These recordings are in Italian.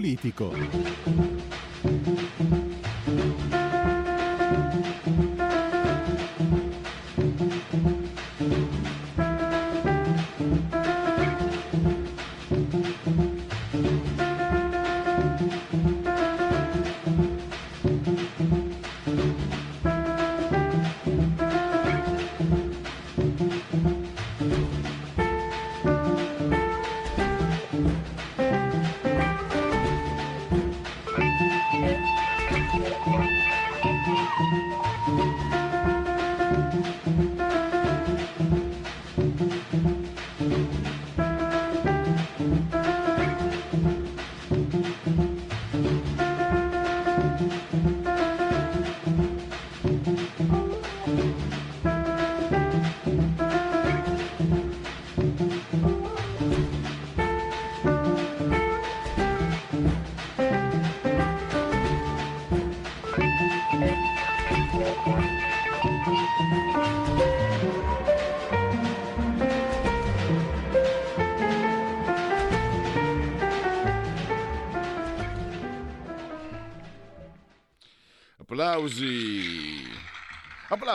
politico.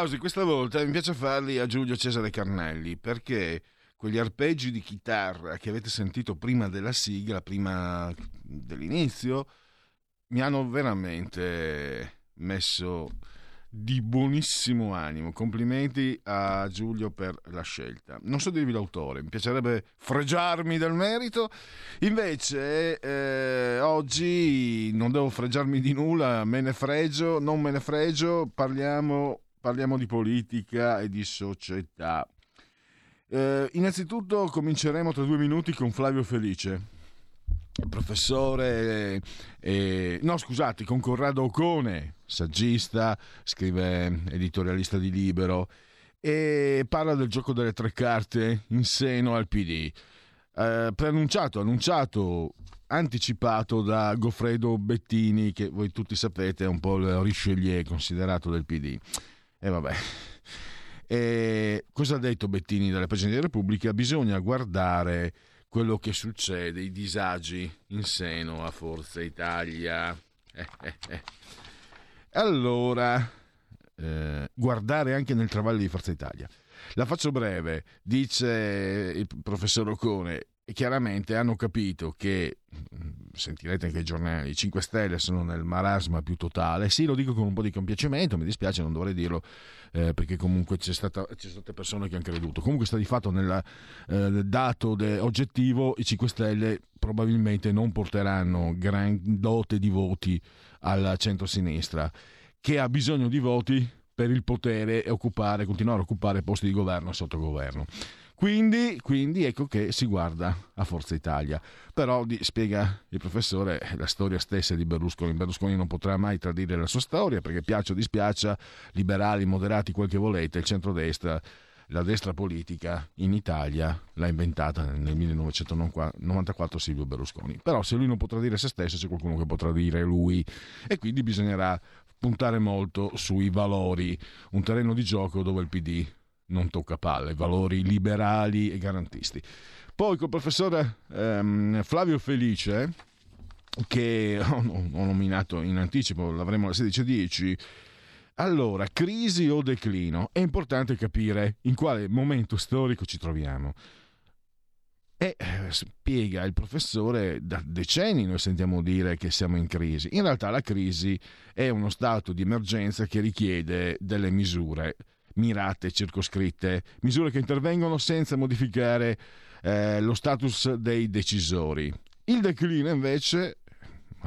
Applausi, questa volta mi piace farli a Giulio Cesare Carnelli perché quegli arpeggi di chitarra che avete sentito prima della sigla, prima dell'inizio, mi hanno veramente messo di buonissimo animo. Complimenti a Giulio per la scelta. Non so dirvi l'autore, mi piacerebbe fregiarmi del merito. Invece, eh, oggi non devo fregiarmi di nulla, me ne fregio, non me ne fregio, parliamo, parliamo di politica e di società. Eh, innanzitutto cominceremo tra due minuti con Flavio Felice professore, eh, no scusate, con Corrado Ocone, saggista, scrive editorialista di Libero e parla del gioco delle tre carte in seno al PD. Eh, preannunciato, annunciato, anticipato da Goffredo Bettini, che voi tutti sapete è un po' il Richelieu considerato del PD. E vabbè. E cosa ha detto Bettini della Presidenza della Repubblica? Bisogna guardare quello che succede, i disagi in seno a Forza Italia. Eh, eh, eh. Allora, guardare anche nel travaglio di Forza Italia. La faccio breve, dice il professor Ocone, e chiaramente hanno capito che, mm, sentirete anche i giornali, i 5 Stelle sono nel marasma più totale. Sì, lo dico con un po' di compiacimento, mi dispiace, non dovrei dirlo, eh, perché comunque c'è stata, c'è state persone che hanno creduto. Comunque sta di fatto nel eh, dato de, oggettivo, i 5 Stelle probabilmente non porteranno gran dote di voti al centro-sinistra, che ha bisogno di voti per il potere e occupare, continuare a occupare posti di governo e sottogoverno. Quindi, quindi, ecco che si guarda a Forza Italia. Però di, spiega il professore la storia stessa di Berlusconi. Berlusconi non potrà mai tradire la sua storia perché piaccia o dispiaccia, liberali, moderati, quel che volete, il centrodestra, la destra politica in Italia l'ha inventata nel 1994 Silvio Berlusconi. Però se lui non potrà dire se stesso c'è qualcuno che potrà dire lui e quindi bisognerà puntare molto sui valori, un terreno di gioco dove il PD non tocca palle, valori liberali e garantisti. Poi col professore ehm, Flavio Felice, che ho, ho, nominato in anticipo, l'avremo alle 16.10. Allora, crisi o declino? È importante capire in quale momento storico ci troviamo. E eh, spiega il professore, da decenni noi sentiamo dire che siamo in crisi. In realtà la crisi è uno stato di emergenza che richiede delle misure mirate, circoscritte, misure che intervengono senza modificare eh, lo status dei decisori. Il declino invece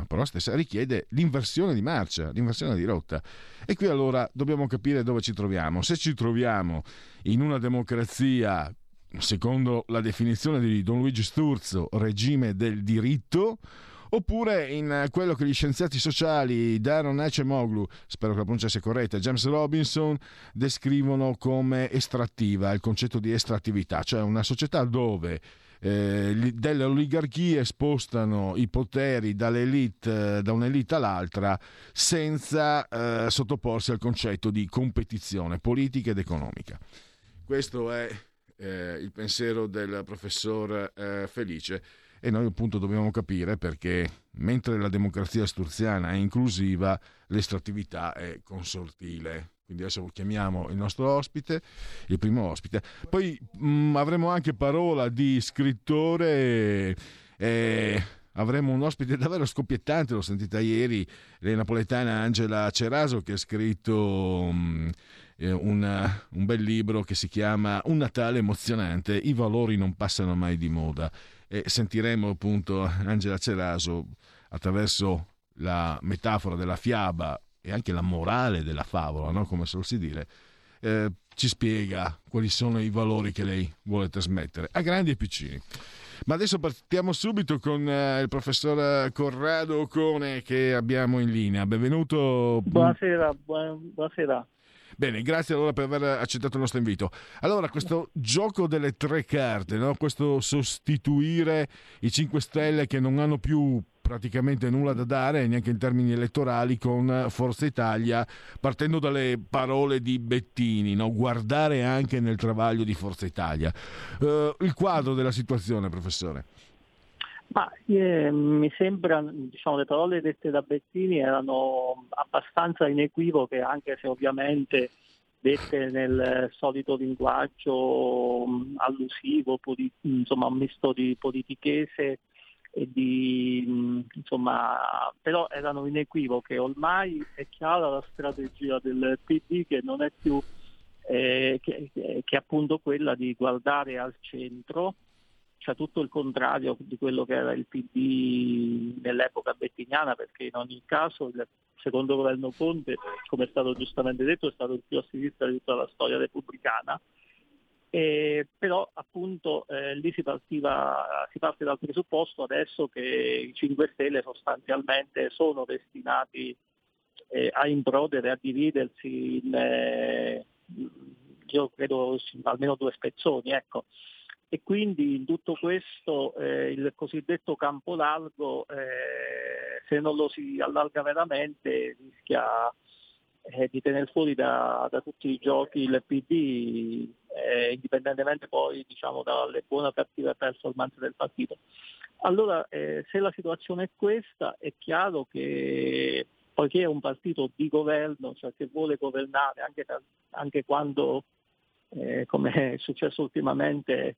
però stessa richiede l'inversione di marcia, l'inversione di rotta. E qui allora dobbiamo capire dove ci troviamo. Se ci troviamo in una democrazia, secondo la definizione di Don Luigi Sturzo, regime del diritto, oppure in quello che gli scienziati sociali Daron Acemoglu, spero che la pronuncia sia corretta, James Robinson descrivono come estrattiva, il concetto di estrattività, cioè una società dove eh, delle oligarchie spostano i poteri dall'elite, da un'elite all'altra senza eh, sottoporsi al concetto di competizione politica ed economica. Questo è eh, il pensiero del professor eh, Felice e noi appunto dobbiamo capire perché mentre la democrazia sturziana è inclusiva, l'estrattività è consortile. Quindi adesso chiamiamo il nostro ospite, il primo ospite. Poi mh, mm, avremo anche parola di scrittore. Eh, avremo un ospite davvero scoppiettante, l'ho sentita ieri, la napoletana Angela Ceraso che ha scritto um, un, un, bel libro che si chiama Un Natale emozionante, i valori non passano mai di moda e sentiremo appunto Angela Ceraso attraverso la metafora della fiaba e anche la morale della favola, no? come suol si dire, eh, ci spiega quali sono i valori che lei vuole trasmettere a grandi e piccini. Ma adesso partiamo subito con eh, il professor Corrado Ocone che abbiamo in linea. Benvenuto. Buonasera, buonasera. Bene, grazie allora per aver accettato il nostro invito. Allora, questo gioco delle tre carte, no? questo sostituire i 5 Stelle che non hanno più praticamente nulla da dare neanche in termini elettorali con Forza Italia partendo dalle parole di Bettini no? guardare anche nel travaglio di Forza Italia uh, il quadro della situazione professore ma eh, mi sembra, diciamo, le parole dette da Bettini erano abbastanza inequivoche, anche se ovviamente dette nel solito linguaggio um, allusivo, polit- insomma un misto di politichese e di, um, insomma, però erano inequivoche. Ormai è chiara la strategia del PD che non è più eh, che, che appunto quella di guardare al centro cioè tutto il contrario di quello che era il PD nell'epoca bettiniana, perché in ogni caso il secondo governo Conte, come è stato giustamente detto, è stato il più a sinistra di tutta la storia repubblicana. Eh, però appunto eh, lì si, partiva, si parte dal presupposto adesso che i 5 Stelle sostanzialmente sono destinati eh, a improdere, a dividersi in, eh, io credo almeno due spezzoni. Ecco e quindi in tutto questo eh, il cosiddetto campo largo, eh, se non lo si allarga veramente, rischia eh, di tenere fuori da, da, tutti i giochi il PD, eh, indipendentemente poi diciamo, dalle buone o cattive performance del partito. Allora, eh, se la situazione è questa, è chiaro che poiché è un partito di governo, cioè che vuole governare anche, anche quando, eh, come è successo ultimamente,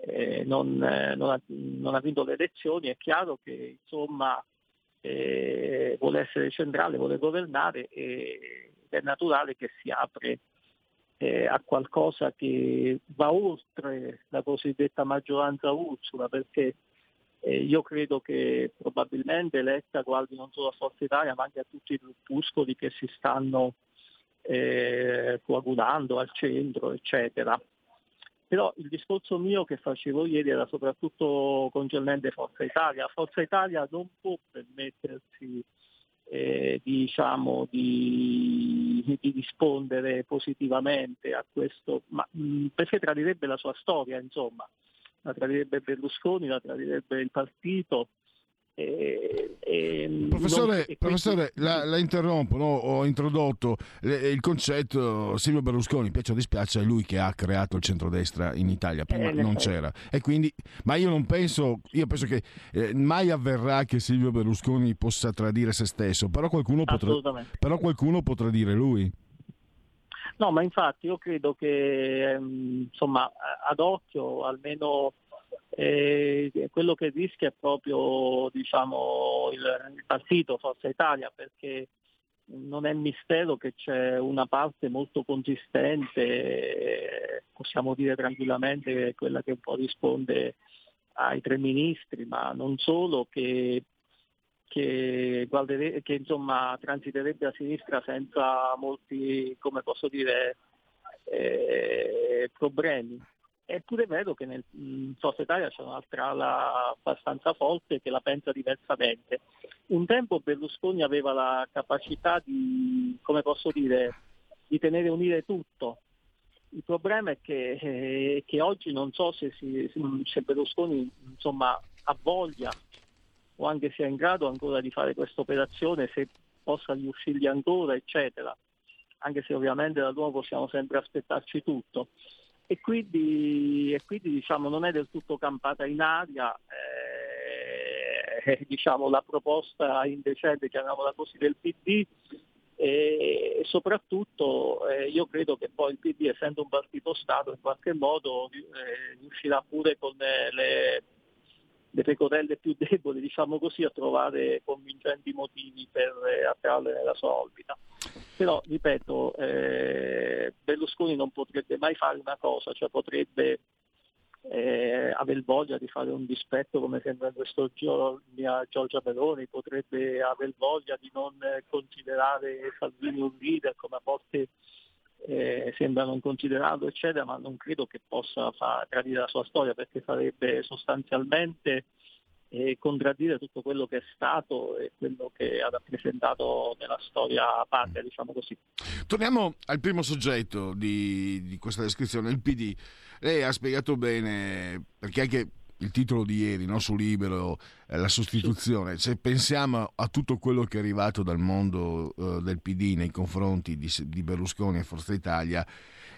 eh, non, eh, non, ha, non, ha, vinto le elezioni, è chiaro che insomma, eh, vuole essere centrale, vuole governare e è naturale che si apre eh, a qualcosa che va oltre la cosiddetta maggioranza Ursula, perché eh, io credo che probabilmente Letta guardi non solo a Forza Italia ma anche a tutti i gruppuscoli che si stanno eh, coagulando al centro, eccetera. Però il discorso mio che facevo ieri era soprattutto concernente Forza Italia. Forza Italia non può permettersi eh, diciamo, di, di, rispondere positivamente a questo, ma, mh, perché tradirebbe la sua storia, insomma, la tradirebbe Berlusconi, la tradirebbe il partito e, e professore, non, professore la, la, interrompo, no? ho introdotto il concetto Silvio Berlusconi, piace o dispiace, è lui che ha creato il centrodestra in Italia, prima eh, non c'era. E quindi, ma io non penso, io penso che eh, mai avverrà che Silvio Berlusconi possa tradire se stesso, però qualcuno potrà, però qualcuno potrà dire lui. No, ma infatti io credo che ehm, insomma ad occhio almeno eh, quello che rischia è proprio diciamo, il, il partito Forza Italia perché non è mistero che c'è una parte molto consistente, possiamo dire tranquillamente quella che un po' risponde ai tre ministri, ma non solo, che, che, guardere, che insomma, transiterebbe a sinistra senza molti, come posso dire, eh, problemi. È pure vero che nel in Forza Italia c'è un'altra ala abbastanza forte che la pensa diversamente. Un tempo Berlusconi aveva la capacità di, come posso dire, di tenere unire tutto. Il problema è che, eh, che oggi non so se, si, se Berlusconi insomma, ha voglia o anche sia in grado ancora di fare questa operazione, se possa riuscirgli ancora, eccetera. Anche se ovviamente da lui possiamo sempre aspettarci tutto e quindi, e quindi diciamo, non è del tutto campata in aria. Eh, diciamo, la proposta indecente, chiamiamola così, del PD e soprattutto eh, io credo che poi il PD essendo un partito Stato in qualche modo eh, riuscirà pure con le, le pecorelle più deboli diciamo così a trovare convincenti motivi per eh, attrarle nella sua orbita. Però ripeto eh, Berlusconi non potrebbe mai fare una cosa cioè potrebbe eh, aver voglia di fare un dispetto come sembra in questo giorno a Giorgia Meloni, potrebbe aver voglia di non considerare Salvini un leader come a volte eh, sembra non considerato eccetera, ma non credo che possa far tradire la sua storia perché sarebbe sostanzialmente eh, contraddire tutto quello che è stato e quello che ha rappresentato nella storia patria, diciamo così. Torniamo al primo soggetto di, di questa descrizione, il PD. Lei ha spiegato bene, perché anche il titolo di ieri no, su Libero, eh, la sostituzione, se pensiamo a tutto quello che è arrivato dal mondo eh, del PD nei confronti di, di Berlusconi e Forza Italia,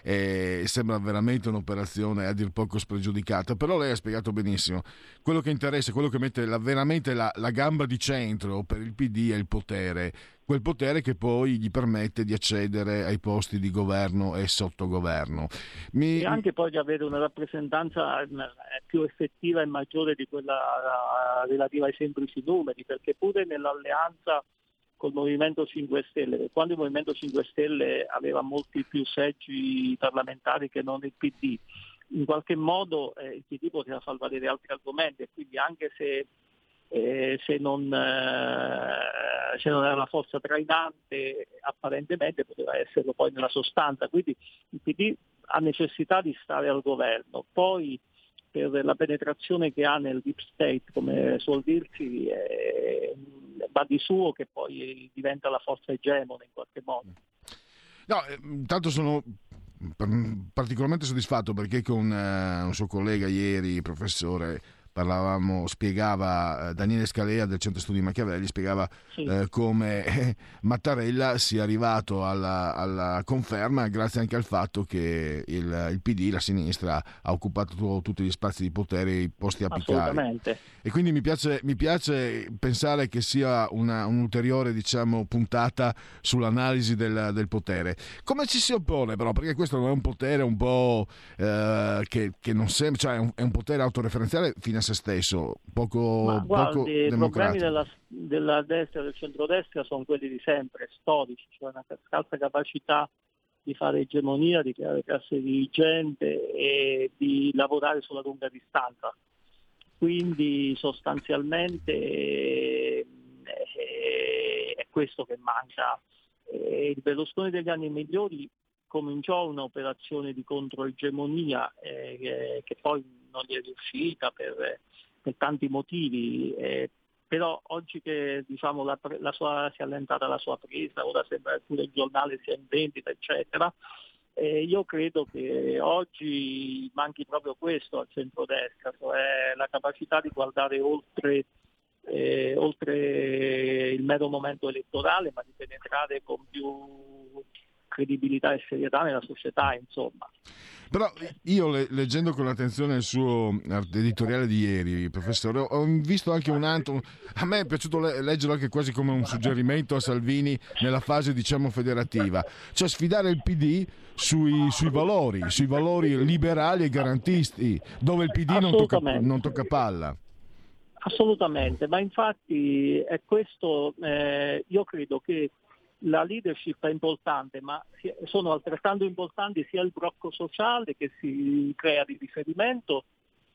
eh, sembra veramente un'operazione a dir poco spregiudicata, però lei ha spiegato benissimo, quello che interessa, quello che mette la, veramente la, la gamba di centro per il PD è il potere, quel potere che poi gli permette di accedere ai posti di governo e sottogoverno. Mi... E anche poi di avere una rappresentanza eh, più effettiva e maggiore di quella eh, relativa ai semplici numeri, perché pure nell'alleanza col Movimento 5 Stelle, quando il Movimento 5 Stelle aveva molti più seggi parlamentari che non il PD, in qualche modo eh, il PD poteva far valere altri argomenti e quindi anche se, eh, se, non, eh, se, non, era la forza trainante apparentemente poteva esserlo poi nella sostanza, quindi il PD ha necessità di stare al governo. Poi per la penetrazione che ha nel deep state, come suol dirsi, eh, va di suo che poi diventa la forza egemone in qualche modo. No, eh, intanto sono particolarmente soddisfatto perché con uh, un suo collega ieri, professore parlavamo, spiegava eh, Daniele Scalea del Centro Studi Machiavelli, spiegava sì. eh, come eh, Mattarella sia arrivato alla, alla, conferma grazie anche al fatto che il, il PD, la sinistra, ha occupato tu, tutti gli spazi di potere i posti apicali. E quindi mi piace, mi piace pensare che sia una, un'ulteriore diciamo, puntata sull'analisi del, del, potere. Come ci si oppone però? Perché questo non è un potere un po' eh, che, che, non sembra, cioè è un, è un potere autoreferenziale fino a se stesso, poco, Ma guardi, poco I problemi della, della destra e del centrodestra sono quelli di sempre, storici, cioè una scarsa capacità di fare egemonia, di creare classe dirigente e di lavorare sulla lunga distanza. Quindi sostanzialmente eh, è questo che manca. Il Berlusconi degli anni migliori cominciò un'operazione di controegemonia eh, che poi non gli è riuscita per, per tanti motivi, eh, però oggi che diciamo, la, la sua, si è allentata la sua presa, ora sembra che pure il giornale sia in vendita, eccetera, eh, io credo che oggi manchi proprio questo al centrodestra, cioè la capacità di guardare oltre, eh, oltre il mero momento elettorale, ma di penetrare con più credibilità e serietà nella società, insomma. Però io leggendo con attenzione il suo editoriale di ieri, professore, ho visto anche un altro. A me è piaciuto leggerlo anche quasi come un suggerimento a Salvini nella fase, diciamo, federativa, cioè sfidare il PD sui, sui valori, sui valori liberali e garantisti, dove il PD non tocca, non tocca palla. Assolutamente, ma infatti è questo, eh, io credo che la leadership è importante, ma sono altrettanto importanti sia il blocco sociale che si crea di riferimento,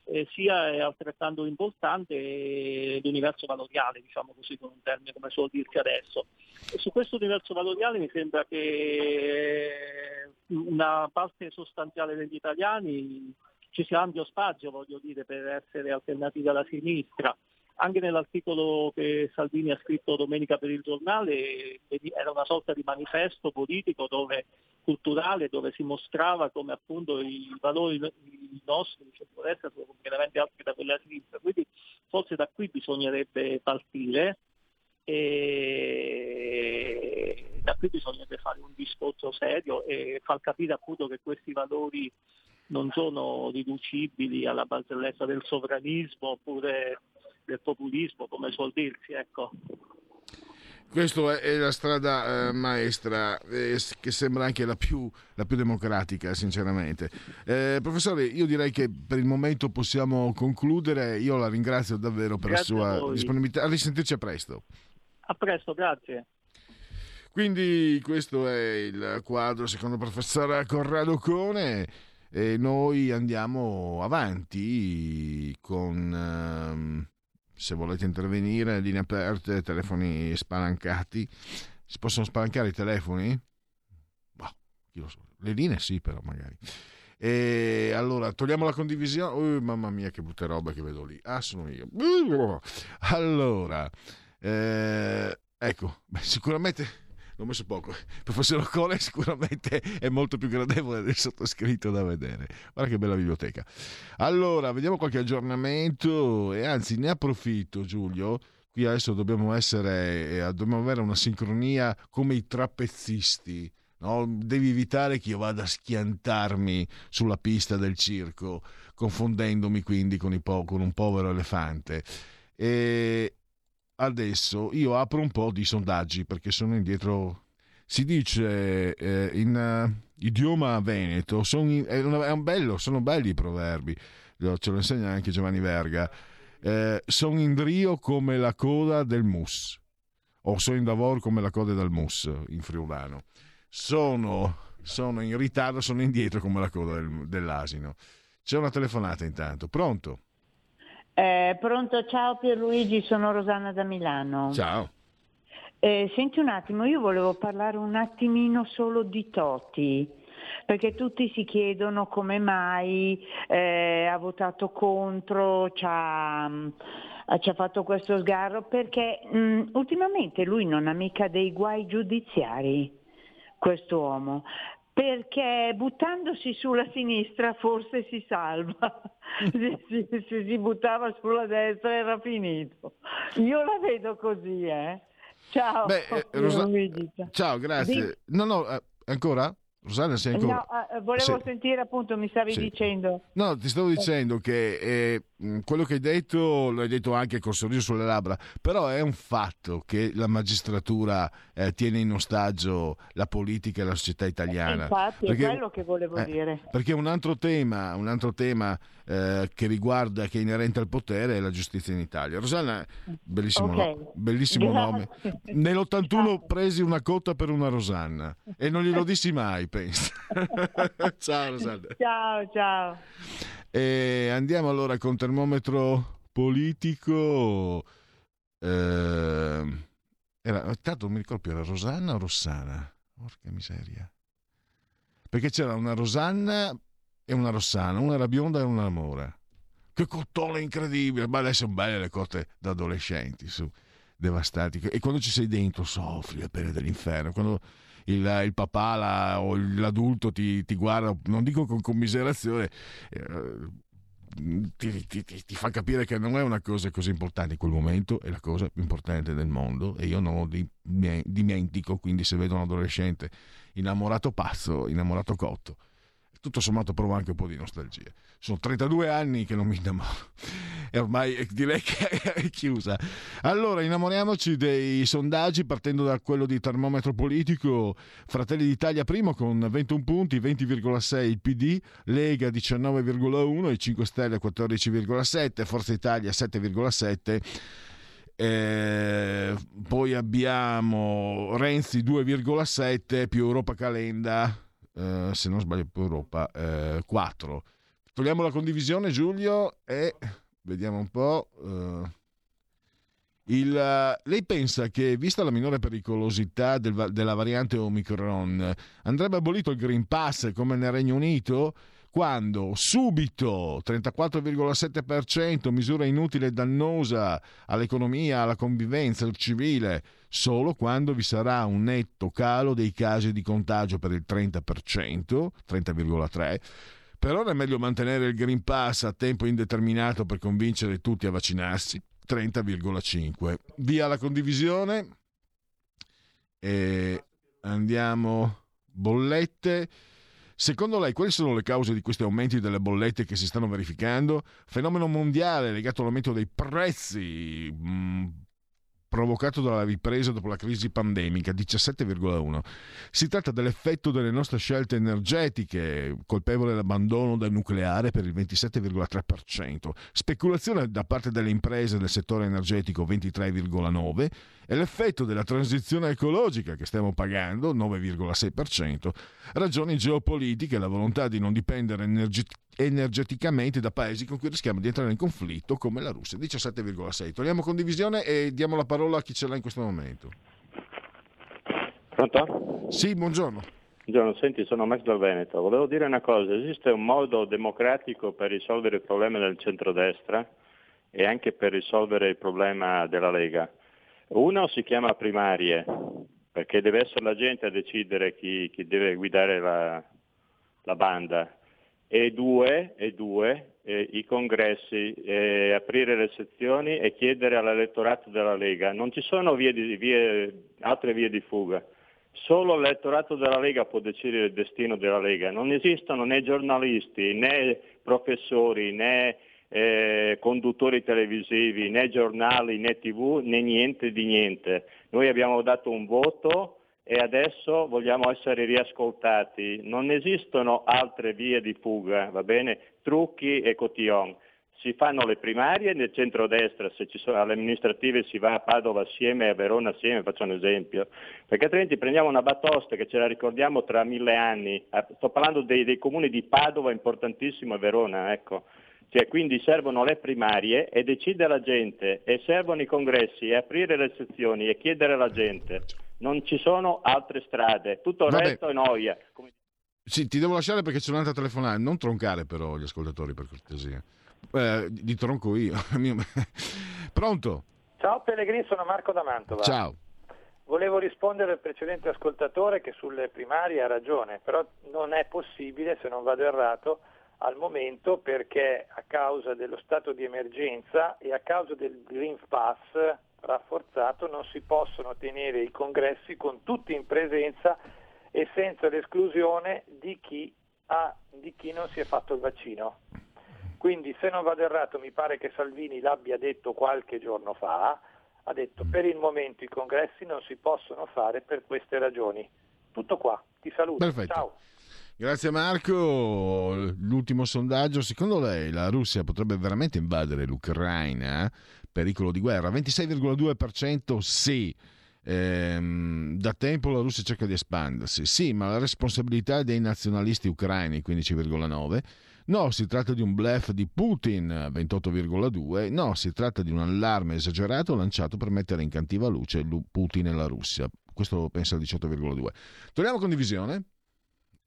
eh, sia è altrettanto importante l'universo valoriale, diciamo così con un termine come suol dirsi adesso. E su questo universo valoriale mi sembra che una parte sostanziale degli italiani ci sia ampio spazio, voglio dire, per essere alternativi alla sinistra anche nell'articolo che Salvini ha scritto domenica per il giornale era una sorta di manifesto politico dove, culturale dove si mostrava come appunto i valori nostri di centrodestra sono completamente altri da quelli a sinistra. Quindi forse da qui bisognerebbe partire e da qui bisognerebbe fare un discorso serio e far capire appunto che questi valori non sono riducibili alla barzelletta del sovranismo oppure del populismo, come suol dirsi. Ecco. Questa è la strada eh, maestra, eh, che sembra anche la più, la più democratica, sinceramente. Eh, professore, io direi che per il momento possiamo concludere. Io la ringrazio davvero per grazie la sua disponibilità. A risentirci a presto. A presto, grazie. Quindi questo è il quadro secondo il professor Corrado Cone e noi andiamo avanti con... Um, se volete intervenire, linee aperte, telefoni spalancati. Si possono spalancare i telefoni? Boh, chi lo so. Le linee sì, però magari. E allora togliamo la condivisione. Oh, mamma mia, che brutte robe che vedo lì. Ah, sono io. Allora, eh, ecco, beh, sicuramente l'ho messo poco. Il professor Ocone sicuramente è molto più gradevole del sottoscritto da vedere. Guarda che bella biblioteca. Allora, vediamo qualche aggiornamento e anzi ne approfitto Giulio. Qui adesso dobbiamo essere, eh, dobbiamo avere una sincronia come i trapezzisti. No? Devi evitare che io vada a schiantarmi sulla pista del circo, confondendomi quindi con, po- con un povero elefante. E, adesso io apro un po' di sondaggi perché sono indietro. Si dice eh, in uh, idioma veneto, in, è, una, è, un bello, sono belli i proverbi, ce lo insegna anche Giovanni Verga. Eh, sono in drio come la coda del mus, o sono in lavoro come la coda del mus in friulano. Sono, sono in ritardo, sono indietro come la coda del, dell'asino. C'è una telefonata intanto, pronto? Eh, pronto, ciao Pierluigi, sono Rosanna da Milano. Ciao. Eh, senti un attimo, io volevo parlare un attimino solo di Toti, perché tutti si chiedono come mai eh, ha votato contro, ci ha, ci ha, fatto questo sgarro, perché mh, ultimamente lui non ha mica dei guai giudiziari, quest'uomo perché buttandosi sulla sinistra forse si salva, se si, si, si, buttava sulla destra era finito. Io la vedo così, eh. Ciao. Beh, eh, Rosa... Ciao, grazie. No, no, eh, ancora? Rosanna, sei ancora... No, eh, volevo sì. sentire appunto, mi stavi sì. dicendo... No, ti stavo dicendo che eh, quello che hai detto lo hai detto anche col sorriso sulle labbra, però è un fatto che la magistratura eh, tiene in ostaggio la politica e la società italiana. Infatti, perché, è quello che volevo eh, dire. Perché un altro tema, un altro tema eh, che riguarda, che è inerente al potere è la giustizia in Italia. Rosanna, bellissimo, okay. no, bellissimo nome. Nell'81 presi una cotta per una Rosanna e non glielo dissi mai, penso. ciao Rosanna. Ciao, ciao. E andiamo allora con termometro politico. Eh, era, tanto mi ricordo più, era Rosanna o Rossana? Porca miseria. Perché c'era una Rosanna e una Rossana, una era bionda e una mora. Che cottone incredibile! Ma adesso sono belle le cotte da adolescenti, su, devastanti. E quando ci sei dentro soffri le pene dell'inferno. Quando il, il papà la, o l'adulto ti, ti, guarda, non dico con commiserazione, eh, ti, ti, ti, fa capire che non è una cosa così importante in quel momento, è la cosa più importante del mondo e io non lo dimentico, quindi se vedo un adolescente innamorato pazzo, innamorato cotto, tutto sommato provo anche un po' di nostalgia. Sono 32 anni che non mi innamoro e ormai direi che è chiusa. Allora, innamoriamoci dei sondaggi partendo da quello di termometro politico. Fratelli d'Italia primo con 21 punti, 20,6 il PD, Lega 19,1, i 5 Stelle 14,7, Forza Italia 7,7. Eh, poi abbiamo Renzi 2,7 più Europa Calenda eh, se non sbaglio Europa eh, 4 togliamo la condivisione Giulio e vediamo un po' eh, il, lei pensa che, vista la minore pericolosità del, della variante Omicron, andrebbe abolito il Green Pass come nel Regno Unito? Quando subito 34,7% misura inutile e dannosa all'economia, alla convivenza, al civile, solo quando vi sarà un netto calo dei casi di contagio per il 30%, 30,3%. Per ora è meglio mantenere il Green Pass a tempo indeterminato per convincere tutti a vaccinarsi, 30,5%. Via la condivisione e andiamo bollette. Secondo lei quali sono le cause di questi aumenti delle bollette che si stanno verificando? Fenomeno mondiale legato all'aumento dei prezzi, mm, provocato dalla ripresa dopo la crisi pandemica, 17,1. Si tratta dell'effetto delle nostre scelte energetiche, colpevole l'abbandono del nucleare per il 27,3%, speculazione da parte delle imprese del settore energetico 23,9% e l'effetto della transizione ecologica che stiamo pagando 9,6%, ragioni geopolitiche, la volontà di non dipendere energeticamente energeticamente da paesi con cui rischiamo di entrare in conflitto come la Russia, 17,6. Togliamo condivisione e diamo la parola a chi ce l'ha in questo momento. Pronto? Sì, buongiorno. Buongiorno, senti, sono Max dal Veneto. Volevo dire una cosa, esiste un modo democratico per risolvere il problema del centrodestra e anche per risolvere il problema della Lega. Uno si chiama primarie, perché deve essere la gente a decidere chi, chi deve guidare la, la banda e due, e due eh, i congressi, eh, aprire le sezioni e chiedere all'elettorato della Lega. Non ci sono vie di, vie, altre vie di fuga. Solo l'elettorato della Lega può decidere il destino della Lega. Non esistono né giornalisti, né professori, né eh, conduttori televisivi, né giornali, né tv, né niente di niente. Noi abbiamo dato un voto e adesso vogliamo essere riascoltati. Non esistono altre vie di fuga, va bene? Trucchi e cotillon. Si fanno le primarie nel centro-destra, se ci sono alle amministrative si va a Padova assieme, a Verona assieme, faccio un esempio, perché altrimenti prendiamo una batosta che ce la ricordiamo tra mille anni. Ah, sto parlando dei, dei comuni di Padova, importantissimo, e Verona, ecco. Cioè, quindi servono le primarie e decide la gente, e servono i congressi, e aprire le sezioni e chiedere alla gente non ci sono altre strade, tutto il Vabbè. resto è noia. Come... Sì, ti devo lasciare perché c'è un'altra telefonata, non troncare però gli ascoltatori per cortesia. Eh, di tronco io. Pronto? Ciao Pellegrini, sono Marco da Mantova. Ciao. Volevo rispondere al precedente ascoltatore che sulle primarie ha ragione, però non è possibile, se non vado errato, al momento perché a causa dello stato di emergenza e a causa del Green Pass rafforzato non si possono tenere i congressi con tutti in presenza e senza l'esclusione di chi, ha, di chi non si è fatto il vaccino. Quindi se non vado errato mi pare che Salvini l'abbia detto qualche giorno fa, ha detto per il momento i congressi non si possono fare per queste ragioni. Tutto qua, ti saluto. Perfetto. Ciao. Grazie Marco. L'ultimo sondaggio, secondo lei la Russia potrebbe veramente invadere l'Ucraina? pericolo di guerra. 26,2% sì. Ehm, da tempo la Russia cerca di espandersi. Sì, ma la responsabilità è dei nazionalisti ucraini, 15,9%. No, si tratta di un bluff di Putin, 28,2%. No, si tratta di un allarme esagerato lanciato per mettere in cattiva luce Putin e la Russia. Questo pensa al 18,2%. Torniamo a condivisione.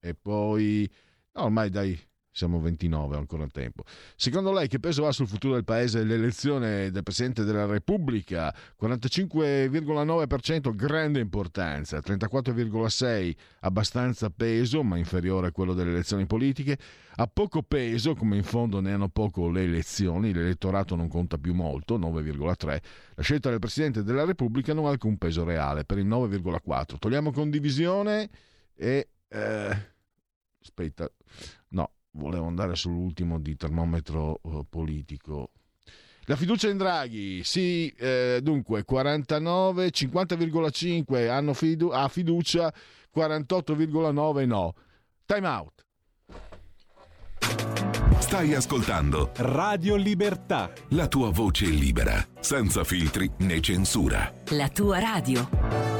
E poi... No, ormai dai, siamo 29, ancora tempo. Secondo lei che peso ha sul futuro del paese l'elezione del Presidente della Repubblica? 45,9% grande importanza, 34,6% abbastanza peso, ma inferiore a quello delle elezioni politiche, ha poco peso, come in fondo ne hanno poco le elezioni, l'elettorato non conta più molto, 9,3%, la scelta del Presidente della Repubblica non ha alcun peso reale, per il 9,4%. Togliamo condivisione e... Eh, aspetta, no, volevo andare sull'ultimo di termometro uh, politico. La fiducia in Draghi, sì, eh, dunque 49, 50,5 hanno fidu- ha fiducia, 48,9 no. Time out. Stai ascoltando Radio Libertà. La tua voce libera, senza filtri né censura. La tua radio.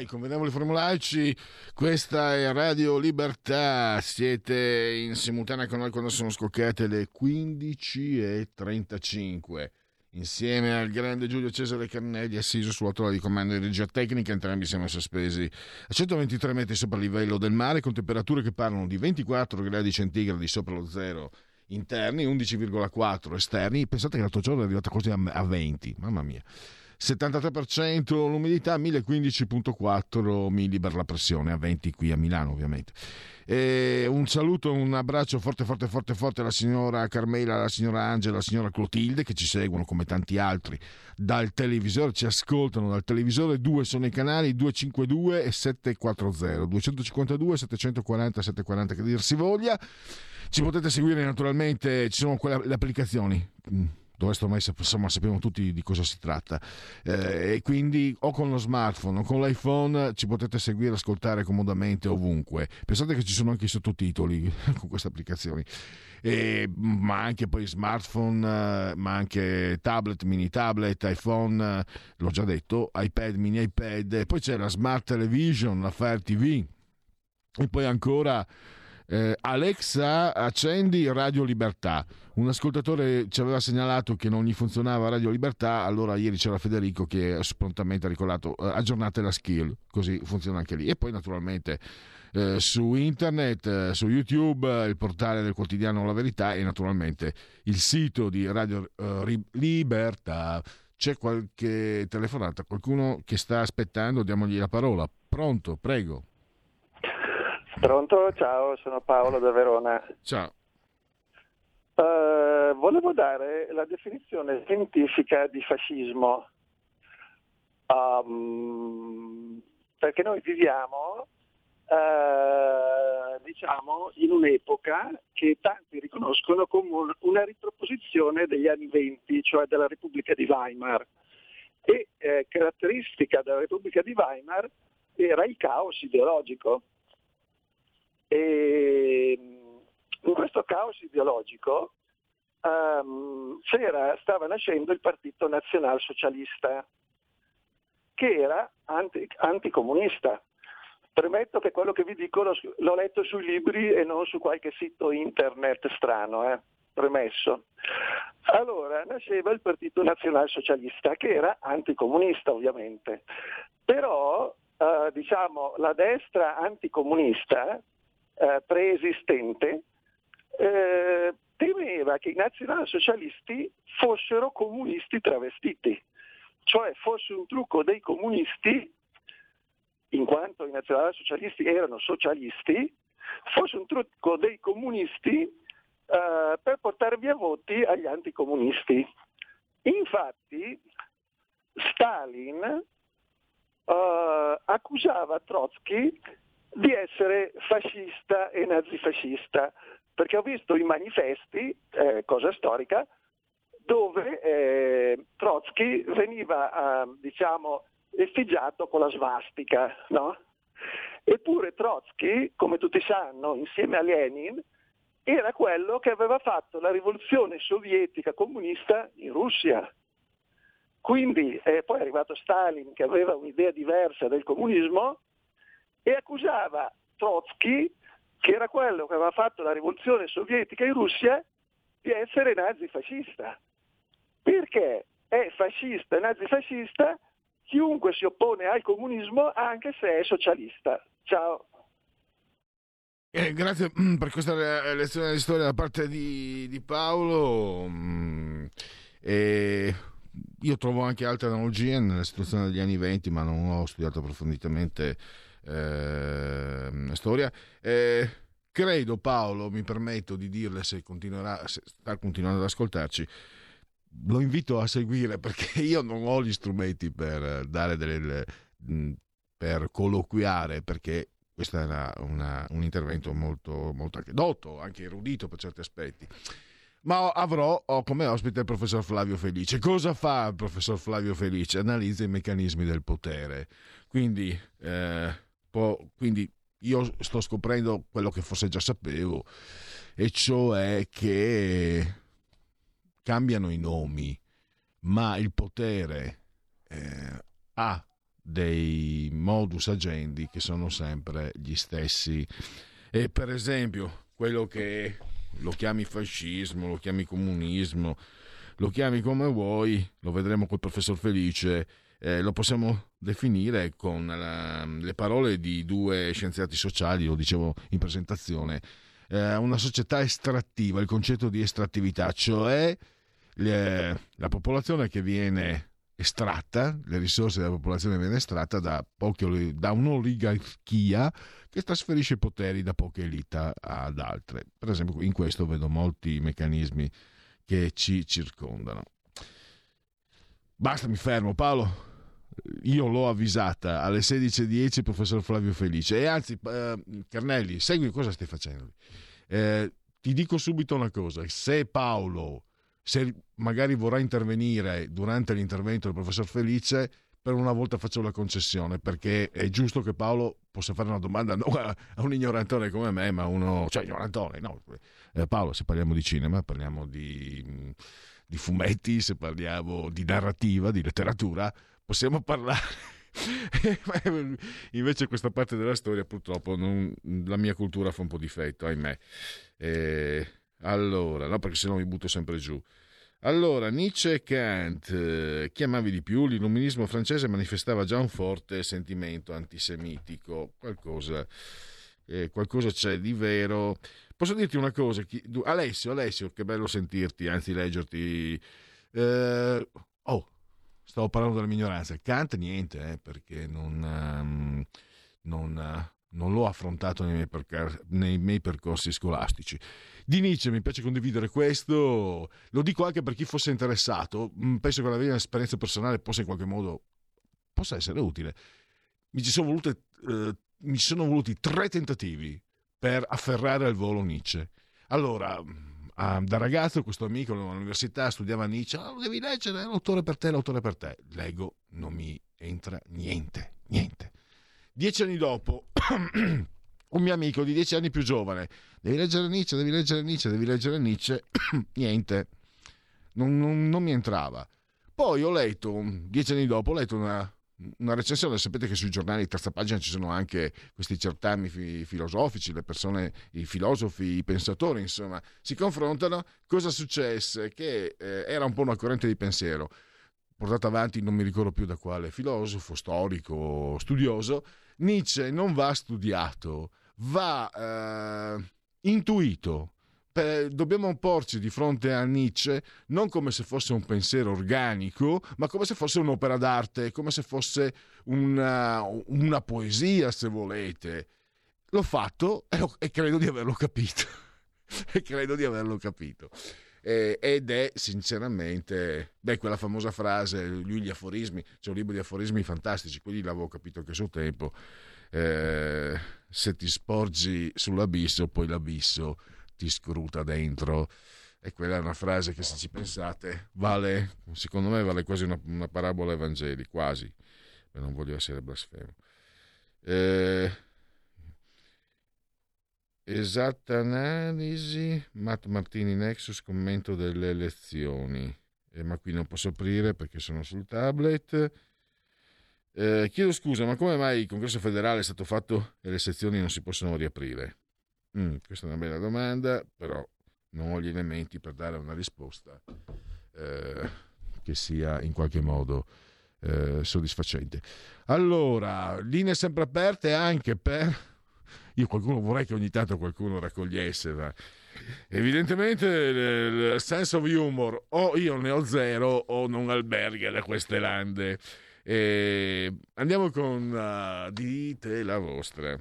Dai, conveniamo i formulaici. Questa è Radio Libertà. Siete in simultanea con noi quando sono scoccate le 15.35. Insieme al grande Giulio Cesare Carnelli, assiso sulla tolla di comando di regia tecnica, entrambi siamo sospesi a 123 metri sopra il livello del mare, con temperature che parlano di 24 gradi centigradi sopra lo zero interni, 11,4 esterni. Pensate che l'altro giorno è arrivata quasi a 20, mamma mia. 73% l'umidità, 1015.4 millibar la pressione, a 20 qui a Milano ovviamente. E un saluto, un abbraccio forte forte forte forte alla signora Carmela, alla signora Angela, alla signora Clotilde che ci seguono come tanti altri dal televisore, ci ascoltano dal televisore, due sono i canali 252 e 740, 252 740 740 che dir si voglia. Ci potete seguire naturalmente, ci sono quelle, le applicazioni dove ormai insomma, sappiamo tutti di cosa si tratta. Eh, e quindi o con lo smartphone o con l'iPhone ci potete seguire e ascoltare comodamente ovunque. Pensate che ci sono anche i sottotitoli con queste applicazioni. E, ma anche poi smartphone, ma anche tablet, mini tablet, iPhone, l'ho già detto, iPad, mini iPad, e poi c'è la Smart Television, la Fire TV, e poi ancora eh, Alexa, accendi Radio Libertà. Un ascoltatore ci aveva segnalato che non gli funzionava Radio Libertà, allora ieri c'era Federico che prontamente ha ricordato eh, aggiornate la skill, così funziona anche lì. E poi naturalmente eh, su internet, eh, su YouTube, il portale del quotidiano La Verità e naturalmente il sito di Radio eh, Libertà. C'è qualche telefonata, qualcuno che sta aspettando, diamogli la parola. Pronto, prego. Pronto, ciao, sono Paolo da Verona. Ciao. Uh, volevo dare la definizione scientifica di fascismo, um, perché noi viviamo uh, diciamo, in un'epoca che tanti riconoscono come una riproposizione degli anni venti, cioè della Repubblica di Weimar. E eh, caratteristica della Repubblica di Weimar era il caos ideologico e in questo caos ideologico um, stava nascendo il Partito Nazionalsocialista, che era anti, anticomunista. Premetto che quello che vi dico l'ho, l'ho, letto sui libri e non su qualche sito internet strano, eh? premesso. Allora nasceva il Partito Nazionalsocialista, che era anticomunista ovviamente, però eh, diciamo, la destra anticomunista eh, preesistente, eh, temeva che i nazionalsocialisti fossero comunisti travestiti, cioè fosse un trucco dei comunisti, in quanto i nazionalsocialisti erano socialisti, fosse un trucco dei comunisti eh, per portare via voti agli anticomunisti. Infatti Stalin eh, accusava Trotsky di essere fascista e nazifascista, perché ho visto i manifesti, eh, cosa storica, dove eh, Trotsky veniva eh, diciamo, effigiato con la svastica. No? Eppure Trotsky, come tutti sanno, insieme a Lenin, era quello che aveva fatto la rivoluzione sovietica comunista in Russia. Quindi eh, poi è arrivato Stalin che aveva un'idea diversa del comunismo e accusava Trotsky, che era quello che aveva fatto la rivoluzione sovietica in Russia, di essere nazifascista. Perché è fascista e nazifascista chiunque si oppone al comunismo anche se è socialista. Ciao. Eh, grazie mm, per questa lezione di storia da parte di, di Paolo. Mm, e io trovo anche altre analogie nella situazione degli anni venti, ma non ho studiato approfonditamente eh, storia. Eh, credo Paolo, mi permetto di dirle se continuerà, se sta continuando ad ascoltarci, lo invito a seguire perché io non ho gli strumenti per dare delle, per colloquiare perché questo una, una, un intervento molto, molto anche dotto, anche erudito per certi aspetti. Ma avrò ho come ospite il professor Flavio Felice. Cosa fa il professor Flavio Felice? Analizza i meccanismi del potere. Quindi eh, quindi io sto scoprendo quello che forse già sapevo, e cioè che cambiano i nomi, ma il potere eh, ha dei modus agendi che sono sempre gli stessi. E per esempio, quello che lo chiami fascismo, lo chiami comunismo, lo chiami come vuoi, lo vedremo col professor Felice, eh, lo possiamo definire con la, le parole di due scienziati sociali, lo dicevo in presentazione, eh, una società estrattiva, il concetto di estrattività, cioè le, la popolazione che viene estratta, le risorse della popolazione viene estratta da, poche, da un'oligarchia che trasferisce poteri da poche elite ad altre. Per esempio, in questo vedo molti meccanismi che ci circondano. Basta, mi fermo. Paolo, io l'ho avvisata alle 16.10 il professor Flavio Felice. E anzi eh, Carnelli segui cosa stai facendo. Eh, ti dico subito una cosa. Se Paolo se magari vorrà intervenire durante l'intervento del professor Felice per una volta faccio la concessione perché è giusto che Paolo possa fare una domanda non a, un ignorantone come me ma uno cioè ignorantone no. Eh, Paolo se parliamo di cinema parliamo di, di fumetti se parliamo di narrativa di letteratura possiamo parlare. Invece questa parte della storia purtroppo non, la mia cultura fa un po' difetto, ahimè. Eh, allora, no perché sennò mi butto sempre giù. Allora, Nietzsche e Kant, eh, chi amavi di più? L'illuminismo francese manifestava già un forte sentimento antisemitico, qualcosa, eh, qualcosa c'è di vero. Posso dirti una cosa? Chi, Alessio, Alessio, che bello sentirti, anzi leggerti. Eh, stavo parlando della minoranza. Kant niente, eh, perché non, um, non, uh, non, l'ho affrontato nei miei, percor- nei miei, percorsi scolastici. Di Nietzsche mi piace condividere questo, lo dico anche per chi fosse interessato, mm, penso che la mia esperienza personale possa in qualche modo possa essere utile. Mi ci sono, volute, uh, mi sono voluti tre tentativi per afferrare al volo Nietzsche. Allora, Da ragazzo questo amico all'università studiava Nietzsche, ah, devi leggere, l'autore per te, l'autore per te. Leggo, non mi entra niente, niente. Dieci anni dopo, un mio amico di dieci anni più giovane, devi leggere Nietzsche, devi leggere Nietzsche, devi leggere Nietzsche, niente, non, non, non mi entrava. Poi ho letto, dieci anni dopo, ho letto una, una recensione, sapete che sui giornali di terza pagina ci sono anche questi certami filosofici, le persone, i filosofi, i pensatori, insomma, si confrontano. Cosa successe? Che eh, era un po' una corrente di pensiero portata avanti, non mi ricordo più da quale filosofo, storico, studioso. Nietzsche non va studiato, va eh, intuito dobbiamo porci di fronte a Nietzsche non come se fosse un pensiero organico, ma come se fosse un'opera d'arte, come se fosse una, una poesia, se volete. L'ho fatto e, lo, e credo di averlo capito. e credo di averlo capito. Ed è sinceramente, beh, quella famosa frase, lui gli aforismi, c'è un libro di aforismi fantastici, quelli l'avevo capito che a suo tempo, eh, se ti sporgi sull'abisso, poi l'abisso ti scruta dentro. E quella è una frase che se ci pensate vale, secondo me vale quasi una, una parabola evangelica, quasi, non voglio essere blasfemo. Eh, esatta analisi, Matt Martini Nexus, commento delle elezioni. Eh, ma qui non posso aprire perché sono sul tablet. Eh, chiedo scusa, ma come mai il congresso federale è stato fatto e le sezioni non si possono riaprire? Mm, questa è una bella domanda, però non ho gli elementi per dare una risposta eh, che sia in qualche modo eh, soddisfacente. Allora, linee sempre aperte anche per... Io qualcuno vorrei che ogni tanto qualcuno raccogliesse, ma evidentemente il sense of humor o io ne ho zero o non alberga da queste lande. E andiamo con uh, dite la vostra.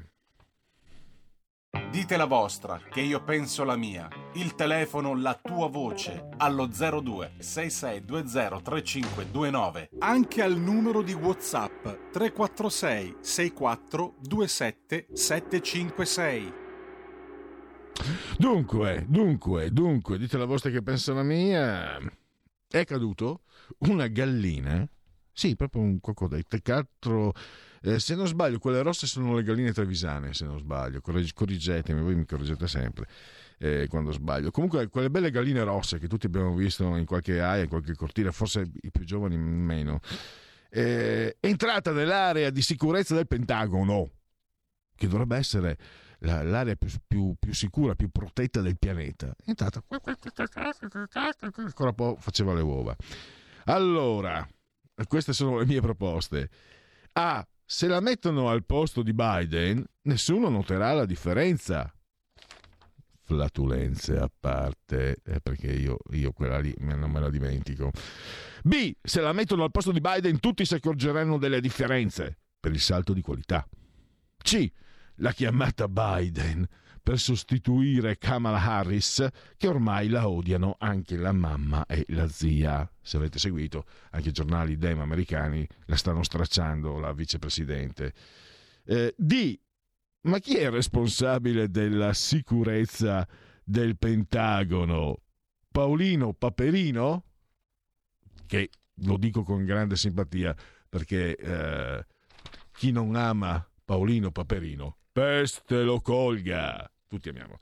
Dite la vostra, che io penso la mia. Il telefono, la tua voce, allo 02 6620 3529. Anche al numero di WhatsApp 346 64 27 756. Dunque, dunque, dunque, dite la vostra che penso la mia. È caduto una gallina, sì, proprio un coccodrillo, quattro eh, se non sbaglio, quelle rosse sono le galline trevisane, se non sbaglio. Correggetemi, voi mi correggete sempre eh, quando sbaglio. Comunque, quelle belle galline rosse che tutti abbiamo visto in qualche aia, in qualche cortile, forse i più giovani meno. eh, entrata nell'area di sicurezza del Pentagono, che dovrebbe essere l'area più, più, più, sicura, più protetta del pianeta. È entrata, ancora un po' faceva le uova. Allora, queste sono le mie proposte. A. Se la mettono al posto di Biden, nessuno noterà la differenza. Flatulenze a parte, eh, perché io, io quella lì non me la dimentico. B. Se la mettono al posto di Biden, tutti si accorgeranno delle differenze per il salto di qualità. C la chiamata Biden per sostituire Kamala Harris, che ormai la odiano anche la mamma e la zia. Se avete seguito, anche i giornali dem americani la stanno stracciando, la vicepresidente. Eh, D. Ma chi è responsabile della sicurezza del Pentagono? Paolino Paperino? Che lo dico con grande simpatia perché eh, chi non ama Paolino Paperino peste lo colga. Tutti amiamo.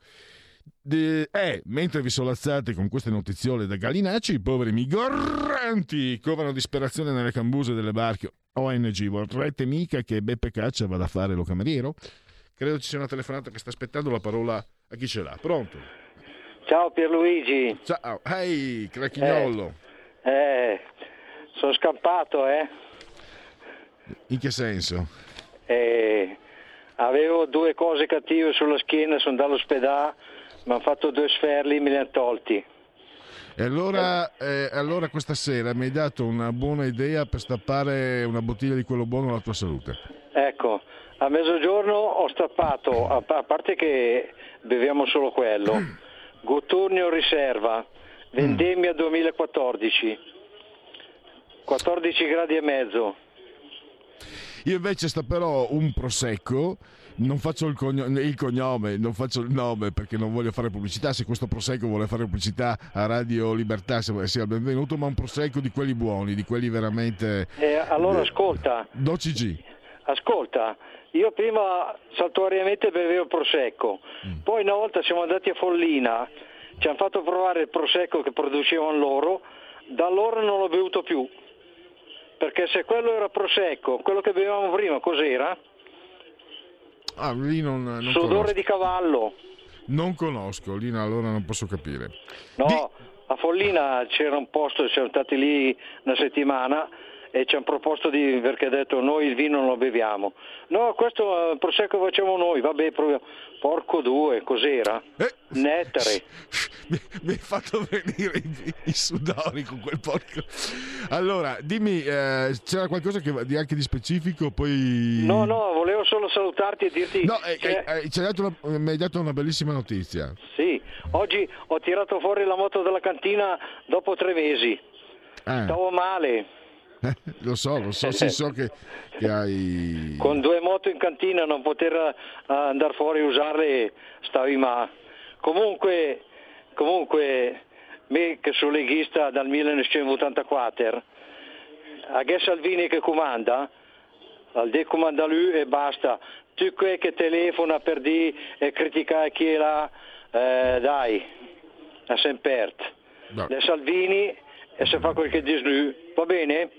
De, eh, mentre vi solazzate con queste notiziole da gallinacci, i poveri migranti covano disperazione nelle cambuse delle barche ONG. Vorrete mica che Beppe Caccia vada a fare lo cameriero? Credo ci sia una telefonata che sta aspettando la parola a chi ce l'ha. Pronto? Ciao Pierluigi. Ciao, ehi, hey, cracchignolo. Eh, eh, sono scappato, eh. In che senso? Eh Avevo due cose cattive sulla schiena, sono andato all'ospedale, mi hanno fatto due sferli, e me li hanno tolti. E allora, eh, allora, questa sera mi hai dato una buona idea per stappare una bottiglia di quello buono alla tua salute. Ecco, a mezzogiorno ho stappato, a parte che beviamo solo quello, Goturnio Riserva, vendemmia 2014, 14 gradi e mezzo. Io invece sta però un prosecco non faccio il, cognome, il cognome, non faccio il nome perché non voglio fare pubblicità. Se questo prosecco vuole fare pubblicità a Radio Libertà, sia benvenuto, ma un prosecco di quelli buoni, di quelli veramente. Eh, allora ascolta. DOCG. Ascolta, io prima saltuariamente bevevo prosecco, mm. poi una volta siamo andati a Follina, ci hanno fatto provare il prosecco che producevano loro, da allora non l'ho bevuto più perché se quello era prosecco, quello che bevevamo prima cos'era? Ah, lì non, non Sudore conosco. di cavallo. Non conosco, lì allora non posso capire. No, di... a Follina c'era un posto, siamo stati lì una settimana e ci hanno proposto di, perché ha detto noi il vino non lo beviamo. No, questo eh, prosecco facciamo noi, vabbè, proviamo. Porco due, cos'era? Eh, Nettare. Mi, mi hai fatto venire i, i, sudori con quel porco. Allora, dimmi, eh, c'era qualcosa che, di, anche di specifico? Poi... No, no, volevo solo salutarti e dirti... No, eh, eh, una, mi hai dato una bellissima notizia. Sì, oggi ho tirato fuori la moto dalla cantina dopo tre mesi. Stavo male. Eh, lo so, lo so, sì, so che, che, hai... Con due moto in cantina non poter uh, andare fuori a usarle stavi ma... Comunque, comunque, me che sono leghista dal 1984, a che Salvini che comanda, al de comanda lui e basta. Tu che telefona per dire e criticare chi è là, eh, dai, a Sempert. No. Le Salvini e se fa quel che dice lui, va bene?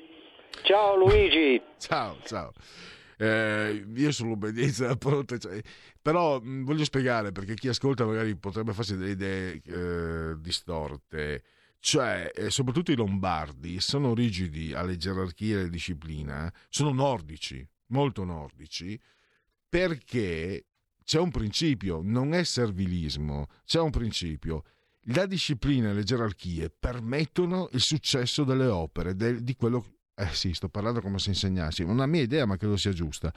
Ciao Luigi. ciao, ciao. Eh, io sono l'obbedienza pronta, cioè, però mh, voglio spiegare perché chi ascolta magari potrebbe farsi delle idee eh, distorte. Cioè, eh, soprattutto i lombardi sono rigidi alle gerarchie e alle discipline, sono nordici, molto nordici, perché c'è un principio, non è servilismo, c'è un principio. La disciplina e le gerarchie permettono il successo delle opere, de, di quello che eh sì, sto parlando come se insegnassi. Una mia idea, ma credo sia giusta.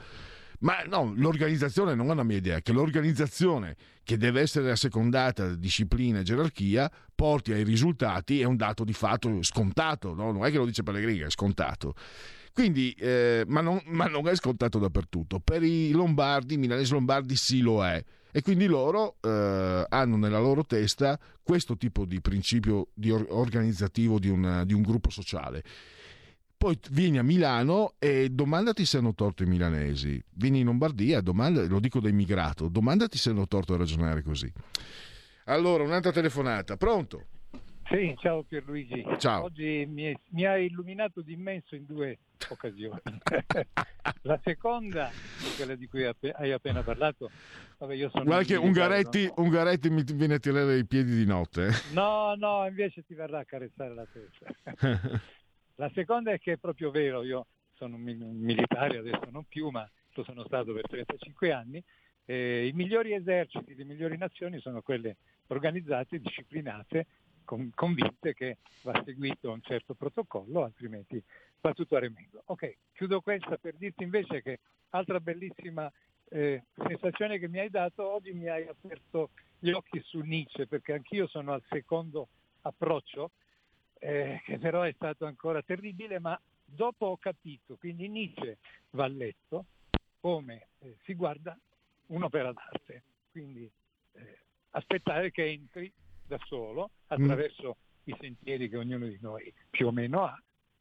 Ma no, l'organizzazione non è una mia idea, che l'organizzazione che deve essere assecondata da disciplina e gerarchia porti ai risultati è un dato di fatto scontato, no? non è che lo dice Pellegrini, è scontato. Quindi, eh, ma, non, ma, non, è scontato dappertutto. Per i lombardi, i milanesi lombardi sì lo è. E quindi loro eh, hanno nella loro testa questo tipo di principio di or- organizzativo di un, di un gruppo sociale poi vieni a Milano e domandati se hanno torto i milanesi. Vieni in Lombardia, domanda, lo dico da immigrato, domandati se hanno torto a ragionare così. Allora, un'altra telefonata, pronto? Sì, ciao Pierluigi. Ciao. Oggi mi, mi ha illuminato di immenso in due occasioni. la seconda, quella di cui hai appena parlato, vabbè, io sono Guarda che Ungaretti, no? Ungaretti mi viene a tirare i piedi di notte. eh. No, no, invece ti verrà a carezzare la testa. La seconda è che è proprio vero, io sono un mi- un militare, adesso non più, ma lo sono stato per 35 anni. e I migliori eserciti, le migliori nazioni sono quelle organizzate, disciplinate, con- convinte che va seguito un certo protocollo, altrimenti va tutto a remedio. Ok, chiudo questa per dirti invece che altra bellissima eh, sensazione che mi hai dato, oggi mi hai aperto gli occhi su Nietzsche, perché anch'io sono al secondo approccio, eh, che però è stato ancora terribile, ma dopo ho capito, quindi Nietzsche va letto come eh, si guarda un'opera d'arte, quindi eh, aspettare che entri da solo attraverso i sentieri che ognuno di noi più o meno ha.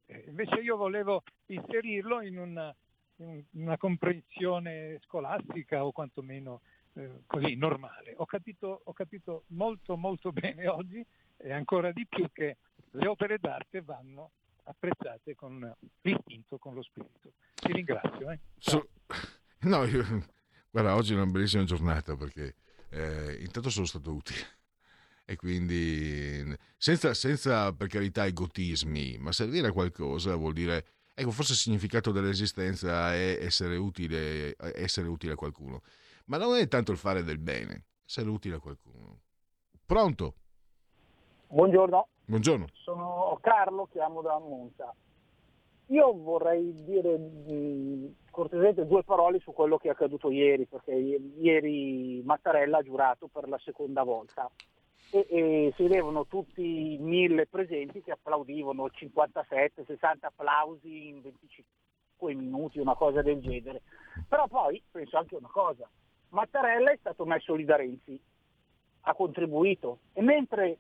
Eh, invece io volevo inserirlo in una, in una comprensione scolastica o quantomeno eh, così normale. Ho capito, ho capito molto molto bene oggi e ancora di più che le opere d'arte vanno apprezzate con l'istinto, con lo spirito. Ti ringrazio. eh. So- no, io- guarda, oggi è una bellissima giornata perché eh, intanto sono stato utile e quindi senza, senza per carità egotismi, ma servire a qualcosa vuol dire, ecco, forse il significato dell'esistenza è essere utile, essere utile a qualcuno, ma non è tanto il fare del bene, essere utile a qualcuno. Pronto? Buongiorno, Buongiorno. sono Carlo, chiamo da Monza. Io vorrei dire mh, cortesemente due parole su quello che è accaduto ieri, perché ieri Mattarella ha giurato per la seconda volta e, e si vedevano tutti i mille presenti che applaudivano, 57, 60 applausi in 25 minuti, una cosa del genere. Però poi penso anche una cosa, Mattarella è stato messo lì da Renzi, ha contribuito e mentre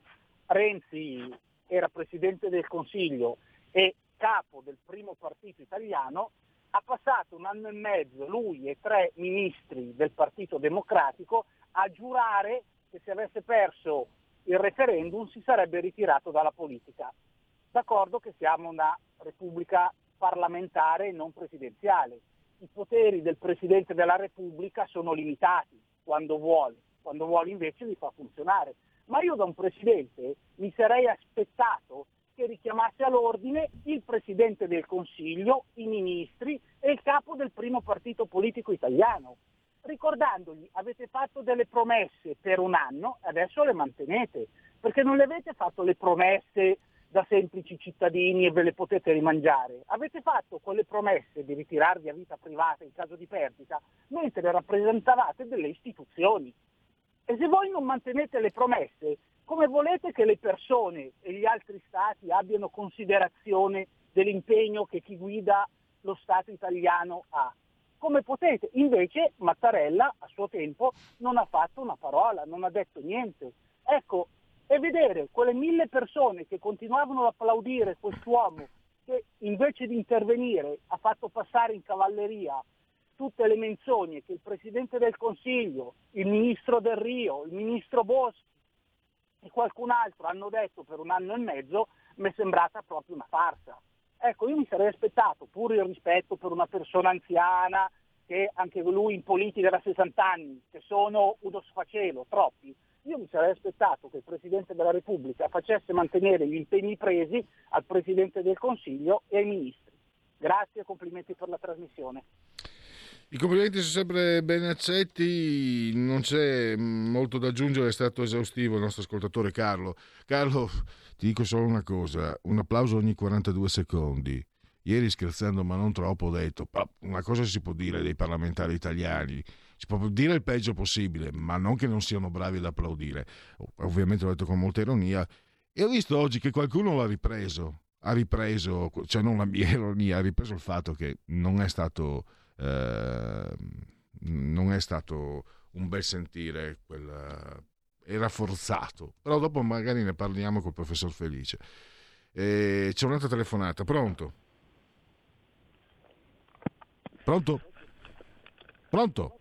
Renzi era Presidente del Consiglio e capo del primo partito italiano, ha passato un anno e mezzo lui e tre ministri del Partito Democratico a giurare che se avesse perso il referendum si sarebbe ritirato dalla politica. D'accordo che siamo una repubblica parlamentare e non presidenziale. I poteri del Presidente della Repubblica sono limitati quando vuole, quando vuole invece li fa funzionare. Ma io da un Presidente mi sarei aspettato che richiamasse all'ordine il Presidente del Consiglio, i ministri e il capo del primo partito politico italiano, ricordandogli avete fatto delle promesse per un anno, adesso le mantenete, perché non le avete fatto le promesse da semplici cittadini e ve le potete rimangiare, avete fatto quelle promesse di ritirarvi a vita privata in caso di perdita mentre rappresentavate delle istituzioni. E se voi non mantenete le promesse, come volete che le persone e gli altri stati abbiano considerazione dell'impegno che chi guida lo Stato italiano ha? Come potete? Invece Mattarella a suo tempo non ha fatto una parola, non ha detto niente. Ecco, e vedere quelle mille persone che continuavano ad applaudire quest'uomo che invece di intervenire ha fatto passare in cavalleria tutte le menzogne che il Presidente del Consiglio, il Ministro del Rio, il Ministro Boschi e qualcun altro hanno detto per un anno e mezzo, mi è sembrata proprio una farsa. Ecco, io mi sarei aspettato, pur il rispetto per una persona anziana, che anche lui in politica da 60 anni, che sono uno sfacelo, troppi, io mi sarei aspettato che il Presidente della Repubblica facesse mantenere gli impegni presi al Presidente del Consiglio e ai Ministri. Grazie e complimenti per la trasmissione. I complimenti sono sempre ben accetti, non c'è molto da aggiungere, è stato esaustivo il nostro ascoltatore Carlo. Carlo, ti dico solo una cosa, un applauso ogni 42 secondi. Ieri scherzando, ma non troppo, ho detto, "Pa- una cosa si può dire dei parlamentari italiani, si può dire il peggio possibile, ma non che non siano bravi ad applaudire. Ovviamente l'ho detto con molta ironia. E ho visto oggi che qualcuno l'ha ripreso, ha ripreso, cioè non la mia ironia, ha ripreso il fatto che non è stato eh, non è stato un bel sentire quel, era forzato però dopo magari ne parliamo col professor Felice. E c'è un'altra telefonata pronto? Pronto? Pronto?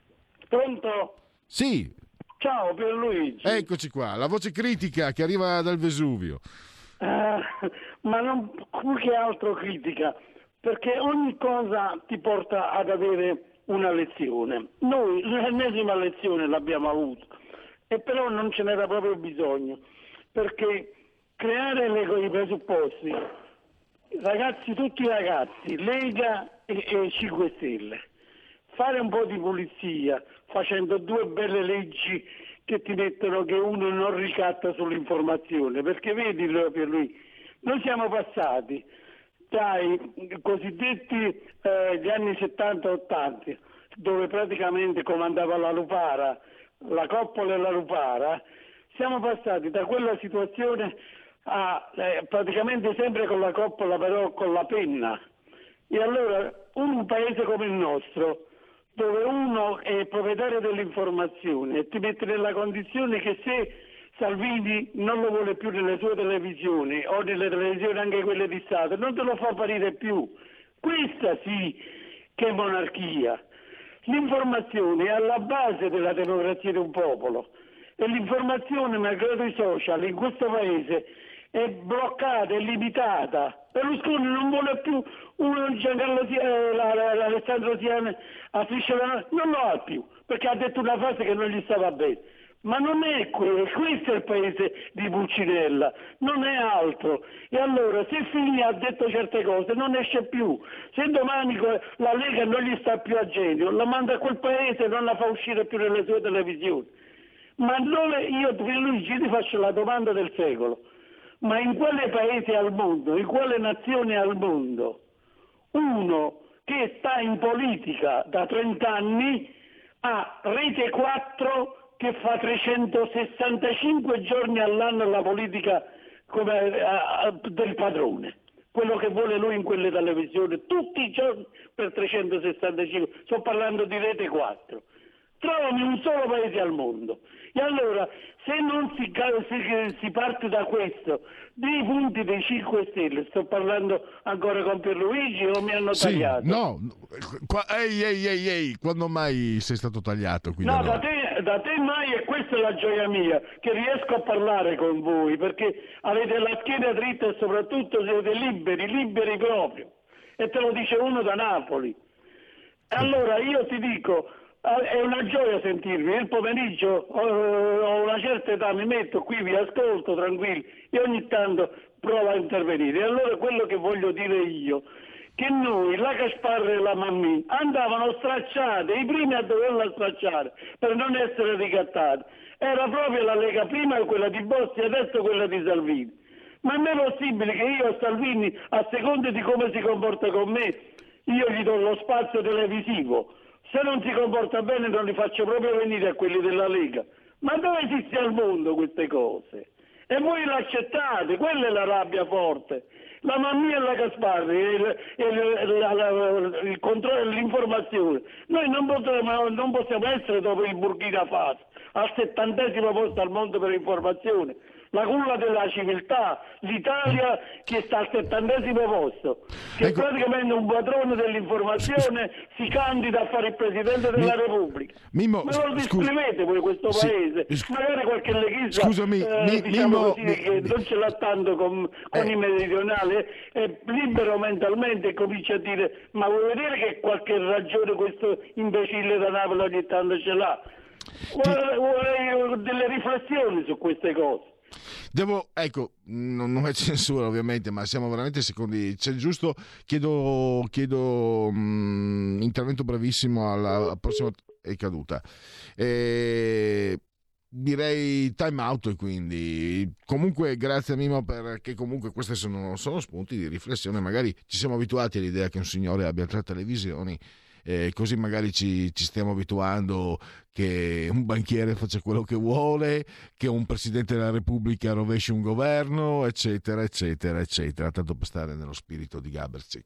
Pronto? sì. Ciao Pierluigi. eccoci qua la voce critica che arriva dal Vesuvio. Uh, ma non più che altro critica, perché ogni cosa ti porta ad avere una lezione. Noi l'ennesima lezione l'abbiamo avuta, e però non ce n'era proprio bisogno, perché creare le, i presupposti, ragazzi, tutti i ragazzi, Lega e, e 5 Stelle, fare un po' di pulizia facendo due belle leggi che ti mettono che uno non ricatta sull'informazione, perché vedi per lui, noi siamo passati dai cosiddetti eh, anni 70-80, dove praticamente comandava la Lupara, la coppola e la Lupara, siamo passati da quella situazione a eh, praticamente sempre con la coppola però con la penna. E allora un paese come il nostro, dove uno è proprietario dell'informazione e ti mette nella condizione che se Salvini non lo vuole più nelle sue televisioni o nelle televisioni anche quelle di Stato, non te lo fa apparire più. Questa sì che è monarchia. L'informazione è alla base della democrazia di un popolo e l'informazione, malgrado i social, in questo paese è bloccata, è limitata. Berlusconi non vuole più un Giancarlo eh, Alessandro Siane a Striscia non lo ha più, perché ha detto una frase che non gli stava bene. Ma non è questo, questo è il paese di Pulcinella, non è altro. E allora se Fini ha detto certe cose non esce più. Se domani la Lega non gli sta più a genio, la manda a quel paese e non la fa uscire più nelle sue televisioni. Ma dove io, Luigi, ti faccio la domanda del secolo. Ma in quale paese al mondo, in quale nazione al mondo, uno che sta in politica da 30 anni ha rete 4 che fa 365 giorni all'anno la politica come, uh, del padrone, quello che vuole lui in quelle televisioni, tutti i giorni per 365, sto parlando di rete 4. Trovami un solo paese al mondo. E allora, se non si, si, si parte da questo, dei punti dei 5 Stelle, sto parlando ancora con Pierluigi o mi hanno sì, tagliato? No, qua, ehi, ehi, ehi, ehi, quando mai sei stato tagliato? no, allora? da, te, da te mai e questa è la gioia mia, che riesco a parlare con voi, perché avete la schiena dritta e soprattutto siete liberi, liberi proprio. E te lo dice uno da Napoli. Allora io ti dico, è una gioia sentirvi, il pomeriggio ho una certa età, mi metto qui, vi ascolto tranquilli e ogni tanto provo a intervenire. E allora quello che voglio dire io, che noi, la Casparra e la Mammì, andavano stracciate, i primi a doverla stracciare per non essere ricattati. Era proprio la Lega prima quella di Bossi e adesso quella di Salvini. Ma non è possibile che io a Salvini, a seconda di come si comporta con me, io gli do lo spazio televisivo se non si comporta bene non li faccio proprio venire a quelli della Lega. Ma dove esiste al mondo queste cose? E voi l'accettate, quella è la rabbia forte. La Mammia e la Gasparri, il, il, la, la, il controllo l'informazione. Noi non, potremo, non possiamo essere dopo il Burkina Faso, al settantesimo posto al mondo per informazione la culla della civiltà, l'Italia che sta al settantesimo posto, che ecco. praticamente un padrone dell'informazione si candida a fare il Presidente della Mi... Repubblica. Mimmo, Ma lo descrivete voi questo paese? Sì. Magari qualche leghista Scusami, eh, mi, diciamo Mimmo, così, che non ce l'ha tanto con, con eh. i meridionali, è libero mentalmente e comincia a dire ma vuoi vedere che qualche ragione questo imbecille da Napoli ogni tanto ce l'ha? Vorrei delle riflessioni su queste cose. Devo, ecco, non, è censura ovviamente, ma siamo veramente secondi. C'è giusto, chiedo, chiedo um, intervento brevissimo alla, alla prossima è caduta. E direi time out quindi comunque grazie a Mimo perché comunque questi sono, sono spunti di riflessione magari ci siamo abituati all'idea che un signore abbia tre televisioni eh, così magari ci, ci, stiamo abituando che un banchiere faccia quello che vuole, che un presidente della Repubblica rovesci un governo, eccetera, eccetera, eccetera, tanto per stare nello spirito di Gabercic.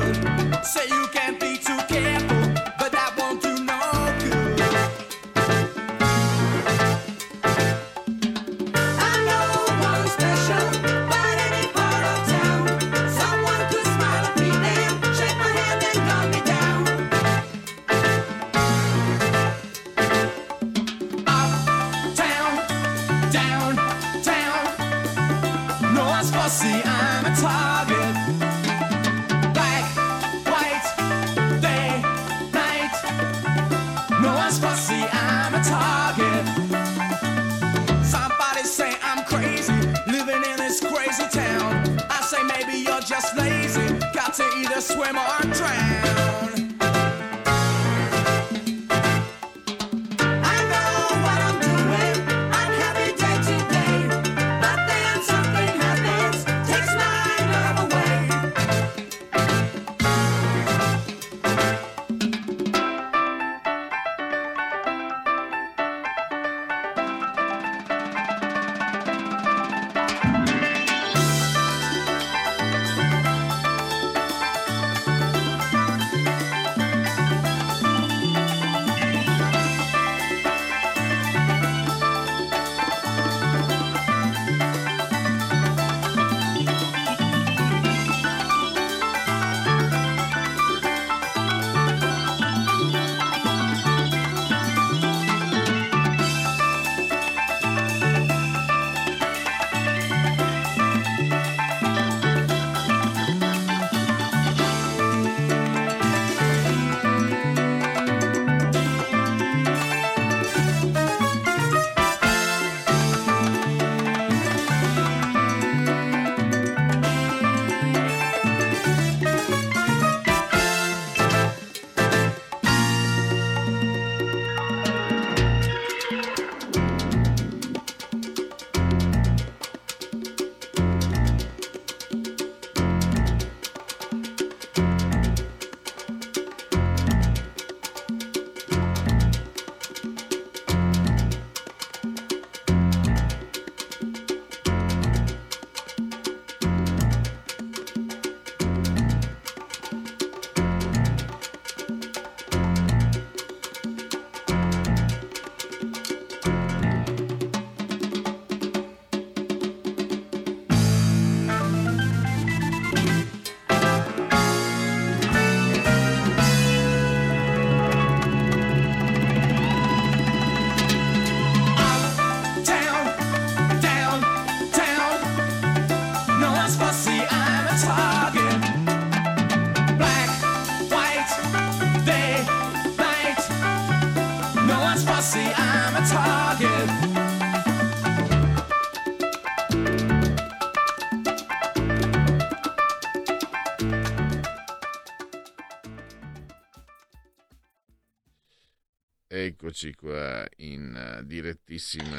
could Eccoci qua in eh, direttissima.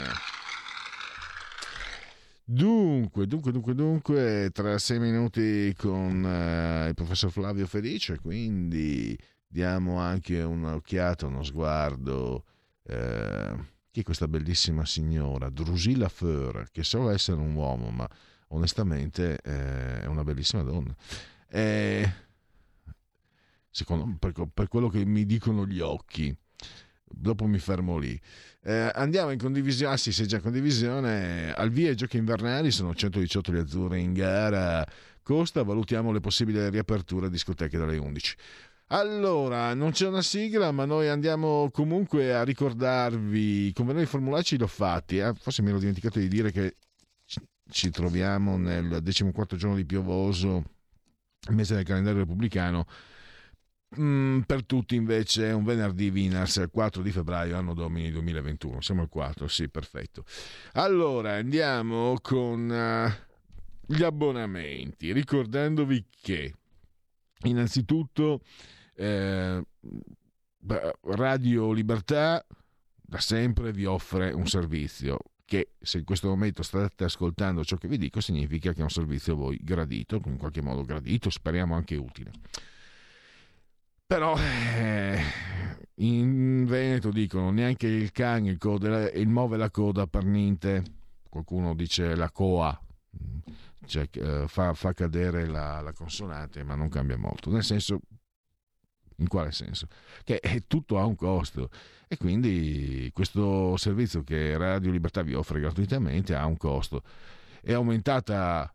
Dunque, dunque, dunque, dunque, tra sei minuti con eh, il professor Flavio Felice, quindi diamo anche un'occhiata, uno sguardo. eh, chi è questa bellissima signora? Drusilla Feur, che so essere un uomo, ma onestamente eh, è una bellissima donna. Eh, secondo, per, per quello che mi dicono gli occhi. Dopo mi fermo lì. Eh, andiamo in condivisione. Ah, sì, sei già in condivisione. Al via i giochi invernali sono 118 gli azzurri in gara. Costa, valutiamo le possibili riaperture a discoteche dalle 11. Allora, non c'è una sigla, ma noi andiamo comunque a ricordarvi come noi i formulacci l'ho fatti. eh. Forse mi ero dimenticato di dire che ci- troviamo nel decimoquarto giorno di piovoso, mese del calendario repubblicano. Mm, per tutti invece un venerdì Winners il 4 di febbraio anno domini 2021 siamo al 4 sì perfetto. Allora andiamo con eh, gli abbonamenti ricordandovi che innanzitutto eh, Radio Libertà da sempre vi offre un servizio che se in questo momento state ascoltando ciò che vi dico significa che è un servizio a voi gradito in qualche modo gradito speriamo anche utile però eh, in Veneto dicono neanche il cane il, code- il muove la coda per niente. Qualcuno dice la coa, cioè eh, fa, fa cadere la, la consonante, ma non cambia molto. Nel senso, in quale senso? Che eh, tutto ha un costo e quindi questo servizio che Radio Libertà vi offre gratuitamente ha un costo. È aumentata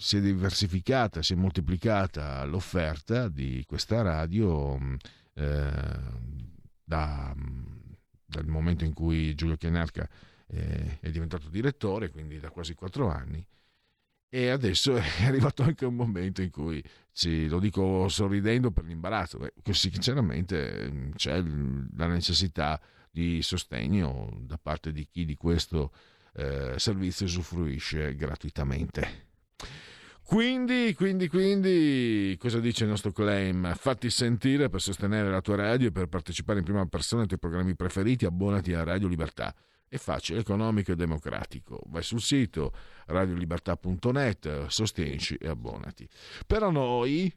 si è diversificata, si è moltiplicata l'offerta di questa radio mh, eh, da- mh, dal momento in cui Giulio Chianarca eh, è diventato direttore, quindi da quasi quattro anni. E adesso è arrivato anche un momento in cui, ci, lo dico sorridendo per l'imbarazzo, che sinceramente mh, c'è la necessità di sostegno da parte di chi di questo eh, servizio usufruisce gratuitamente. Quindi, quindi, quindi, cosa dice il nostro claim? Fatti sentire per sostenere la tua radio e per partecipare in prima persona ai tuoi programmi preferiti, abbonati a Radio Libertà. È facile, economico e democratico. Vai sul sito radiolibertà.net, sostienci e abbonati. Però noi,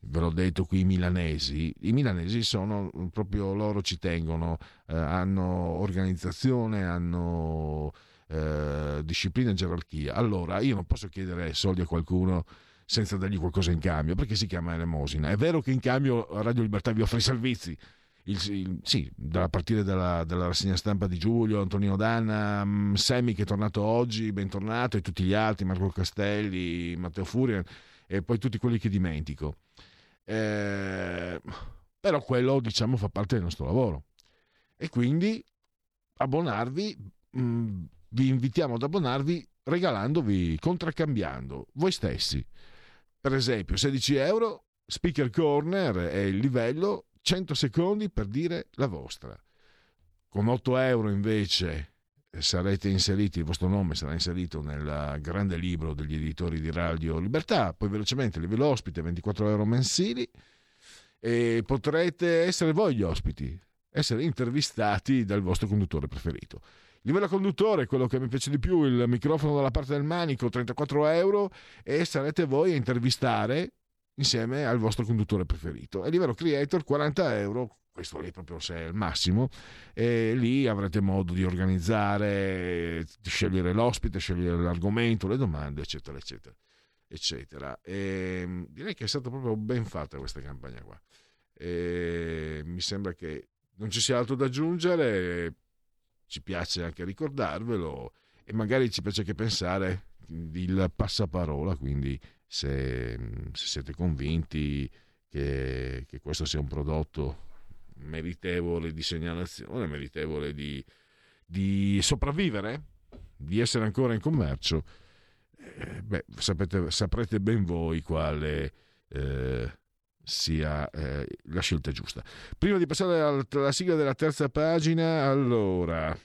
ve l'ho detto qui, i milanesi, i milanesi sono proprio loro ci tengono, eh, hanno organizzazione, hanno eh, disciplina e gerarchia. Allora, io non posso chiedere soldi a qualcuno senza dargli qualcosa in cambio, perché si chiama elemosina. È vero che in cambio Radio Libertà vi offre i servizi. Il- il- sì, da partire dalla, dalla rassegna stampa di Giulio, Antonino Danna, mm, Semmi che è tornato oggi, bentornato, e tutti gli altri, Marco Castelli, Matteo Furia, e poi tutti quelli che dimentico. Eh, però quello, diciamo, fa parte del nostro lavoro. E quindi abbonarvi, mh, vi invitiamo ad abbonarvi regalandovi, contraccambiando voi stessi. Per esempio, 16 euro, Speaker Corner è il livello 100 secondi per dire la vostra. Con 8 euro invece sarete inseriti, il vostro nome sarà inserito nel grande libro degli editori di Radio Libertà, poi velocemente livello ospite 24 euro mensili e potrete essere voi gli ospiti, essere intervistati dal vostro conduttore preferito. Livello conduttore, quello che mi piace di più, il microfono dalla parte del manico, 34 euro e sarete voi a intervistare insieme al vostro conduttore preferito. E livello creator, 40 euro, questo lì proprio se è il massimo, e lì avrete modo di organizzare, di scegliere l'ospite, scegliere l'argomento, le domande, eccetera, eccetera, eccetera. E direi che è stata proprio ben fatta questa campagna qua. E mi sembra che non ci sia altro da aggiungere, ci piace anche ricordarvelo e magari ci piace anche pensare il passaparola, quindi se, se siete convinti che, che questo sia un prodotto meritevole di segnalazione, meritevole di, di sopravvivere, di essere ancora in commercio, eh, beh, sapete- saprete ben voi quale eh, sia eh, la scelta giusta. Prima di passare al- alla sigla della terza pagina, allora,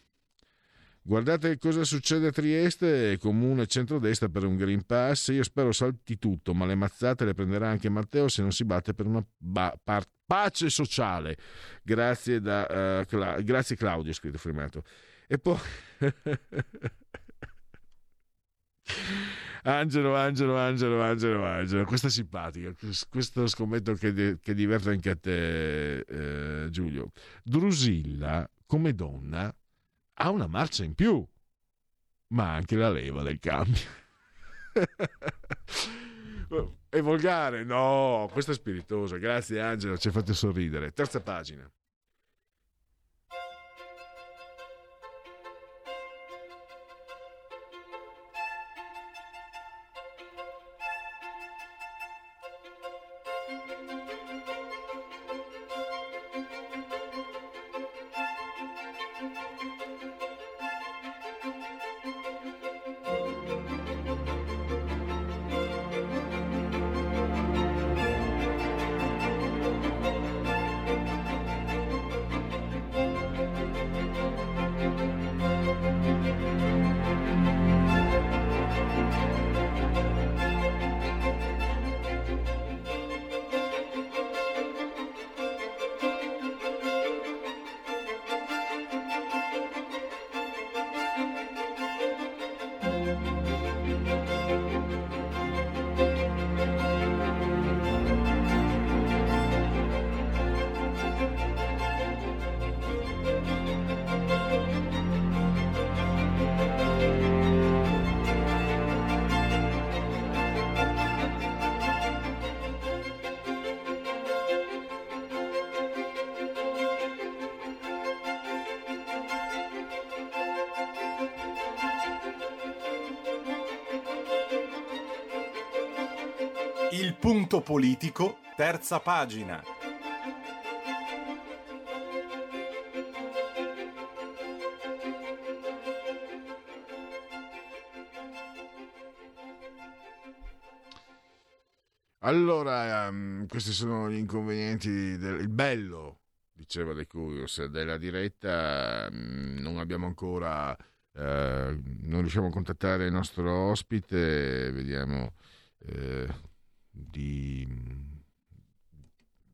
guardate cosa succede a Trieste, comune centrodestra per un Green Pass, io spero salti tutto, ma le mazzate le prenderà anche Matteo se non si batte per una ba- par- pace sociale. Grazie, da, eh, Cla- grazie Claudio, scritto firmato. E poi... Angelo, Angelo, Angelo, Angelo, Angelo, questa è simpatica, questo scommetto che, che diverte anche a te, eh, Giulio. Drusilla, come donna, ha una marcia in più, ma anche la leva del cambio. È volgare? No, questa è spiritosa. Grazie Angelo, ci hai fatto sorridere. Terza pagina. Politico, terza pagina. Allora, ehm, questi sono gli inconvenienti del bello, diceva De Curios, della diretta. mm, Non abbiamo ancora, eh, non riusciamo a contattare il nostro ospite, vediamo eh, di...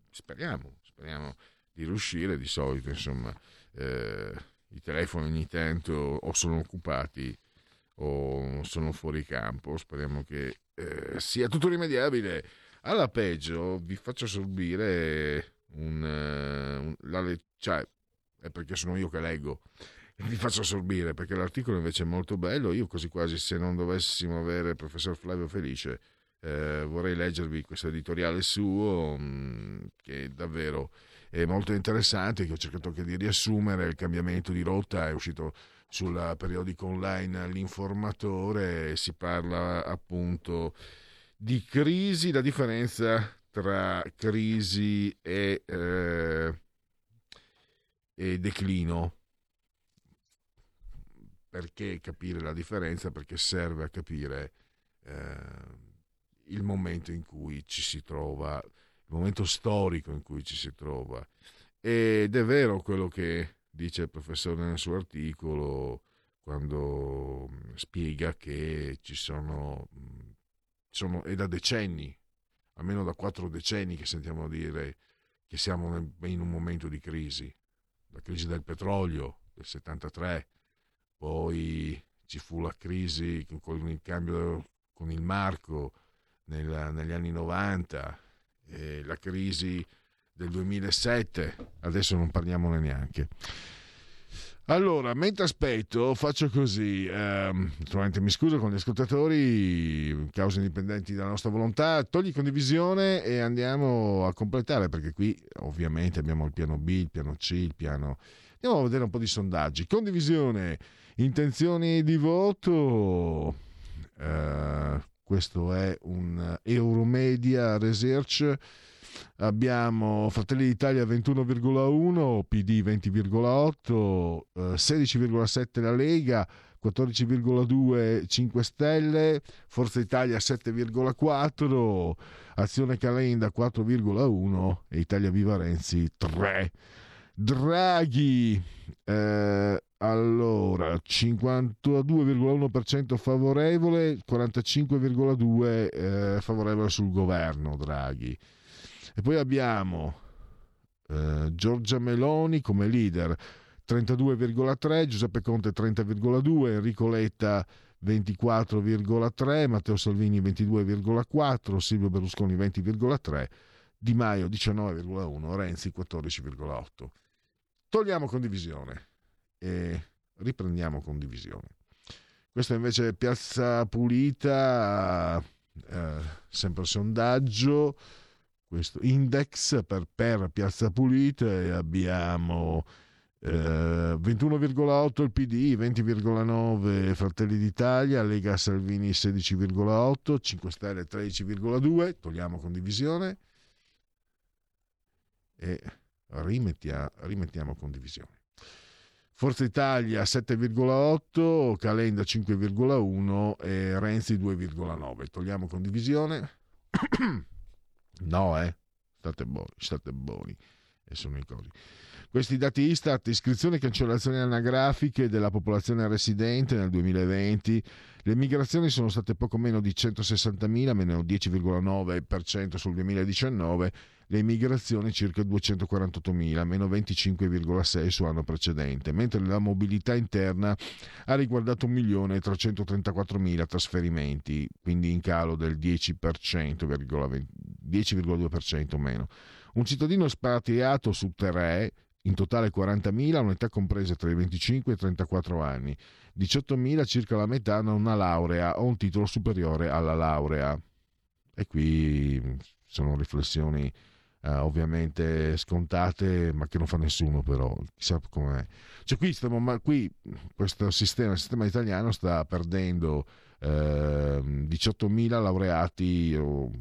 Speriamo, speriamo di riuscire, di solito, insomma, eh, i telefoni ogni tanto o sono occupati o sono fuori campo. Speriamo che eh, sia tutto rimediabile. Alla peggio vi faccio sorbire un, eh, un- la cioè, è perché sono io che leggo. Vi faccio sorbire perché l'articolo invece è molto bello. Io quasi quasi se non dovessimo avere il professor Flavio Felice eh, vorrei leggervi questo editoriale suo mh, che davvero è molto interessante che ho cercato anche di riassumere il cambiamento di rotta è uscito sul periodico online L'Informatore si parla appunto di crisi, la differenza tra crisi e, eh, e declino. Perché capire la differenza? Perché serve a capire eh, il momento in cui ci si trova, il momento storico in cui ci si trova. Ed è vero quello che dice il professore nel suo articolo quando mh, spiega che ci sono, mh, sono è da decenni, almeno da quattro decenni che sentiamo dire che siamo in un momento di crisi. La crisi del petrolio del 73, poi ci fu la crisi con il cambio con il marco nel- negli anni 90, e la crisi del 2007, adesso non parliamone neanche. Allora, mentre aspetto, faccio così. ehm, mi scuso con gli ascoltatori, cause indipendenti dalla nostra volontà. Togli condivisione e andiamo a completare, perché qui ovviamente abbiamo il piano B, il piano C, il piano. Andiamo a vedere un po' di sondaggi. Condivisione, intenzioni di voto. Eh, questo è un Euromedia Research. Abbiamo Fratelli d'Italia 21,1, PD 20,8, eh, 16,7 la Lega, 14,2 5 Stelle, Forza Italia 7,4, Azione Calenda 4,1 e Italia Viva Renzi 3. Draghi, eh, allora 52,1% favorevole, 45,2% eh, favorevole sul governo Draghi. E poi abbiamo eh, Giorgia Meloni come leader 32,3, Giuseppe Conte 30,2, Enrico Letta 24,3, Matteo Salvini 22,4, Silvio Berlusconi 20,3, Di Maio 19,1, Renzi 14,8. Togliamo condivisione e riprendiamo condivisione. Questa invece è Piazza Pulita eh, sempre sondaggio, questo index per, per Piazza Pulita e abbiamo eh, 21,8 il PD, 20,9 Fratelli d'Italia, Lega Salvini 16,8, 5 Stelle 13,2, togliamo condivisione e rimettia- rimettiamo condivisione. Forza Italia 7,8, Calenda 5,1 e Renzi 2,9. Togliamo condivisione. no, eh. State buoni, state buoni. E sono i cosi. Questi dati Istat, iscrizioni e cancellazioni anagrafiche della popolazione residente nel 2020, le migrazioni sono state poco meno di 160.000, meno 10,9% sul 2019, le immigrazioni circa 248.000, meno 25,6% su anno precedente, mentre la mobilità interna ha riguardato 1.334.000 trasferimenti, quindi in calo del 10%, 10,2% meno. Un cittadino espatriato su tre, in totale 40.000, hanno età compresa tra i 25 e i 34 anni. 18.000, circa la metà, hanno una laurea o un titolo superiore alla laurea. E qui sono riflessioni eh, ovviamente scontate, ma che non fa nessuno però, chissà com'è. Cioè qui, stiamo, ma qui questo sistema, il sistema italiano sta perdendo eh, 18.000 laureati o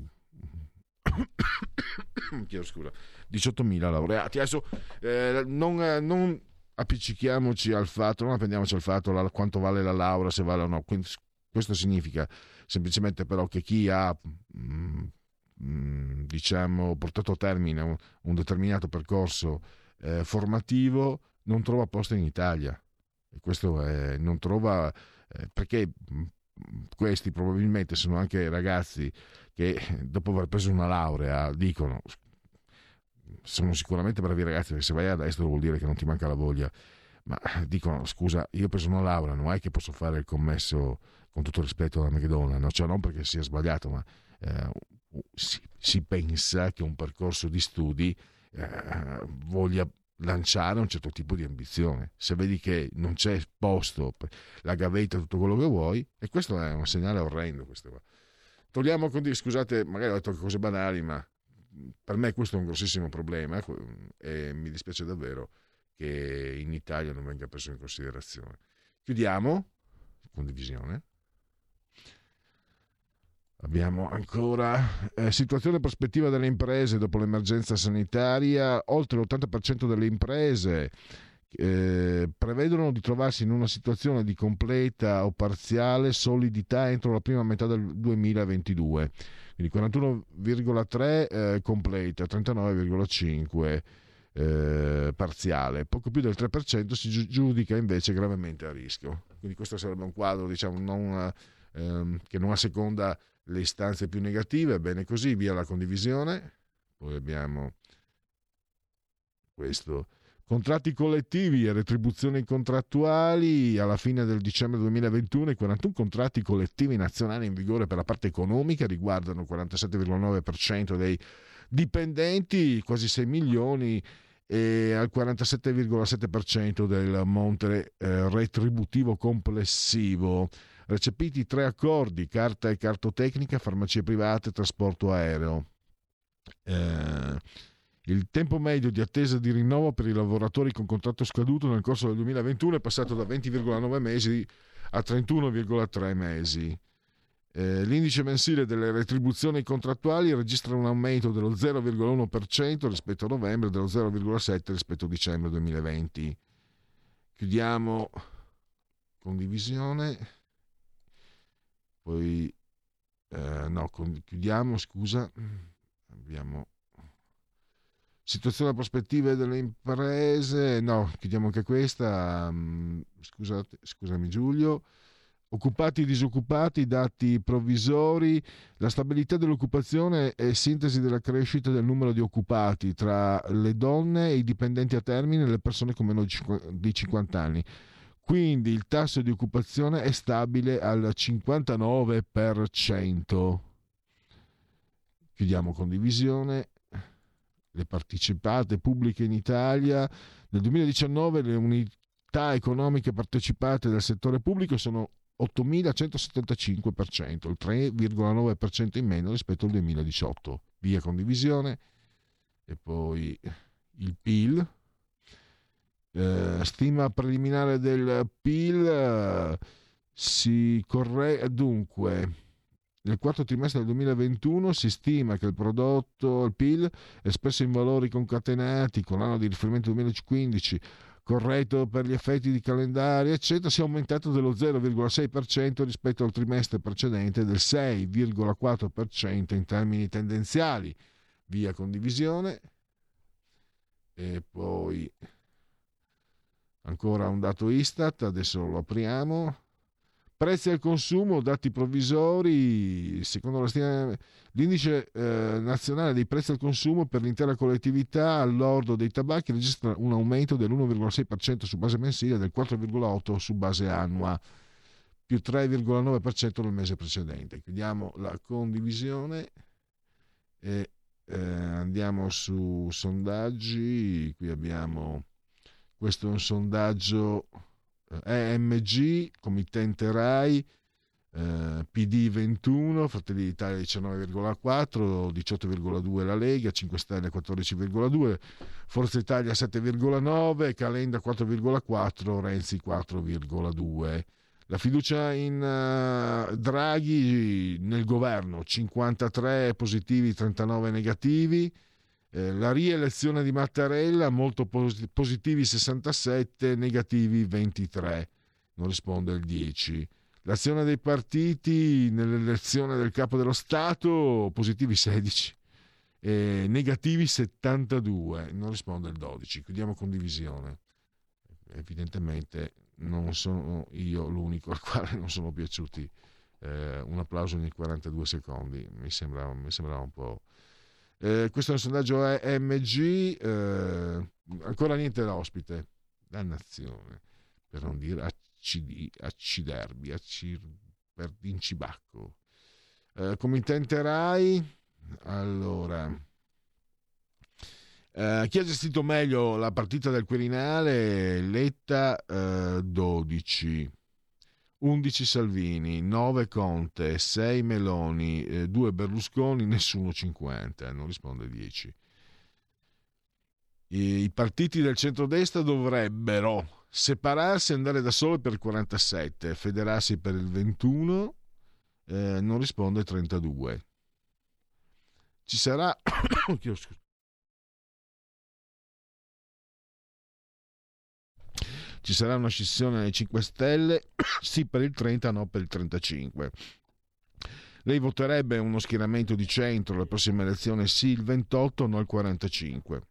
chiedo scusa, 18.000 laureati. Adesso eh, non, non appiccichiamoci al fatto, non appendiamoci al fatto la- quanto vale la laurea, se vale o no. Questo significa semplicemente però che chi ha mm, mm, diciamo portato a termine un, un determinato percorso eh, formativo non trova posto in Italia. E questo è, non trova eh, perché mm, questi probabilmente sono anche ragazzi che dopo aver preso una laurea dicono sono sicuramente bravi ragazzi perché se vai all'estero vuol dire che non ti manca la voglia ma dicono scusa io ho preso una laurea non è che posso fare il commesso con tutto rispetto alla McDonald's no? cioè non perché sia sbagliato ma eh, si, si pensa che un percorso di studi eh, voglia lanciare un certo tipo di ambizione se vedi che non c'è posto la gavetta tutto quello che vuoi e questo è un segnale orrendo togliamo condi- scusate magari ho detto cose banali ma per me questo è un grossissimo problema e mi dispiace davvero che in Italia non venga preso in considerazione. Chiudiamo, condivisione. Abbiamo ancora eh, situazione prospettiva delle imprese dopo l'emergenza sanitaria. Oltre l'80% delle imprese eh, prevedono di trovarsi in una situazione di completa o parziale solidità entro la prima metà del 2022. Quindi 41,3 eh, completa, 39,5 eh, parziale. Poco più del 3% si giu- giudica invece gravemente a rischio. Quindi questo sarebbe un quadro diciamo, non, ehm, che non asseconda le istanze più negative. Bene così, via la condivisione. Poi abbiamo questo. Contratti collettivi e retribuzioni contrattuali alla fine del dicembre 2021 i 41 contratti collettivi nazionali in vigore per la parte economica riguardano il 47,9% dei dipendenti, quasi 6 milioni e al 47,7% del monte eh, retributivo complessivo. Recepiti tre accordi, carta e cartotecnica, farmacie private, trasporto aereo. Eh, il tempo medio di attesa di rinnovo per i lavoratori con contratto scaduto nel corso del 2021 è passato da 20,9 mesi a 31,3 mesi. Eh, l'indice mensile delle retribuzioni contrattuali registra un aumento dello 0,1% rispetto a novembre e dello 0,7% rispetto a dicembre 2020. Chiudiamo condivisione. Poi eh, no, con- chiudiamo, scusa. Abbiamo situazione e prospettive delle imprese. No, chiudiamo anche questa. Mm, Scusate, scusami Giulio. Occupati e disoccupati, dati provvisori, la stabilità dell'occupazione e sintesi della crescita del numero di occupati tra le donne i dipendenti a termine e le persone con meno di 50 anni. Quindi il tasso di occupazione è stabile al 59%. Chiudiamo condivisione. Le partecipate pubbliche in Italia. Nel 2019 le unità economiche partecipate del settore pubblico sono 8.175%, il 3,9% in meno rispetto al 2018. Via condivisione. E poi il PIL. Eh, stima preliminare del PIL eh, si corre dunque nel quarto trimestre del 2021 si stima che il prodotto, il PIL, espresso in valori concatenati con l'anno di riferimento 2015, corretto per gli effetti di calendario, eccetera, sia aumentato dello 0,6% rispetto al trimestre precedente e del 6,4% in termini tendenziali. Via condivisione. E poi ancora un dato Istat, adesso lo apriamo. Prezzi al consumo, dati provvisori, secondo la stima, l'indice eh, nazionale dei prezzi al consumo per l'intera collettività all'ordo dei tabacchi registra un aumento dell'1,6% su base mensile e del 4,8% su base annua, più 3,9% nel mese precedente. Chiudiamo la condivisione e eh, andiamo su sondaggi. Qui abbiamo, questo è un sondaggio EMG, committente RAI, eh, PD 21, Fratelli d'Italia 19,4, 18,2 la Lega, 5 Stelle 14,2, Forza Italia 7,9, Calenda 4,4, Renzi 4,2. La fiducia in uh, Draghi nel governo 53 positivi, 39 negativi. Eh, la rielezione di Mattarella molto pos- positivi 67, negativi 23. Non risponde il 10. L'azione dei partiti nell'elezione del capo dello Stato positivi 16. Eh, negativi 72, non risponde il 12. Chiudiamo condivisione. Evidentemente non sono io l'unico al quale non sono piaciuti eh, un applauso ogni 42 secondi, mi sembrava, mi sembrava un po'... Eh, questo è un sondaggio EMG, eh, ancora niente l'ospite, dannazione, per non dire accidi, acciderbi, accir, per incibacco. Eh, committente RAI, allora... Eh, chi ha gestito meglio la partita del Quirinale? Letta eh, 12, 11 Salvini, 9 Conte, 6 Meloni, eh, 2 Berlusconi, nessuno 50, non risponde 10. I, partiti del centrodestra dovrebbero separarsi e andare da soli per il 47, federarsi per il 21, eh, non risponde 32. Ci sarà... ci sarà una scissione nei 5 Stelle, sì per il 30, no per il 35. Lei voterebbe uno schieramento di centro alle prossime elezioni sì il 28, no il 45.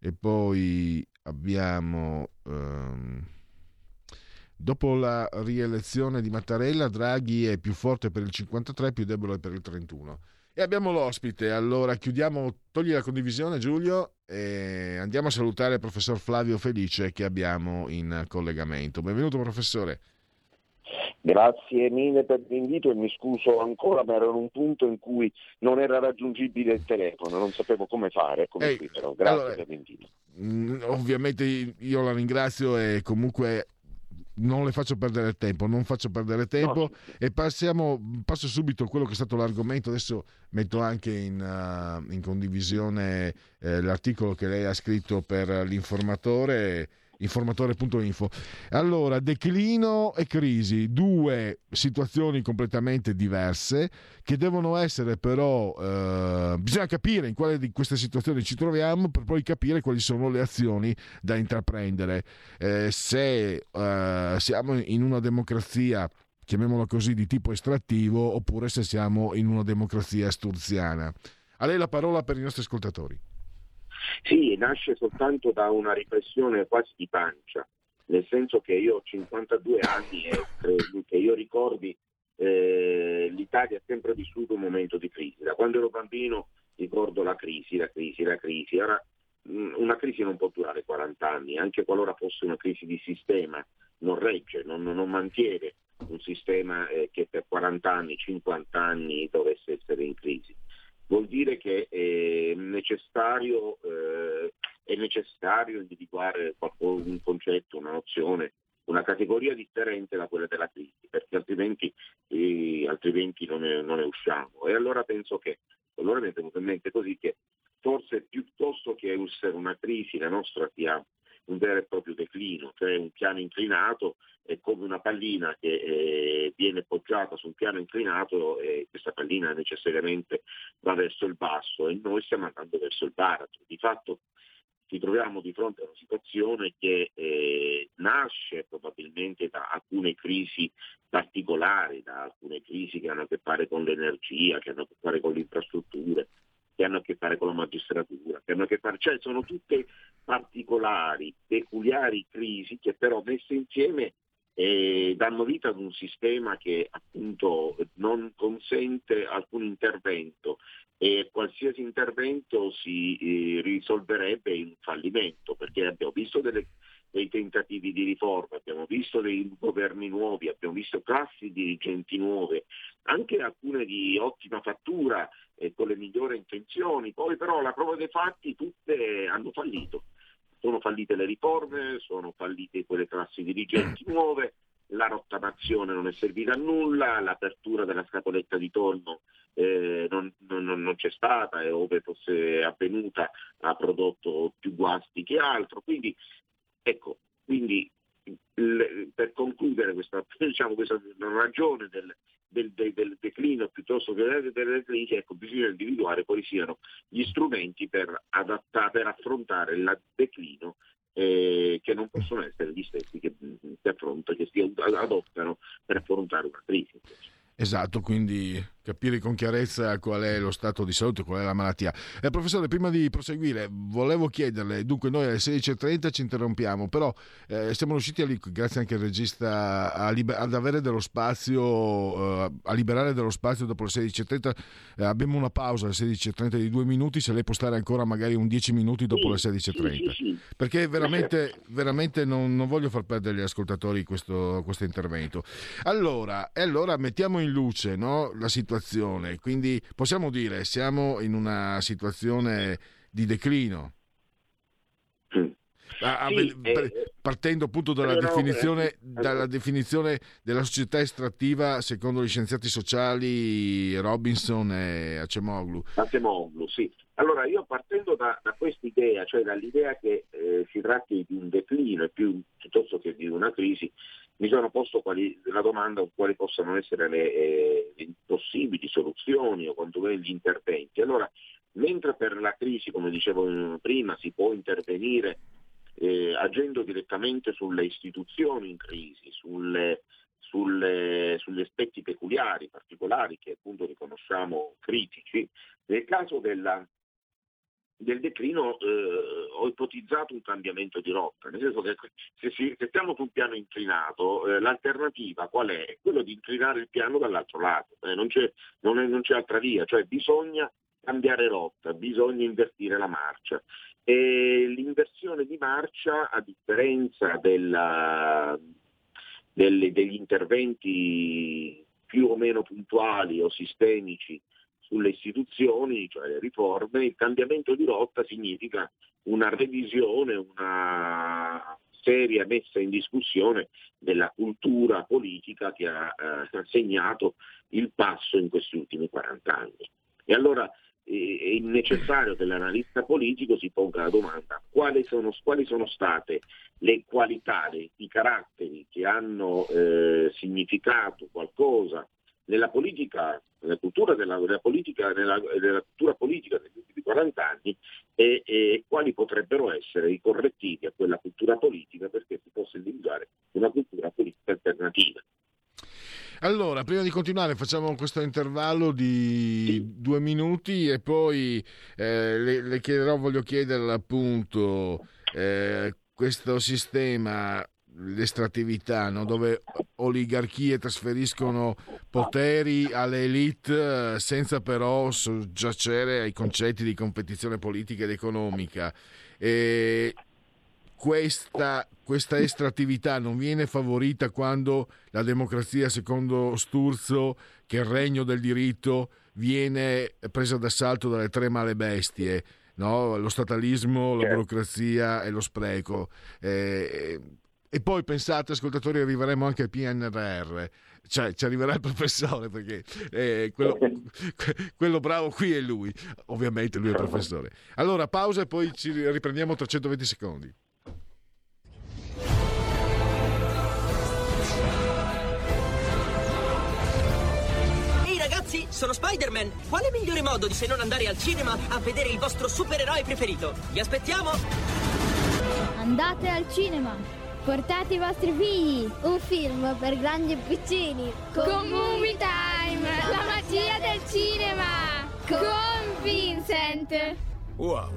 E poi abbiamo... ehm, dopo la rielezione di Mattarella, Draghi è più forte per il 53, più debole per il 31. E abbiamo l'ospite, allora chiudiamo, togli la condivisione Giulio e andiamo a salutare il professor Flavio Felice che abbiamo in collegamento. Benvenuto professore. Grazie mille per l'invito e mi scuso ancora, ma ero in un punto in cui non era raggiungibile il telefono, non sapevo come fare, come Ehi, scriverlo. Grazie allora- per l'invito. Mm, Ovviamente io la ringrazio e comunque non le faccio perdere tempo, non faccio perdere tempo e passiamo, passo subito a quello che è stato l'argomento, adesso metto anche in, uh, in condivisione eh, l'articolo che lei ha scritto per l'informatore informatore.info. Allora, declino e crisi, due situazioni completamente diverse che devono essere però, eh, bisogna capire in quale di queste situazioni ci troviamo per poi capire quali sono le azioni da intraprendere. Eh, se eh, siamo in una democrazia chiamiamola così, di tipo estrattivo, oppure se siamo in una democrazia sturziana. A lei la parola per i nostri ascoltatori. Sì, nasce soltanto da una riflessione quasi di pancia, nel senso che io ho 52 anni e eh, che io ricordi eh, l'Italia ha sempre vissuto un momento di crisi. Da quando ero bambino ricordo la crisi, la crisi, la crisi. Ora mh, una crisi non può durare 40 anni, anche qualora fosse una crisi di sistema, non regge, non, non mantiene un sistema eh, che per 40 anni, 50 anni dovesse essere in crisi vuol dire che è necessario, eh, è necessario individuare un concetto, una nozione, una categoria differente da quella della crisi. perché altrimenti, eh, altrimenti non, ne, non ne usciamo. E allora penso che, allora mi è venuto in mente così che forse piuttosto che essere una crisi, la nostra sia un vero e proprio declino, cioè un piano inclinato è come una pallina che eh, viene poggiata su un piano inclinato e questa pallina necessariamente va verso il basso e noi stiamo andando verso il baratro. Di fatto ci troviamo di fronte a una situazione che eh, nasce probabilmente da alcune crisi particolari, da alcune crisi che hanno a che fare con l'energia, che hanno a che fare con le infrastrutture, che hanno a che fare con la magistratura, che hanno a che fare, cioè sono tutte particolari, peculiari crisi che però messe insieme eh, danno vita ad un sistema che appunto non consente alcun intervento e qualsiasi intervento si eh, risolverebbe in fallimento perché abbiamo visto delle- dei tentativi di riforma, abbiamo visto dei governi nuovi, abbiamo visto classi dirigenti nuove, anche alcune di ottima fattura e con le migliori intenzioni, poi però la prova dei fatti tutte hanno fallito. Sono fallite le riforme, sono fallite quelle classi dirigenti nuove, la rottamazione non è servita a nulla, l'apertura della scatoletta di tonno eh, non, non- non c'è stata e ove fosse avvenuta ha prodotto più guasti che altro. Quindi, ecco, quindi per concludere questa, diciamo, questa ragione del, del- del- del declino piuttosto che delle, delle ecco, bisogna individuare quali siano gli strumenti per, adatta- per affrontare il declino eh, che non possono essere gli stessi che, che affronta- che si adottano per affrontare una crisi. Esatto, quindi capire con chiarezza qual è lo stato di salute, qual è la malattia. Eh, professore, prima di proseguire, volevo chiederle, dunque noi alle 16.30 ci interrompiamo, però eh, siamo riusciti, li- grazie anche al regista, liber- ad avere dello spazio, eh, a liberare dello spazio dopo le 16.30. Eh, abbiamo una pausa alle 16.30 di due minuti, se lei può stare ancora magari un 10 minuti dopo le 16.30. Perché veramente, veramente non, non voglio far perdere agli ascoltatori questo, questo intervento. Allora, allora mettiamo in luce no, la situazione, quindi possiamo dire siamo in una situazione di declino. A- a- Sì, per- eh, partendo appunto dalla però, definizione, eh, dalla definizione della società estrattiva secondo gli scienziati sociali Robinson e Acemoglu. Acemoglu, sì. Allora io partendo da, da quest'idea, cioè dall'idea che eh, si tratti di un declino più piuttosto che di una crisi, mi sono posto quali- la domanda quali possano essere le, eh, le possibili soluzioni o quantomeno gli interventi. Allora, mentre per la crisi, come dicevo prima, si può intervenire eh, agendo direttamente sulle istituzioni in crisi, sulle, sulle- sugli aspetti peculiari, particolari che appunto riconosciamo critici, nel caso della- del declino eh, ho ipotizzato un cambiamento di rotta, nel senso che se, si- se stiamo su un piano inclinato, eh, l'alternativa qual è? Quello di inclinare il piano dall'altro lato, eh, non, c'è, non è- non c'è altra via, cioè bisogna cambiare rotta, bisogna invertire la marcia. E l'inversione di marcia, a differenza della- delle- degli interventi più o meno puntuali o sistemici sulle istituzioni, cioè le riforme, il cambiamento di rotta significa una revisione, una seria messa in discussione della cultura politica che ha eh, segnato il passo in questi ultimi 40 anni. E allora eh, è necessario che l'analista politico si ponga la domanda quali sono, quali sono state le qualità, le- i caratteri che hanno eh, significato qualcosa nella politica, nella cultura della, della politica, nella, nella cultura politica degli ultimi 40 anni e, e quali potrebbero essere i correttivi a quella cultura politica perché si possa individuare una cultura politica alternativa. Allora, prima di continuare facciamo questo intervallo di due minuti e poi eh, le, le chiederò, voglio chiederle appunto eh, questo sistema l'estrattività no? dove oligarchie trasferiscono poteri alle elite eh, senza però soggiacere ai concetti di competizione politica ed economica e questa, questa estrattività non viene favorita quando la democrazia, secondo Sturzo, che il regno del diritto viene presa d'assalto dalle tre male bestie, no? lo statalismo, la Certo. burocrazia e lo spreco. Eh, E poi pensate, ascoltatori, arriveremo anche al PNRR, cioè ci arriverà il professore perché eh, quello, que- quello bravo qui è lui, ovviamente lui è il professore. Allora pausa e poi ci riprendiamo tra 120 secondi. Ehi ragazzi, sono Spider-Man! Quale migliore modo di se non andare al cinema a vedere il vostro supereroe preferito? Vi aspettiamo! Andate al cinema! Portate i vostri figli! Un film per grandi e piccini! Con Movie Time! La magia del cinema! Con Vincent! Wow.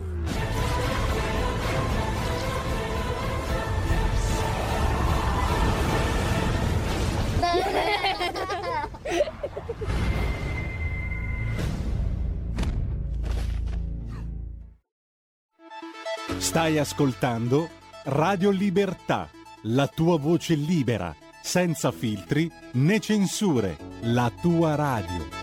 Stai ascoltando Radio Libertà, la tua voce libera, senza filtri né censure, la tua radio.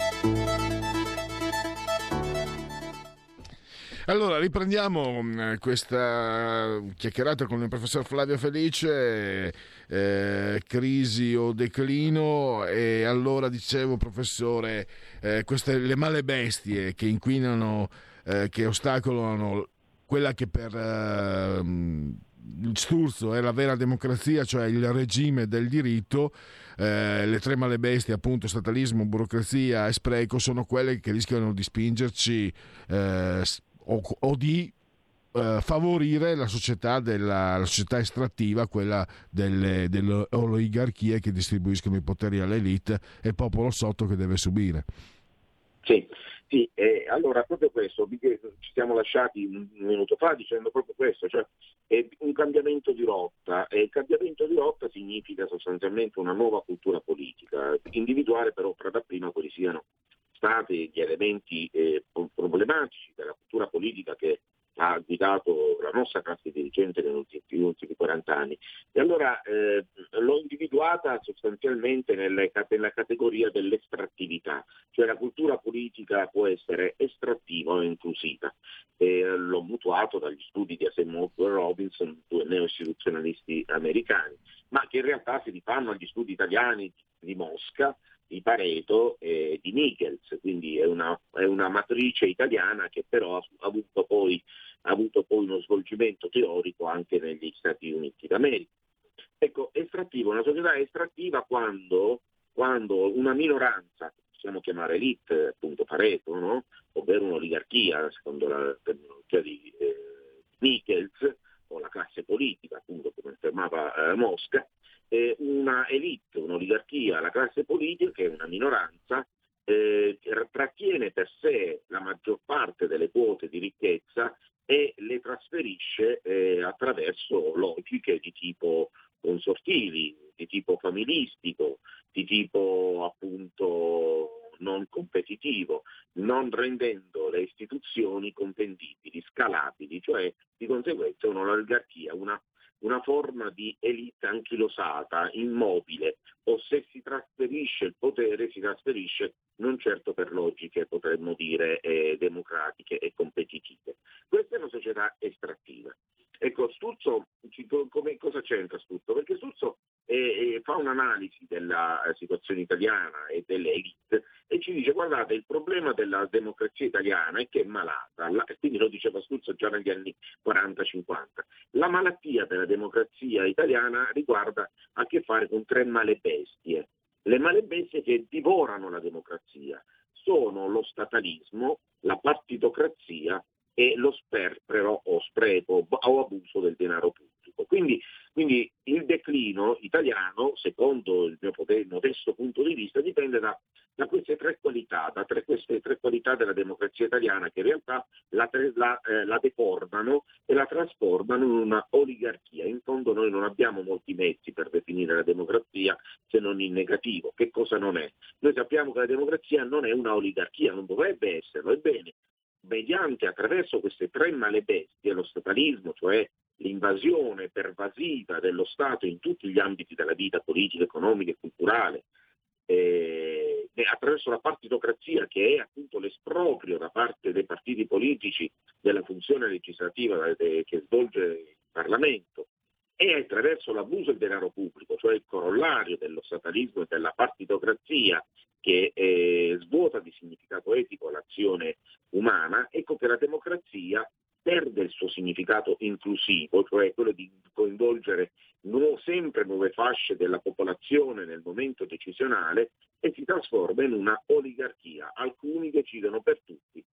Allora, riprendiamo mh, questa chiacchierata con il professor Flavio Felice, eh, crisi o declino, e allora dicevo, professore, eh, queste le male bestie che inquinano, eh, che ostacolano quella che per ehm, Sturzo è la vera democrazia, cioè il regime del diritto, eh, le tre male bestie, appunto, statalismo, burocrazia e spreco, sono quelle che rischiano di spingerci eh, o, o di eh, favorire la società, della, la società estrattiva, quella delle, delle oligarchie che distribuiscono i poteri all'elite e il popolo sotto che deve subire. Sì, sì eh, allora proprio questo, ci siamo lasciati un minuto fa dicendo proprio questo, cioè è un cambiamento di rotta e il cambiamento di rotta significa sostanzialmente una nuova cultura politica, individuare però per dapprima quali siano stati gli elementi eh, pro- problematici della cultura politica che ha guidato la nostra classe dirigente negli ultimi, ultimi 40 anni. E allora eh, l'ho individuata sostanzialmente nelle- nella categoria dell'estrattività, cioè la cultura politica può essere estrattiva o inclusiva. E l'ho mutuato dagli studi di Asimov e Robinson, due neo-istituzionalisti americani, ma che in realtà si rifanno agli studi italiani di Mosca, di Pareto e di Nichols, quindi è una, è una matrice italiana che però ha avuto poi, ha avuto poi uno svolgimento teorico anche negli Stati Uniti d'America. Ecco, estrattiva, una società estrattiva quando, quando una minoranza, possiamo chiamare elite, appunto Pareto, no? ovvero un'oligarchia, secondo la terminologia di eh, Nichols, o la classe politica, appunto come affermava eh, Mosca, eh, una elite, un'oligarchia, la classe politica, che è una minoranza, eh, trattiene per sé la maggior parte delle quote di ricchezza e le trasferisce eh, attraverso logiche di tipo consortili, di tipo familistico, di tipo appunto non competitivo, non rendendo le istituzioni contendibili, scalabili, cioè di conseguenza un'oligarchia, una, una forma di elite anchilosata, immobile, o se si trasferisce il potere si trasferisce non certo per logiche, potremmo dire, eh, democratiche e competitive. Questa è una società estrattiva. Ecco, Sturzo, come- cosa c'entra Sturzo? Perché Sturzo eh, eh, fa un'analisi della eh, situazione italiana e delle elite e ci dice guardate il problema della democrazia italiana è che è malata, La- quindi lo diceva Sturzo già negli anni 40-50. La malattia della democrazia italiana riguarda a che fare con tre male bestie. Le male bestie che divorano la democrazia sono lo statalismo, la partitocrazia e lo sperpero o spreco o abuso del denaro pubblico. Quindi, quindi il declino italiano, secondo il mio pote- modesto punto di vista, dipende da, da queste tre qualità, da tre- queste tre qualità della democrazia italiana che in realtà la, la, eh, la deformano e la trasformano in una oligarchia. In fondo noi non abbiamo molti mezzi per definire la democrazia se non in negativo. Che cosa non è? Noi sappiamo che la democrazia non è una oligarchia, non dovrebbe esserlo, ebbene mediante attraverso queste tre malebestie, lo statalismo, cioè l'invasione pervasiva dello Stato in tutti gli ambiti della vita politica, economica e culturale, eh, attraverso la partitocrazia che è appunto l'esproprio da parte dei partiti politici della funzione legislativa eh, che svolge il Parlamento e attraverso l'abuso del denaro pubblico, cioè il corollario dello statalismo e della partitocrazia che eh, svuota di significato etico l'azione umana, ecco che la democrazia perde il suo significato inclusivo, cioè quello di coinvolgere nu- sempre nuove fasce della popolazione nel momento decisionale e si trasforma in una oligarchia. Alcuni decidono per tutti.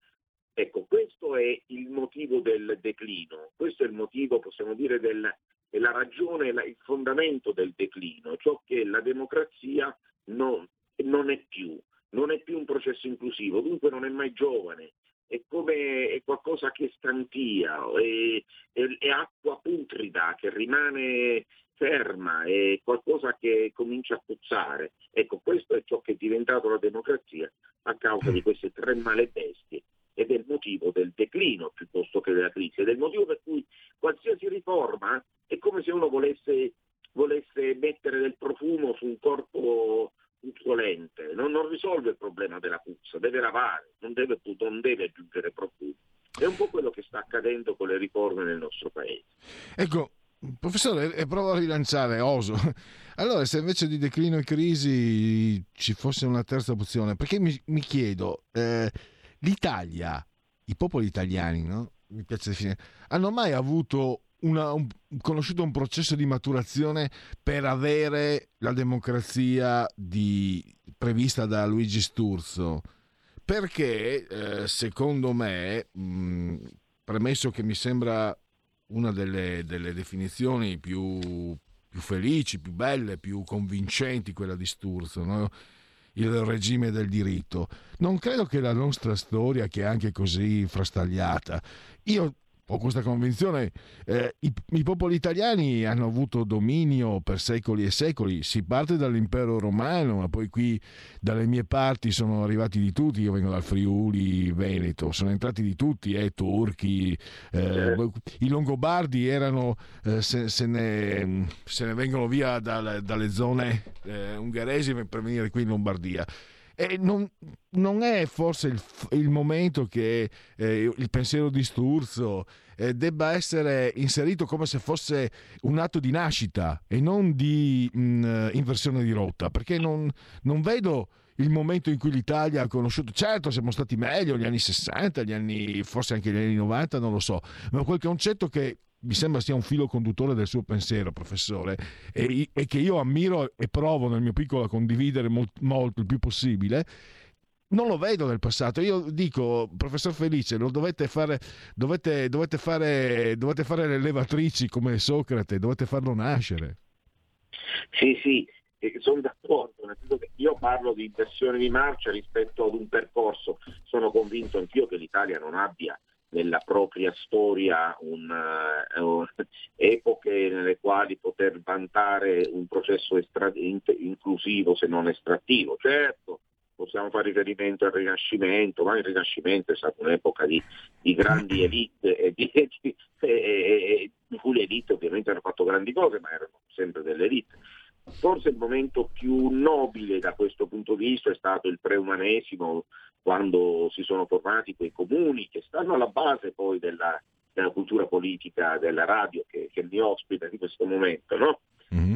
Ecco, questo è il motivo del declino, questo è il motivo, possiamo dire, del, è la ragione, il fondamento del declino, ciò che la democrazia non, non è più, non è più un processo inclusivo, dunque non è mai giovane, è come è qualcosa che stantia, è, è- è acqua putrida che rimane ferma, è qualcosa che comincia a puzzare. Ecco, questo è ciò che è diventato la democrazia a causa di queste tre male bestie ed è il motivo del declino piuttosto che della crisi, ed è il motivo per cui qualsiasi riforma è come se uno volesse, volesse mettere del profumo su un corpo puzzolente, non, non risolve il problema della puzza, deve lavare, non deve, non deve aggiungere profumo. È un po' quello che sta accadendo con le riforme nel nostro paese. Ecco, professore, e provo a rilanciare, oso. Allora, se invece di declino e crisi ci fosse una terza opzione, perché mi, mi chiedo, eh, l'Italia, i popoli italiani, no? Mi piace definire, hanno mai avuto una- un- conosciuto un processo di maturazione per avere la democrazia di- prevista da Luigi Sturzo? Perché, eh, secondo me, mh, premesso che mi sembra una delle, delle definizioni più, più felici, più belle, più convincenti, quella di Sturzo, no? Il regime del diritto. Non credo che la nostra storia, che è anche così frastagliata, io ho questa convinzione, eh, i, i popoli italiani hanno avuto dominio per secoli e secoli, si parte dall'impero romano, ma poi qui dalle mie parti sono arrivati di tutti, io vengo dal Friuli Veneto, sono entrati di tutti, eh, turchi, eh, i longobardi erano, eh, se, se ne, se ne vengono via dal- dalle zone eh, ungheresi per venire qui in Lombardia. E non, non è forse il, il momento che eh, il pensiero di Sturzo eh, debba essere inserito come se fosse un atto di nascita e non di mh, inversione di rotta? Perché non, non vedo il momento in cui l'Italia ha conosciuto, certo siamo stati meglio gli anni 60, gli anni, forse anche gli anni 90, non lo so, ma quel concetto che mi sembra sia un filo conduttore del suo pensiero, professore, e, e che io ammiro e provo nel mio piccolo a condividere molt- molto il più possibile. Non lo vedo nel passato. Io dico, professor Felice, lo dovete fare, dovete, dovete fare, dovete fare le levatrici come Socrate, dovete farlo nascere. Sì, sì, sono d'accordo, nel senso che io parlo di inversione di marcia rispetto ad un percorso, sono convinto anch'io che l'Italia non abbia nella propria storia un, un- epoche nelle quali poter vantare un processo estra- in- inclusivo se non estrattivo. Certo, possiamo fare riferimento al Rinascimento, ma il Rinascimento è stata un'epoca di, di grandi elite e di, e, e- e- di cui le elite ovviamente hanno fatto grandi cose, ma erano sempre delle elite. Forse il momento più nobile da questo punto di vista è stato il preumanesimo, quando si sono formati quei comuni che stanno alla base poi della, della cultura politica della radio che, che mi ospita in questo momento, no?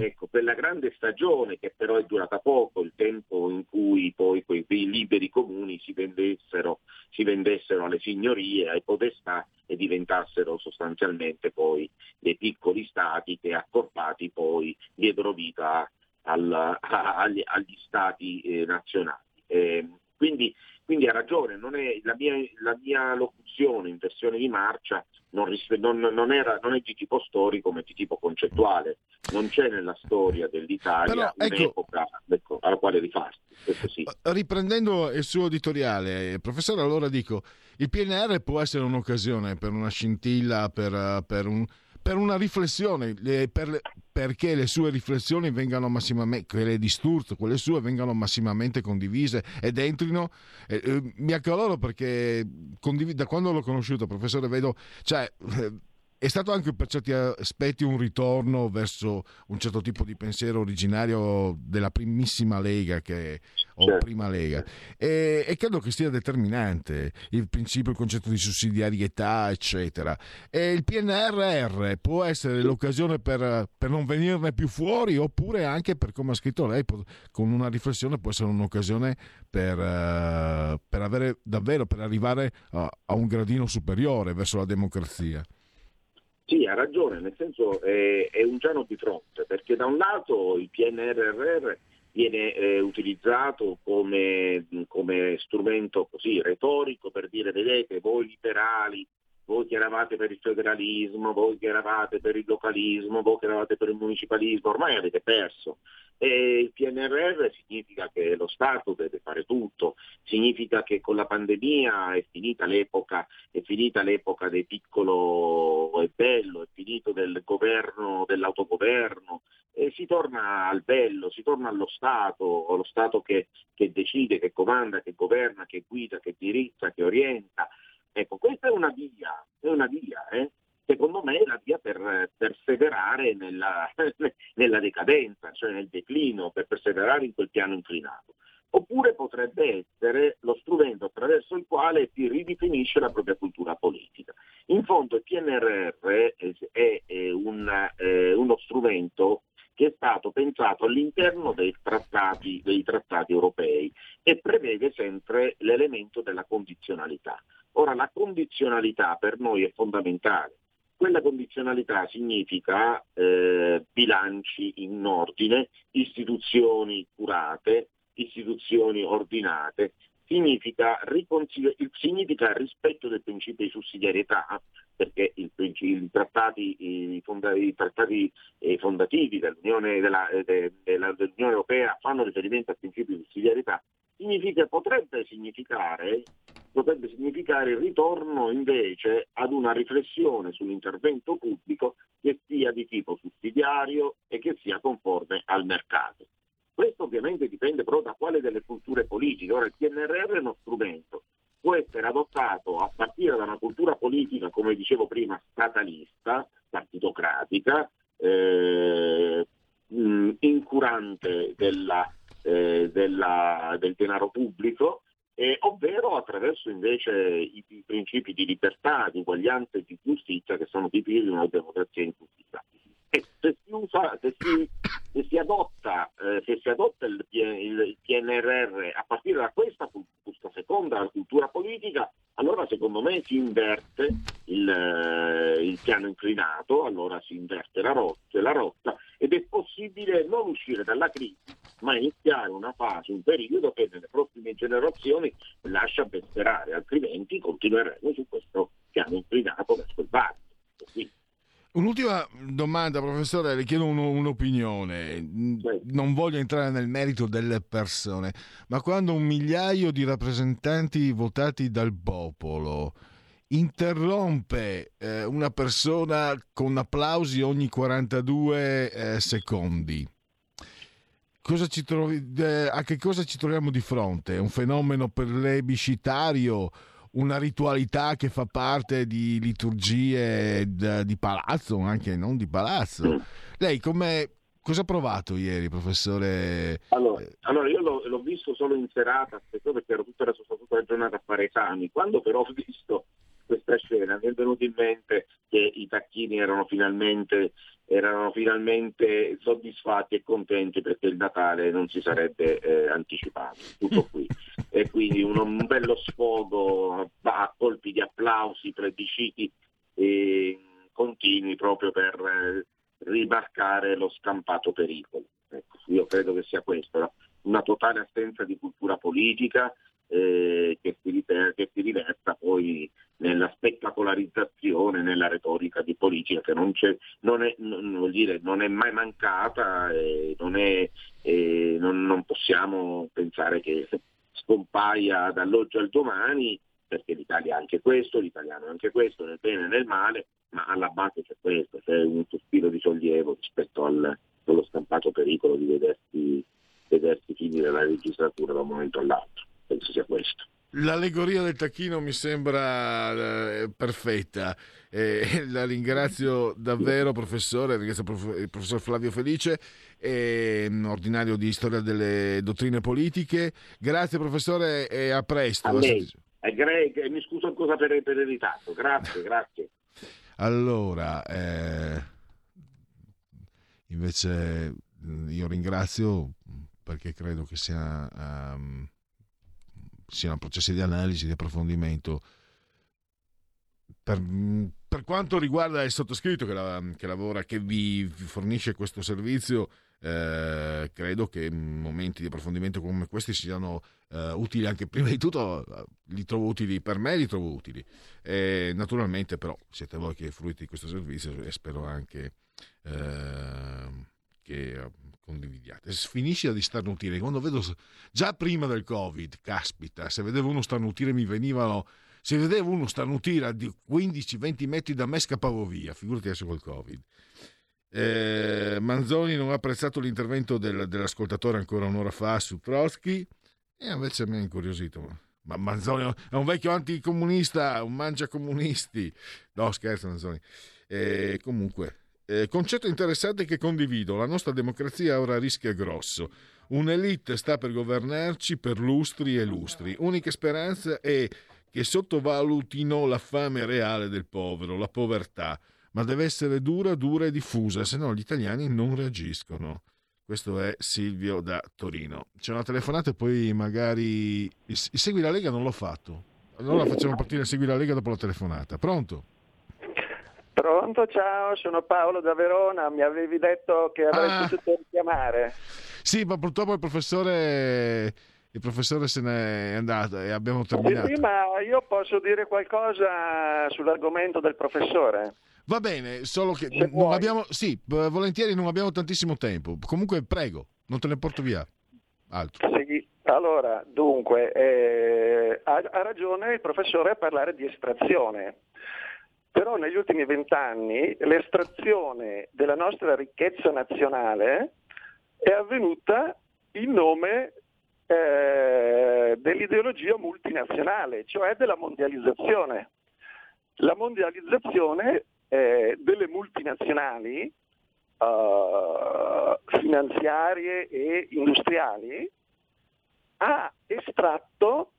Ecco, quella grande stagione che però è durata poco, il tempo in cui poi quei, quei liberi comuni si vendessero, si vendessero alle signorie, ai podestà e diventassero sostanzialmente poi dei piccoli stati che accorpati poi diedero vita al- a- agli, agli stati eh, nazionali. Eh, quindi, quindi ha ragione, la, mia, la mia locuzione in versione di marcia non, ris- non- non era- non è di tipo storico ma è di tipo concettuale, non c'è nella storia dell'Italia Però, ecco- un'epoca ecco, alla quale rifarsi, sì. Riprendendo il suo editoriale, eh, professore, allora dico, il PNR può essere un'occasione per una scintilla, per, eh, per un- per una riflessione, le- per perché le sue riflessioni vengano massimamente, quelle di Sturzo, quelle sue vengano massimamente condivise ed entrino. eh, eh, mi accaloro perché condivi- da quando l'ho conosciuto, professore, vedo, cioè, eh, è stato anche per certi aspetti un ritorno verso un certo tipo di pensiero originario della primissima Lega che o Certo. prima Lega. E, e credo che sia determinante il principio, il concetto di sussidiarietà, eccetera. E il PNRR può essere l'occasione per, per non venirne più fuori, oppure anche per, come ha scritto lei, con una riflessione può essere un'occasione per, eh, per avere davvero, per arrivare a, a un gradino superiore verso la democrazia. Sì, ha ragione, nel senso è, è un piano di fronte, perché da un lato il PNRR viene eh, utilizzato come, come strumento così retorico per dire vedete voi liberali, voi che eravate per il federalismo, voi che eravate per il localismo, voi che eravate per il municipalismo, ormai avete perso. E il PNRR significa che lo Stato deve fare tutto, significa che con la pandemia è finita l'epoca, è finita l'epoca del piccolo e bello, è finito del governo, dell'autogoverno, si torna al bello, si torna allo Stato, allo Stato che, che decide, che comanda, che governa, che guida, che dirizza, che orienta. Ecco, questa è una via, è una via, eh? secondo me è la via per perseverare nella, nella decadenza, cioè nel declino, per perseverare in quel piano inclinato. Oppure potrebbe essere lo strumento attraverso il quale si ridefinisce la propria cultura politica. In fondo il PNRR è, è- è un, eh, uno strumento che è stato pensato all'interno dei trattati, dei trattati europei e prevede sempre l'elemento della condizionalità. Ora la condizionalità per noi è fondamentale. Quella condizionalità significa eh, bilanci in ordine, istituzioni curate, istituzioni ordinate, significa, riconsider- significa rispetto del principio di sussidiarietà, perché il princi- i trattati, i fonda- i trattati, eh, fondativi dell'Unione, della- eh, de- della- dell'Unione Europea fanno riferimento al principio di sussidiarietà, significa, potrebbe significare potrebbe significare il ritorno invece ad una riflessione sull'intervento pubblico che sia di tipo sussidiario e che sia conforme al mercato. Questo ovviamente dipende però da quale delle culture politiche. Ora il PNRR è uno strumento, può essere adottato a partire da una cultura politica, come dicevo prima, statalista, partitocratica, eh, incurante della- eh, della- del denaro pubblico, eh, ovvero attraverso invece i, i principi di libertà, di uguaglianza e di giustizia che sono tipici di una democrazia inclusiva. E se si, usa, se si, se si adotta, eh, se si adotta il, il PNRR a partire da questa, questa seconda cultura politica, allora secondo me si inverte il, eh, il piano inclinato, allora si inverte la rotta, la rotta ed è possibile non uscire dalla crisi, ma iniziare una fase, un periodo che nelle prossime generazioni lascia ben sperare, altrimenti continueremo su questo piano inclinato verso il basso. Un'ultima domanda, professore, le chiedo un- un'opinione. Non voglio entrare nel merito delle persone, ma quando un migliaio di rappresentanti votati dal popolo interrompe eh, una persona con applausi ogni 42 eh, secondi, cosa ci trovi- eh, a che cosa ci troviamo di fronte? Un fenomeno plebiscitario? Una ritualità che fa parte di liturgie di palazzo, anche non di palazzo. Lei come cosa ha provato ieri, professore? Allora, allora io l'ho, l'ho visto solo in serata, perché ero tutta la, tutta la giornata a fare esami. Quando però ho visto questa scena mi è venuto in mente che i tacchini erano finalmente, erano finalmente soddisfatti e contenti perché il Natale non si sarebbe eh, anticipato. Tutto qui. E quindi un, un bello sfogo a, colpi di applausi, plebisciti eh, continui proprio per eh, rimarcare lo scampato pericolo. Ecco, io credo che sia questo, una totale assenza di cultura politica eh, che, si river- che si riversa poi nella spettacolarizzazione, nella retorica di politica che non, non, è, non, dire, non è mai mancata e non, è, e non, possiamo pensare che scompaia dall'oggi al domani perché l'Italia ha anche questo, l'italiano ha anche questo, nel bene e nel male, ma alla base c'è questo, c'è un sospiro di sollievo rispetto al, allo scampato pericolo di vedersi, vedersi finire la legislatura da un momento all'altro. Penso sia questo. L'allegoria del tacchino mi sembra eh, perfetta. Eh, la ringrazio davvero, professore, ringrazio il prof- il professor Flavio Felice, ehm, ordinario di storia delle dottrine politiche. Grazie, professore, e a presto. A. Eh, Greg, eh, mi scuso ancora per, per il ritardo. Grazie, grazie. Allora, eh, invece io ringrazio perché credo che sia, ehm, siano processi di analisi, di approfondimento. Per, mh, per quanto riguarda il sottoscritto che, la- che lavora, che vi, fornisce questo servizio, eh, credo che momenti di approfondimento come questi siano eh, utili anche prima di tutto, eh, li trovo utili per me, li trovo utili. E naturalmente però siete voi che fruite di questo servizio e spero anche ehm, che eh, condividiate. Finisce di starnutire, quando vedo già prima del Covid, caspita, se vedevo uno starnutire mi venivano se vedevo uno starnutire a di 15-20 metri da me scappavo via, figurati adesso col Covid. Eh, Manzoni non ha apprezzato l'intervento del- dell'ascoltatore ancora un'ora fa su Trotsky e invece mi ha incuriosito. Ma Manzoni è un vecchio anticomunista, un mangia comunisti. No, scherzo Manzoni. Eh, comunque, eh, concetto interessante che condivido. La nostra democrazia ora rischia grosso. Un'elite sta per governarci per lustri e lustri. Unica speranza è che sottovalutino la fame reale del povero, la povertà, ma deve essere dura, dura e diffusa, se no gli italiani non reagiscono. Questo è Silvio da Torino. C'è una telefonata e poi magari... Segui la Lega non l'ho fatto. Allora facciamo partire Segui la Lega dopo la telefonata. Pronto? Pronto, ciao, sono Paolo da Verona, mi avevi detto che avrei Ah. potuto chiamare. Sì, ma purtroppo il professore, il professore se n'è andato e abbiamo terminato. sì, ma io posso dire qualcosa sull'argomento del professore. Va bene, solo che Se non vuoi. abbiamo, sì, volentieri non abbiamo tantissimo tempo. Comunque, prego, non te ne porto via. Altro. Sì, allora, dunque, eh, ha, ha ragione il professore a parlare di estrazione, però negli ultimi vent'anni l'estrazione della nostra ricchezza nazionale è avvenuta in nome eh, dell'ideologia multinazionale, cioè della mondializzazione. La mondializzazione eh, delle multinazionali eh, finanziarie e industriali ha estratto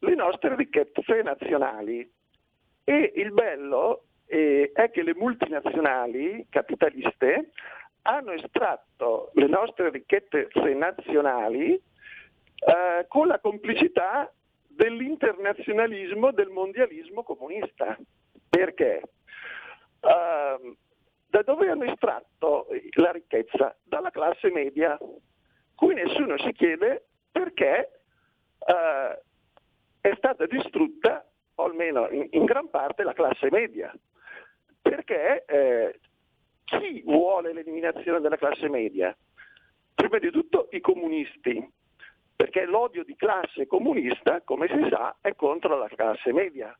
le nostre ricchezze nazionali e il bello eh, è che le multinazionali capitaliste hanno estratto le nostre ricchezze nazionali eh, con la complicità dell'internazionalismo, del mondialismo comunista. Perché? Ehm, da dove hanno estratto la ricchezza? Dalla classe media, cui nessuno si chiede perché eh, è stata distrutta, o almeno in, in gran parte, la classe media. Perché eh, chi vuole l'eliminazione della classe media? Prima di tutto i comunisti, perché l'odio di classe comunista, come si sa, è contro la classe media,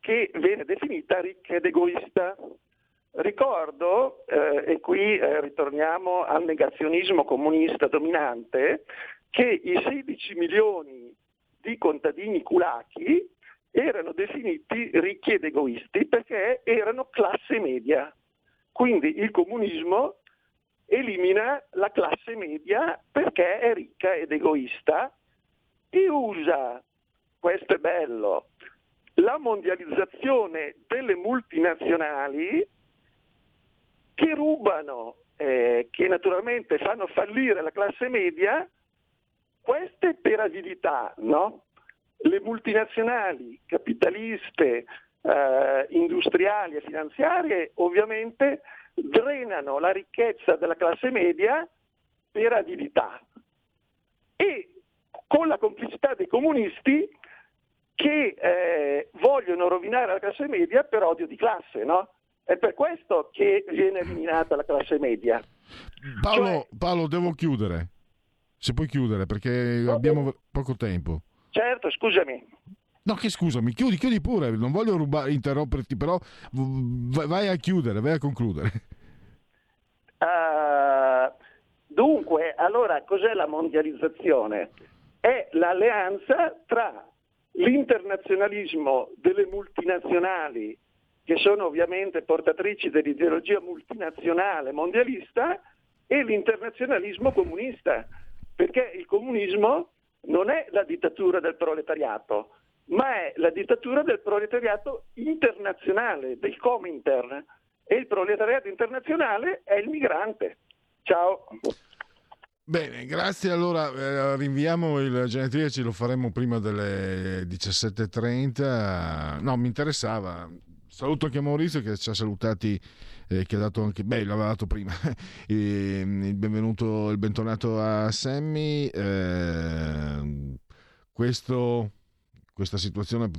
che viene definita ricca ed egoista. Ricordo, eh, e qui eh, ritorniamo al negazionismo comunista dominante, che i 16 milioni di contadini kulaki erano definiti ricchi ed egoisti perché erano classe media. Quindi il comunismo elimina la classe media perché è ricca ed egoista e usa, questo è bello, la mondializzazione delle multinazionali che rubano, eh, che naturalmente fanno fallire la classe media, queste per avidità, no? Le multinazionali capitaliste, eh, industriali e finanziarie ovviamente drenano la ricchezza della classe media per avidità e con la complicità dei comunisti che eh, vogliono rovinare la classe media per odio di classe, no? È per questo che viene eliminata la classe media. Paolo, Cioè- Paolo, devo chiudere. Se puoi chiudere perché abbiamo poco tempo. Certo, scusami. No, che scusami, chiudi, chiudi pure, non voglio rubare, interromperti, però vai a chiudere, vai a concludere. Ah, dunque, allora cos'è la mondializzazione? È l'alleanza tra l'internazionalismo delle multinazionali che sono ovviamente portatrici dell'ideologia multinazionale mondialista, e l'internazionalismo comunista, perché il comunismo non è la dittatura del proletariato, ma è la dittatura del proletariato internazionale, del Comintern, e il proletariato internazionale è il migrante. Ciao. Bene, grazie. Allora eh, rinviamo il genetriaci, lo faremo prima delle 17.30. No, mi interessava. Saluto anche Maurizio che ci ha salutati, eh, che ha dato anche, beh, l'aveva dato prima, Eh, il benvenuto, il bentornato a Sammy. Eh, questo, questa situazione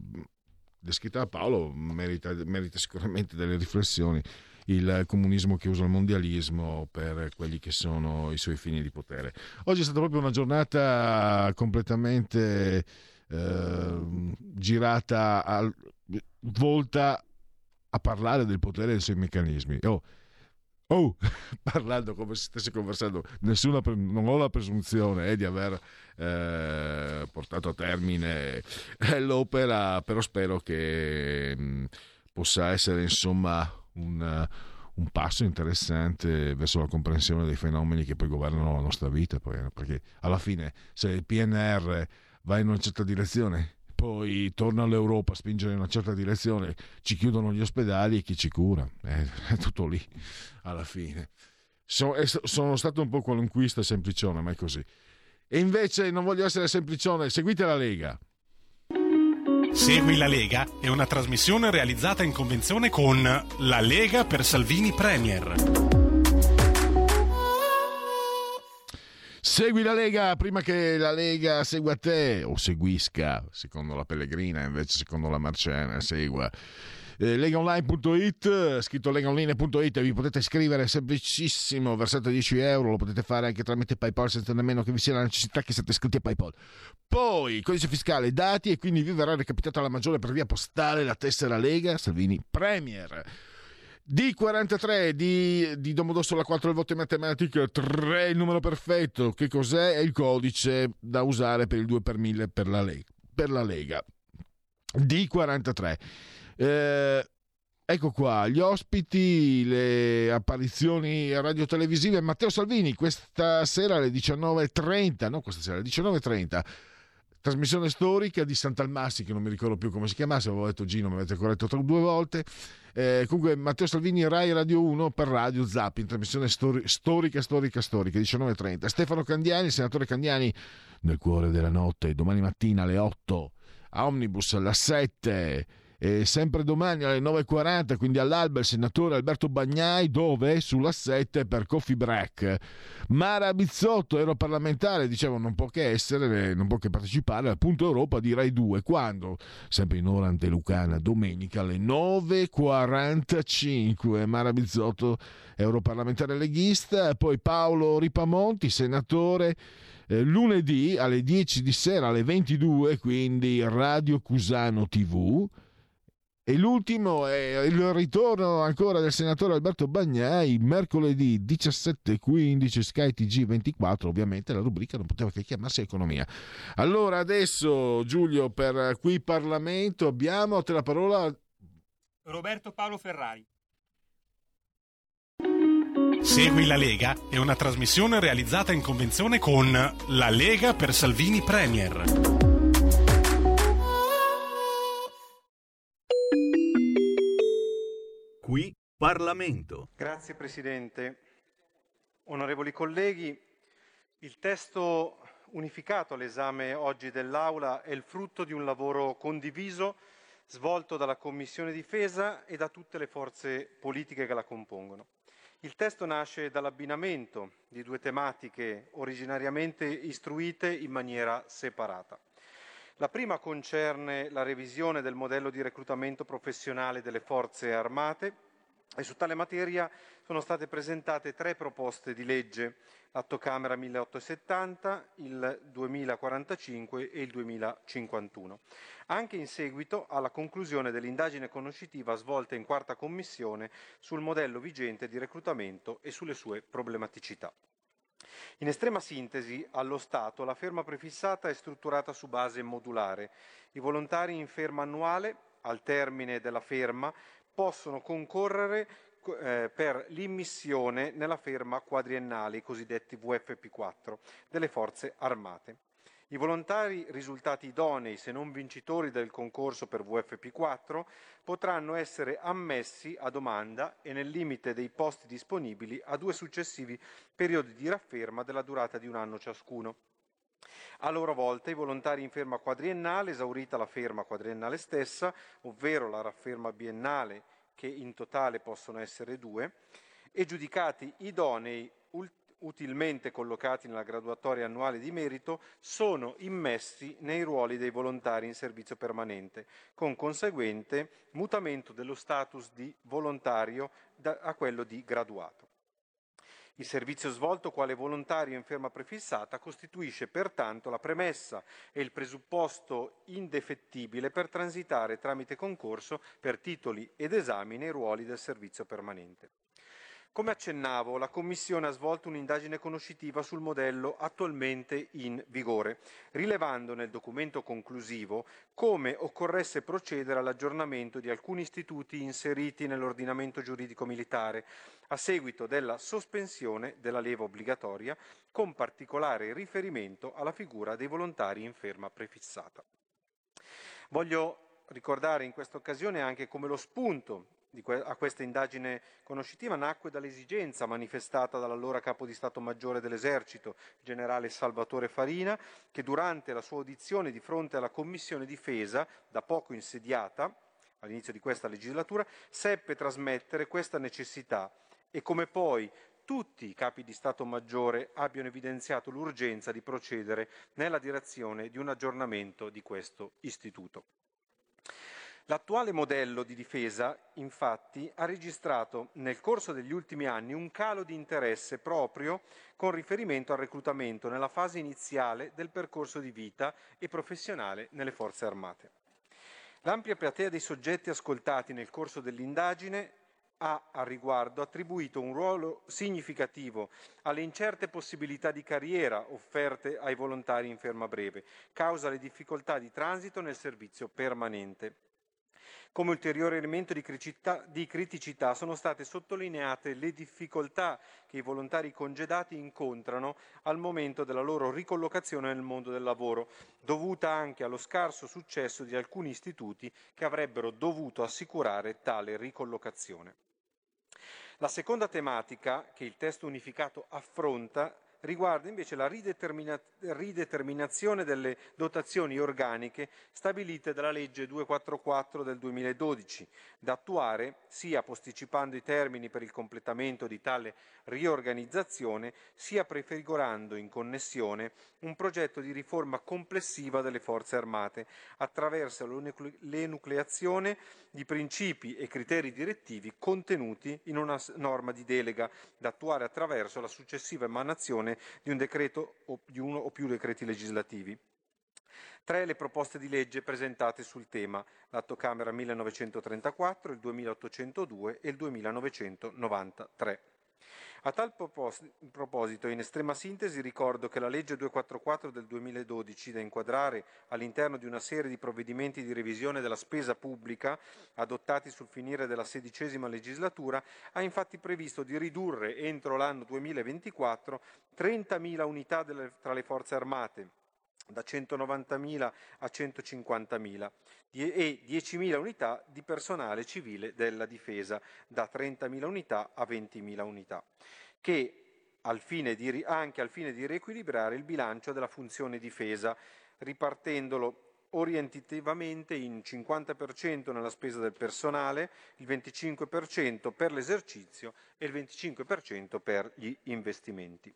descritta da Paolo merita, merita sicuramente delle riflessioni. Il comunismo che usa il mondialismo per quelli che sono i suoi fini di potere. Oggi è stata proprio una giornata completamente eh, girata, al- volta a parlare del potere e dei suoi meccanismi. Oh, oh, parlando come se stesse conversando, nessuna, non ho la presunzione eh, di aver eh, portato a termine eh, l'opera, però spero che mh, possa essere insomma un, un passo interessante verso la comprensione dei fenomeni che poi governano la nostra vita, poi, eh, perché alla fine se il PNR va in una certa direzione, poi torna all'Europa a spingere in una certa direzione, ci chiudono gli ospedali e chi ci cura? Eh, è tutto lì alla fine. So- è- sono stato un po' qualunquista e semplicione, ma è così. E invece non voglio essere semplicione, seguite la Lega. Segui la Lega è una trasmissione realizzata in convenzione con La Lega per Salvini Premier. Segui la Lega prima che la Lega segua te o seguisca, secondo la Pellegrina, invece secondo la Marcena, segua. Eh, legaonline.it, scritto legaonline.it, vi potete iscrivere, è semplicissimo, versate 10 euro, lo potete fare anche tramite PayPal senza nemmeno che vi sia la necessità che siate iscritti a PayPal. Poi, codice fiscale, dati e quindi vi verrà recapitata la maggiore per via postale la tessera Lega Salvini Premier. D43 di, di Domodossola 4 il voto in matematica, 3 il numero perfetto. Che cos'è? È il codice da usare per il 2 per 1000 per la Lega. Per la Lega. D43. Eh, ecco qua, gli ospiti, le apparizioni radio-televisive. Matteo Salvini, questa sera alle 19.30, no questa sera alle 19.30, trasmissione storica di Sant'Almassi, che non mi ricordo più come si chiamasse, avevo detto Gino, mi avete corretto due volte. Eh, comunque Matteo Salvini, Rai Radio 1 per Radio Zap, in trasmissione stori- storica, storica, storica, 19.30. Stefano Candiani, senatore Candiani, nel cuore della notte, domani mattina alle 8, a Omnibus alle 7. E sempre domani alle 9.40, quindi all'alba, il senatore Alberto Bagnai, dove? Sulla 7 per Coffee Break. Mara Bizzotto, europarlamentare, dicevo, non può che essere, non può che partecipare al punto Europa di Rai 2. Quando? Sempre in ora antelucana, domenica alle 9.45. Mara Bizzotto, europarlamentare leghista. Poi Paolo Ripamonti, senatore. eh, lunedì alle 10 di sera alle 22, quindi Radio Cusano TV. E l'ultimo è il ritorno ancora del senatore Alberto Bagnai, mercoledì 17.15 Sky TG24, ovviamente la rubrica non poteva che chiamarsi Economia. Allora adesso Giulio per qui Parlamento abbiamo te la parola Roberto Paolo Ferrari. Segui la Lega è una trasmissione realizzata in convenzione con La Lega per Salvini Premier. Qui Parlamento. Grazie Presidente. Onorevoli colleghi, il testo unificato all'esame oggi dell'Aula è il frutto di un lavoro condiviso svolto dalla Commissione Difesa e da tutte le forze politiche che la compongono. Il testo nasce dall'abbinamento di due tematiche originariamente istruite in maniera separata. La prima concerne la revisione del modello di reclutamento professionale delle forze armate e su tale materia sono state presentate tre proposte di legge, l'Atto Camera 1870, il 2045 e il 2051, anche in seguito alla conclusione dell'indagine conoscitiva svolta in quarta commissione sul modello vigente di reclutamento e sulle sue problematicità. In estrema sintesi, allo Stato la ferma prefissata è strutturata su base modulare. I volontari in ferma annuale, al termine della ferma, possono concorrere co- eh, per l'immissione nella ferma quadriennale, i cosiddetti VFP4, delle forze armate. I volontari risultati idonei, se non vincitori del concorso per VFP4, potranno essere ammessi a domanda e nel limite dei posti disponibili a due successivi periodi di rafferma della durata di un anno ciascuno. A loro volta i volontari in ferma quadriennale, esaurita la ferma quadriennale stessa, ovvero la rafferma biennale, che in totale possono essere due, e giudicati idonei utilmente collocati nella graduatoria annuale di merito, sono immessi nei ruoli dei volontari in servizio permanente, con conseguente mutamento dello status di volontario a quello di graduato. Il servizio svolto quale volontario in ferma prefissata costituisce pertanto la premessa e il presupposto indefettibile per transitare tramite concorso per titoli ed esami nei ruoli del servizio permanente. Come accennavo, la Commissione ha svolto un'indagine conoscitiva sul modello attualmente in vigore, rilevando nel documento conclusivo come occorresse procedere all'aggiornamento di alcuni istituti inseriti nell'ordinamento giuridico militare, a seguito della sospensione della leva obbligatoria, con particolare riferimento alla figura dei volontari in ferma prefissata. Voglio ricordare in questa occasione anche come lo spunto a questa indagine conoscitiva nacque dall'esigenza manifestata dall'allora capo di Stato Maggiore dell'Esercito, generale Salvatore Farina, che durante la sua audizione di fronte alla Commissione Difesa, da poco insediata, all'inizio di questa legislatura, seppe trasmettere questa necessità e come poi tutti i capi di Stato Maggiore abbiano evidenziato l'urgenza di procedere nella direzione di un aggiornamento di questo istituto. L'attuale modello di difesa, infatti, ha registrato nel corso degli ultimi anni un calo di interesse proprio con riferimento al reclutamento nella fase iniziale del percorso di vita e professionale nelle forze armate. L'ampia platea dei soggetti ascoltati nel corso dell'indagine ha a riguardo attribuito un ruolo significativo alle incerte possibilità di carriera offerte ai volontari in ferma breve, causa le difficoltà di transito nel servizio permanente. Come ulteriore elemento di criticità, sono state sottolineate le difficoltà che i volontari congedati incontrano al momento della loro ricollocazione nel mondo del lavoro, dovuta anche allo scarso successo di alcuni istituti che avrebbero dovuto assicurare tale ricollocazione. La seconda tematica che il testo unificato affronta riguarda invece la ridetermina- rideterminazione delle dotazioni organiche stabilite dalla legge 244 del 2012, da attuare sia posticipando i termini per il completamento di tale riorganizzazione, sia prefigurando in connessione un progetto di riforma complessiva delle forze armate attraverso l'enucle- l'enucleazione di principi e criteri direttivi contenuti in una norma di delega da attuare attraverso la successiva emanazione di un decreto o di uno o più decreti legislativi. Tre le proposte di legge presentate sul tema, l'Atto Camera 1934, il 2802 e il 2993. A tal propos- proposito, in estrema sintesi, ricordo che la legge 244 del 2012, da inquadrare all'interno di una serie di provvedimenti di revisione della spesa pubblica adottati sul finire della sedicesima legislatura, ha infatti previsto di ridurre entro l'anno 2024 30.000 unità delle- tra le forze armate, da 190.000 a 150.000 die- e 10.000 unità di personale civile della difesa, da 30.000 unità a 20.000 unità, che al di anche al fine di riequilibrare il bilancio della funzione difesa, ripartendolo orientativamente in 50% nella spesa del personale, il 25% per l'esercizio e il 25% per gli investimenti.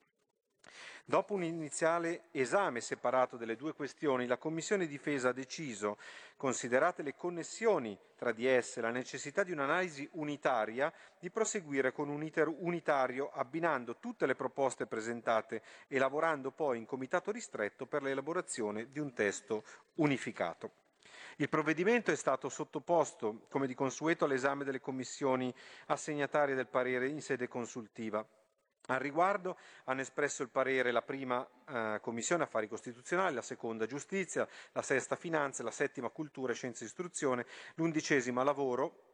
Dopo un iniziale esame separato delle due questioni, la Commissione Difesa ha deciso, considerate le connessioni tra di esse e la necessità di un'analisi unitaria, di proseguire con un iter unitario abbinando tutte le proposte presentate e lavorando poi in comitato ristretto per l'elaborazione di un testo unificato. Il provvedimento è stato sottoposto, come di consueto, all'esame delle commissioni assegnatarie del parere in sede consultiva. Al riguardo hanno espresso il parere la prima eh, Commissione Affari Costituzionali, la seconda Giustizia, la sesta Finanze, la settima Cultura e Scienze e Istruzione, l'undicesima Lavoro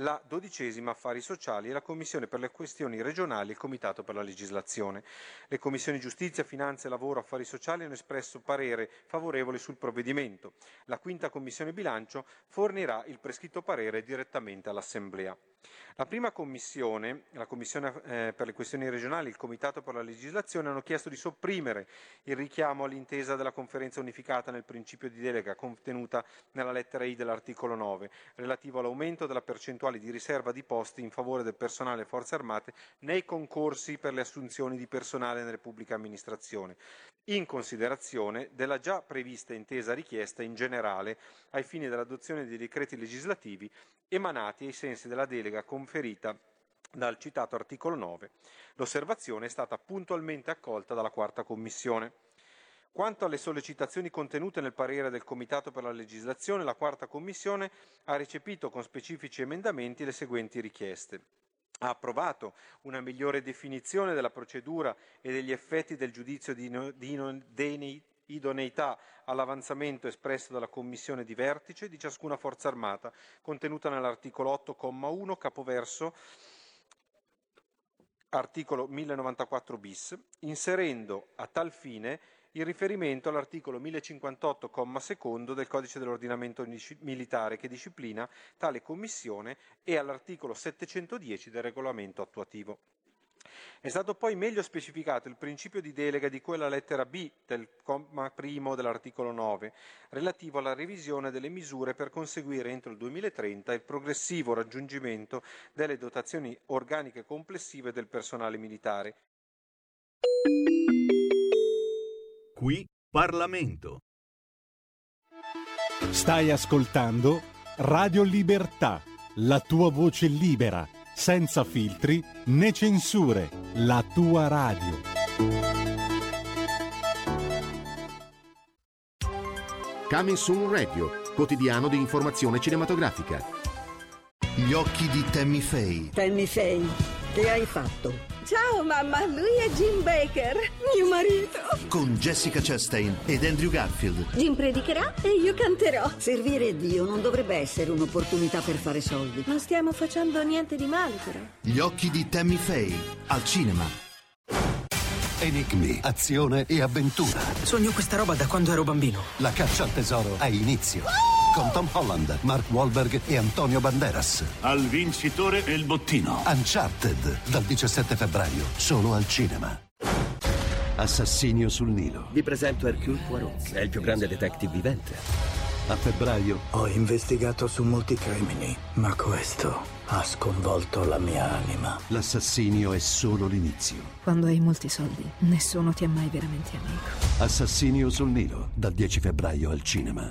la dodicesima Affari Sociali e la Commissione per le questioni regionali e il Comitato per la legislazione. Le Commissioni Giustizia, Finanze, Lavoro, Affari Sociali hanno espresso parere favorevole sul provvedimento. La quinta Commissione Bilancio fornirà il prescritto parere direttamente all'Assemblea. La prima commissione, la Commissione eh, per le questioni regionali e il Comitato per la legislazione hanno chiesto di sopprimere il richiamo all'intesa della conferenza unificata nel principio di delega contenuta nella lettera I dell'articolo 9, relativo all'aumento della percentuale di riserva di posti in favore del personale Forze Armate nei concorsi per le assunzioni di personale nelle pubbliche amministrazioni, in considerazione della già prevista intesa richiesta in generale ai fini dell'adozione dei decreti legislativi emanati ai sensi della delega conferita dal citato articolo 9. L'osservazione è stata puntualmente accolta dalla quarta commissione. Quanto alle sollecitazioni contenute nel parere del Comitato per la legislazione, la quarta commissione ha recepito con specifici emendamenti le seguenti richieste. Ha approvato una migliore definizione della procedura e degli effetti del giudizio di, ino- di dei- idoneità all'avanzamento espresso dalla commissione di vertice di ciascuna forza armata, contenuta nell'articolo 8,1 capoverso articolo 1094 bis, inserendo a tal fine il riferimento all'articolo 1058, comma secondo del Codice dell'ordinamento militare che disciplina tale commissione e all'articolo 710 del regolamento attuativo. È stato poi meglio specificato il principio di delega di cui alla lettera B del comma primo dell'articolo 9, relativo alla revisione delle misure per conseguire entro il 2030 il progressivo raggiungimento delle dotazioni organiche complessive del personale militare. Qui Parlamento. Stai ascoltando Radio Libertà, la tua voce libera, senza filtri né censure, la tua radio. Coming Soon Radio, quotidiano di informazione cinematografica. Gli occhi di Tammy Faye. Tammy Faye, che hai fatto? Ciao mamma, lui è Jim Baker, mio marito. Con Jessica Chastain ed Andrew Garfield. Jim predicherà e io canterò. Servire Dio non dovrebbe essere un'opportunità per fare soldi. Non stiamo facendo niente di male però. Gli occhi di Tammy Faye. Al cinema. Enigmi, azione e avventura. Sogno questa roba da quando ero bambino. La caccia al tesoro ha inizio. Con Tom Holland, Mark Wahlberg e Antonio Banderas. Al vincitore e il bottino. Uncharted, dal 17 febbraio, solo al cinema. Assassinio sul Nilo. Vi presento Hercule Poirot, è il più grande detective vivente. A febbraio, Ho investigato su molti crimini, ma questo ha sconvolto la mia anima. l'assassinio è solo l'inizio. Quando hai molti soldi, nessuno ti è mai veramente amico. Assassinio sul Nilo, dal 10 febbraio al cinema.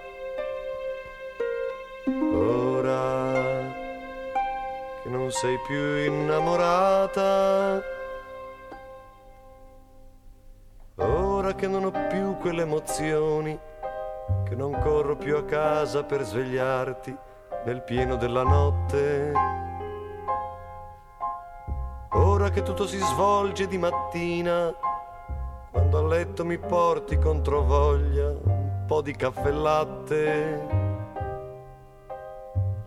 sei più innamorata, ora che non ho più quelle emozioni, che non corro più a casa per svegliarti nel pieno della notte. Ora che tutto si svolge di mattina, quando a letto mi porti contro voglia un po' di caffè e latte.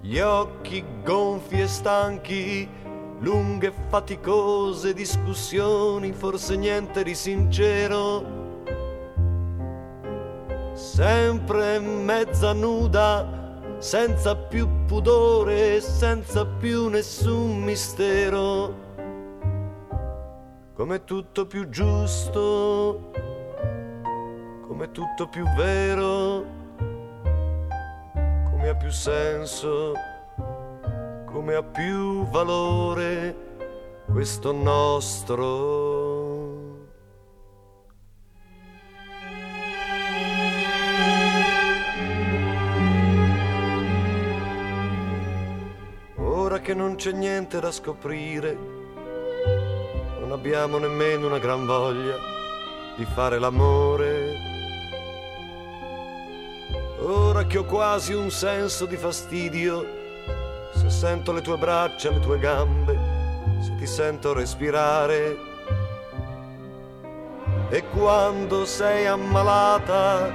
Gli occhi gonfi e stanchi, lunghe e faticose discussioni, forse niente di sincero. Sempre mezza nuda, senza più pudore, senza più nessun mistero come tutto più giusto, come tutto più vero, come ha più senso, come ha più valore questo nostro. Ora che non c'è niente da scoprire, non abbiamo nemmeno una gran voglia di fare l'amore. Ora che ho quasi un senso di fastidio, se sento le tue braccia, le tue gambe, se ti sento respirare. E quando sei ammalata,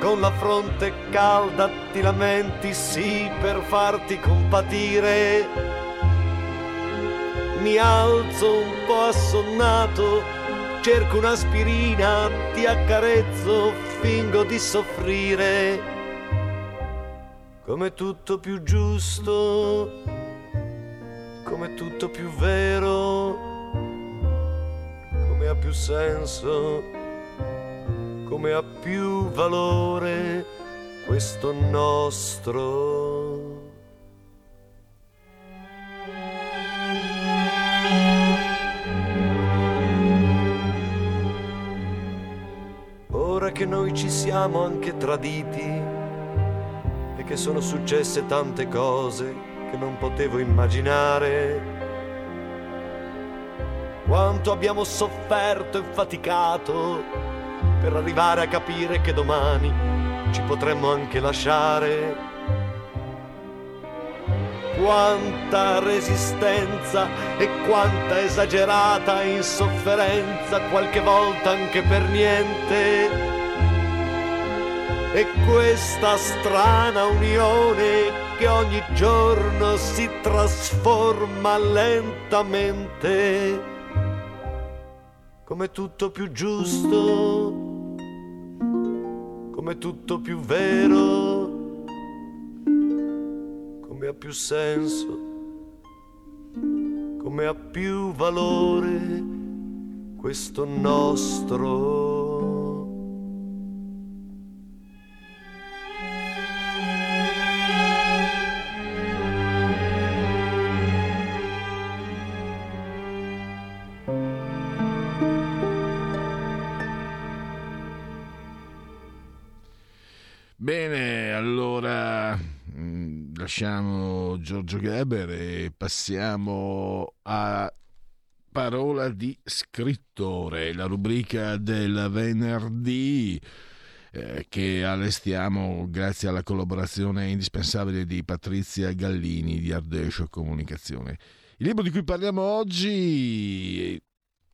con la fronte calda ti lamenti sì per farti compatire. Mi alzo un po' assonnato, cerco un'aspirina, ti accarezzo, fingo di soffrire. Come tutto più giusto, come tutto più vero, come ha più senso, come ha più valore questo nostro. Ora che noi ci siamo anche traditi che sono successe tante cose che non potevo immaginare. Quanto abbiamo sofferto e faticato per arrivare a capire che domani ci potremmo anche lasciare. Quanta resistenza e quanta esagerata insofferenza, qualche volta anche per niente. E questa strana unione che ogni giorno si trasforma lentamente, come tutto più giusto, come tutto più vero, come ha più senso, come ha più valore questo nostro. Bene, allora mm, lasciamo Giorgio Geber e passiamo a Parola di scrittore, la rubrica del venerdì eh, che allestiamo grazie alla collaborazione indispensabile di Patrizia Gallini di Ardescio Comunicazione. Il libro di cui parliamo oggi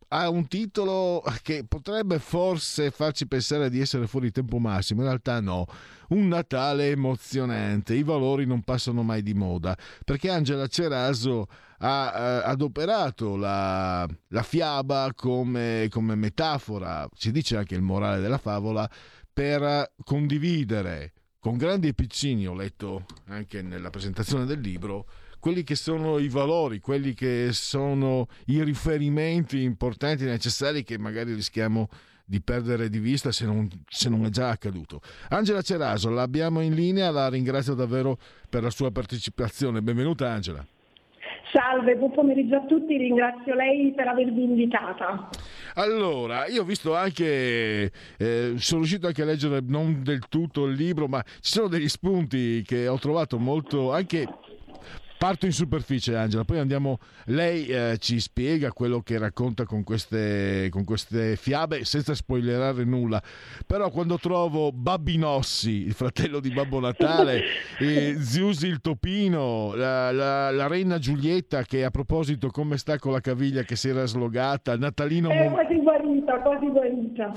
ha un titolo che potrebbe forse farci pensare di essere fuori tempo massimo, in realtà no, un Natale emozionante, i valori non passano mai di moda, perché Angela Ceraso ha eh, adoperato la, la fiaba come, come metafora, si dice anche il morale della favola, per condividere con grandi e piccini, ho letto anche nella presentazione del libro, quelli che sono i valori, quelli che sono i riferimenti importanti necessari che magari rischiamo di perdere di vista se non, se non è già accaduto. Angela Ceraso, l'abbiamo in linea, la ringrazio davvero per la sua partecipazione. Benvenuta Angela. Salve, buon pomeriggio a tutti, ringrazio lei per avermi invitata. Allora, io ho visto anche, eh, sono riuscito anche a leggere non del tutto il libro, ma ci sono degli spunti che ho trovato molto anche Parto in superficie, Angela, poi andiamo. Lei eh, ci spiega quello che racconta con queste, con queste fiabe, senza spoilerare nulla. Però quando trovo Babbinossi, il fratello di Babbo Natale, e Ziusi il topino, la, la, la reina Giulietta, che a proposito come sta con la caviglia che si era slogata, Natalino. È quasi guarita, quasi guarita.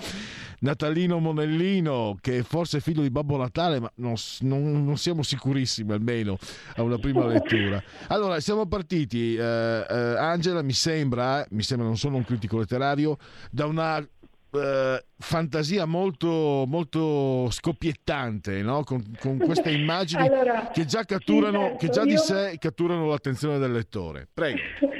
Natalino Monellino, che forse è figlio di Babbo Natale, ma non, non- non siamo sicurissimi almeno a una prima lettura. Allora, siamo partiti, eh, eh, Angela, mi sembra, mi sembra, non sono un critico letterario, da una eh, fantasia molto, molto scoppiettante, no? con, con queste immagini Allora, che già catturano, sì, certo, che già di io- sé catturano l'attenzione del lettore. Prego.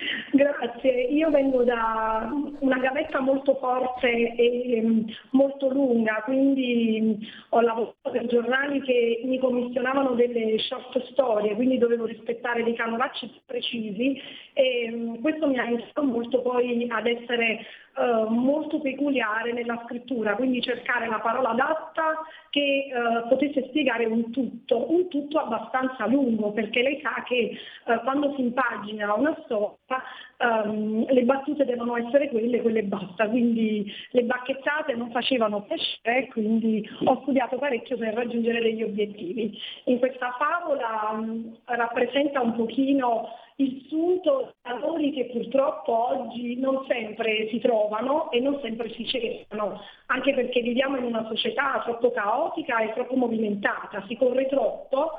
Grazie, io vengo da una gavetta molto forte e mm, molto lunga, quindi ho lavorato per giornali che mi commissionavano delle short storie, quindi dovevo rispettare dei canovacci precisi e questo mi ha aiutato molto poi ad essere eh, molto peculiare nella scrittura, quindi cercare la parola adatta che eh, potesse spiegare un tutto, un tutto abbastanza lungo, perché lei sa che eh, quando si impagina una storia ehm, le battute devono essere quelle, quelle basta, quindi le bacchettate non facevano piacere, quindi ho studiato parecchio per raggiungere degli obiettivi. In questa favola mh, rappresenta un pochino il sunto di valori che purtroppo oggi non sempre si trovano e non sempre si cercano, anche perché viviamo in una società troppo caotica e troppo movimentata, si corre troppo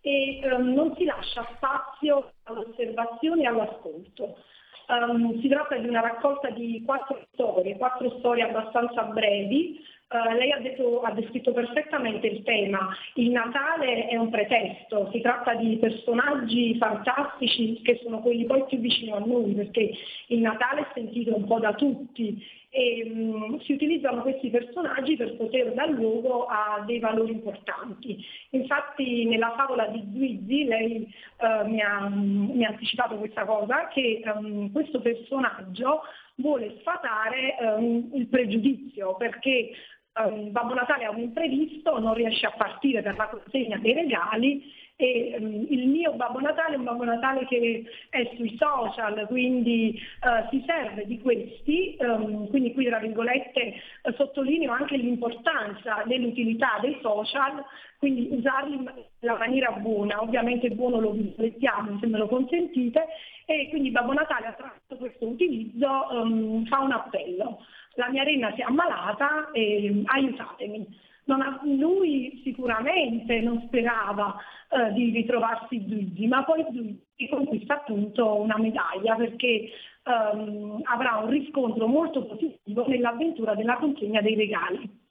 e um, non si lascia spazio all'osservazione e all'ascolto. Um, si tratta di una raccolta di quattro storie, quattro storie abbastanza brevi, Uh, lei ha, detto, ha, descritto perfettamente il tema. Il Natale è un pretesto, si tratta di personaggi fantastici che sono quelli poi più vicini a noi, perché il Natale è sentito un po' da tutti e um, si utilizzano questi personaggi per poter dar luogo a dei valori importanti. Infatti nella favola di Guizzi lei uh, mi, ha, mi, ha, anticipato questa cosa, che um, questo personaggio vuole sfatare um, il pregiudizio perché um, Babbo Natale ha un imprevisto, non riesce a partire per la consegna dei regali e um, il mio Babbo Natale è un Babbo Natale che è sui social, quindi uh, si serve di questi, um, quindi qui tra virgolette uh, sottolineo anche l'importanza dell'utilità dei social, quindi usarli nella maniera buona, ovviamente buono lo visualizziamo se me lo consentite, e quindi Babbo Natale attraverso questo utilizzo um, fa un appello la mia renna si è ammalata e aiutatemi. Ha, lui sicuramente non sperava eh, di ritrovarsi Zuigi, ma poi Zuigi conquista appunto una medaglia perché ehm, avrà un riscontro molto positivo nell'avventura della consegna dei regali.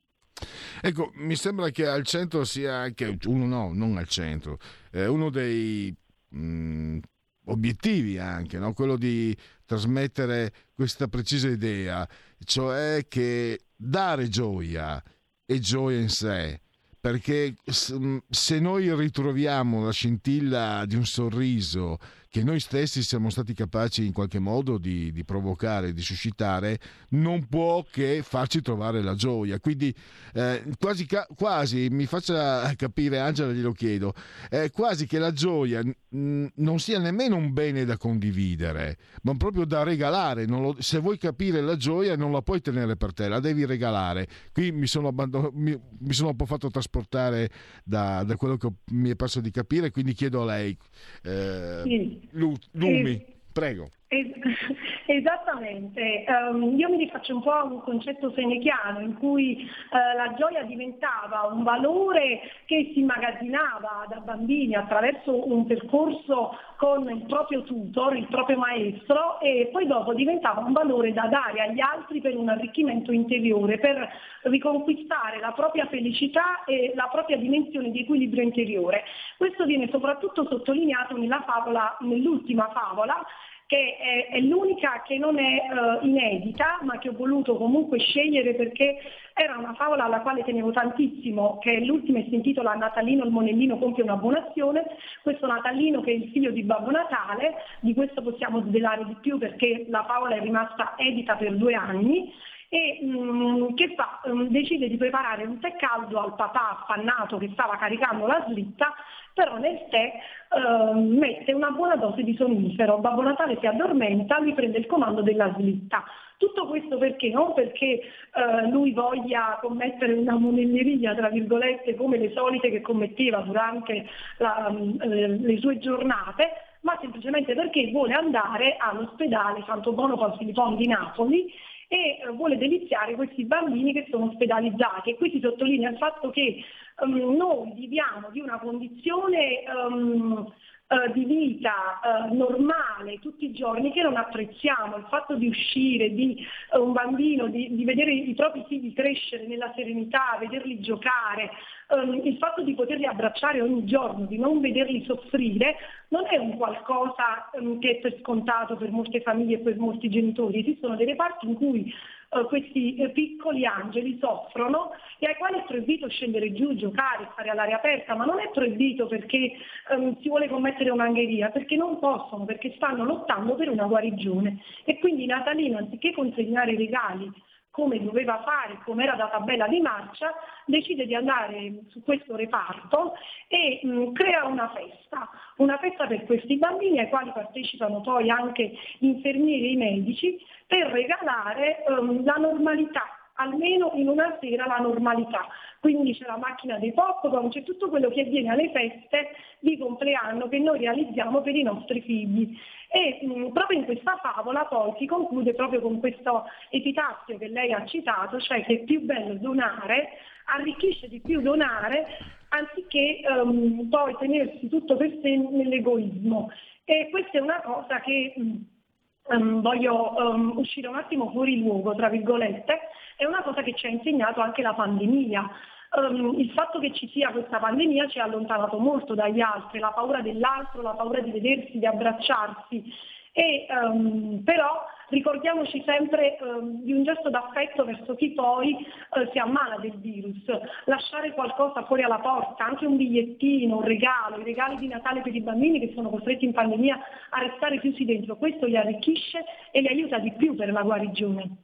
Ecco, mi sembra che al centro sia anche uno, no, non al centro, eh, uno dei mh, mm, obiettivi anche, no? quello di trasmettere questa precisa idea, cioè che dare gioia è gioia in sé, perché se noi ritroviamo la scintilla di un sorriso che noi stessi siamo stati capaci in qualche modo di, di provocare, di suscitare, non può che farci trovare la gioia. Quindi eh, quasi, quasi, mi faccia capire, Angela glielo chiedo, eh, quasi che la gioia mh, non sia nemmeno un bene da condividere, ma proprio da regalare. Lo, se vuoi capire la gioia non la puoi tenere per te, la devi regalare. Qui mi sono, abbandon- mi, mi sono un po' fatto trasportare da, da quello che mi è perso di capire, quindi chiedo a lei. Eh, sì. Lumi, eh, prego. Esattamente, um, io mi rifaccio un po' a un concetto senechiano in cui uh, la gioia diventava un valore che si immagazzinava da bambini attraverso un percorso con il proprio tutor, il proprio maestro e poi dopo diventava un valore da dare agli altri per un arricchimento interiore, per riconquistare la propria felicità e la propria dimensione di equilibrio interiore. Questo viene soprattutto sottolineato nella favola, nell'ultima favola che è, è l'unica che non è uh, inedita, ma che ho voluto comunque scegliere perché era una favola alla quale tenevo tantissimo, che è l'ultima e si intitola Natalino il Monellino compie una buona azione. Questo Natalino che è il figlio di Babbo Natale, di questo possiamo svelare di più perché la favola è rimasta edita per due anni e mh, mm, che fa? Um, decide di preparare un tè caldo al papà affannato che stava caricando la slitta, però nel tè uh, mette una buona dose di sonnifero. Babbo Natale si addormenta, lui prende il comando della slitta. Tutto questo perché? Non perché uh, lui voglia commettere una monelleria, tra virgolette, come le solite che commetteva durante la, uh, le sue giornate, ma semplicemente perché vuole andare all'ospedale Santo Bono Paul Filippone di Napoli e eh, vuole deliziare questi bambini che sono ospedalizzati. E qui si sottolinea il fatto che um, noi viviamo di una condizione um, uh, di vita uh, normale tutti i giorni che non apprezziamo. Il fatto di uscire, di uh, un bambino, di, di, vedere i propri figli crescere nella serenità, vederli giocare, um, il fatto di poterli abbracciare ogni giorno, di non vederli soffrire, non è un qualcosa che è per scontato per molte famiglie e per molti genitori. Esistono delle parti in cui eh, questi eh, piccoli angeli soffrono e ai quali è proibito scendere giù, giocare, stare all'aria aperta, ma non è proibito perché ehm, si vuole commettere un'angheria, perché non possono, perché stanno lottando per una guarigione. E quindi Natalino, anziché consegnare i regali come doveva fare, come era data bella di marcia, decide di andare su questo reparto e mh, crea una festa, una festa per questi bambini ai quali partecipano poi anche gli infermieri e i medici per regalare um, la normalità almeno in una sera la normalità. Quindi c'è la macchina dei popcorn, c'è tutto quello che avviene alle feste di compleanno che noi realizziamo per i nostri figli. E mh, proprio in questa favola poi si conclude proprio con questo epitaffio che lei ha citato, cioè che è più bello donare, arricchisce di più donare, anziché um, poi tenersi tutto per sé nell'egoismo. E questa è una cosa che um, voglio um, uscire un attimo fuori luogo, tra virgolette, è una cosa che ci ha insegnato anche la pandemia. Um, il fatto che ci sia questa pandemia ci ha allontanato molto dagli altri, la paura dell'altro, la paura di vedersi, di abbracciarsi. E, um, però ricordiamoci sempre um, di un gesto d'affetto verso chi poi uh, si ammala del virus, lasciare qualcosa fuori alla porta, anche un bigliettino, un regalo, i regali di Natale per i bambini che sono costretti in pandemia a restare chiusi dentro, questo li arricchisce e li aiuta di più per la guarigione.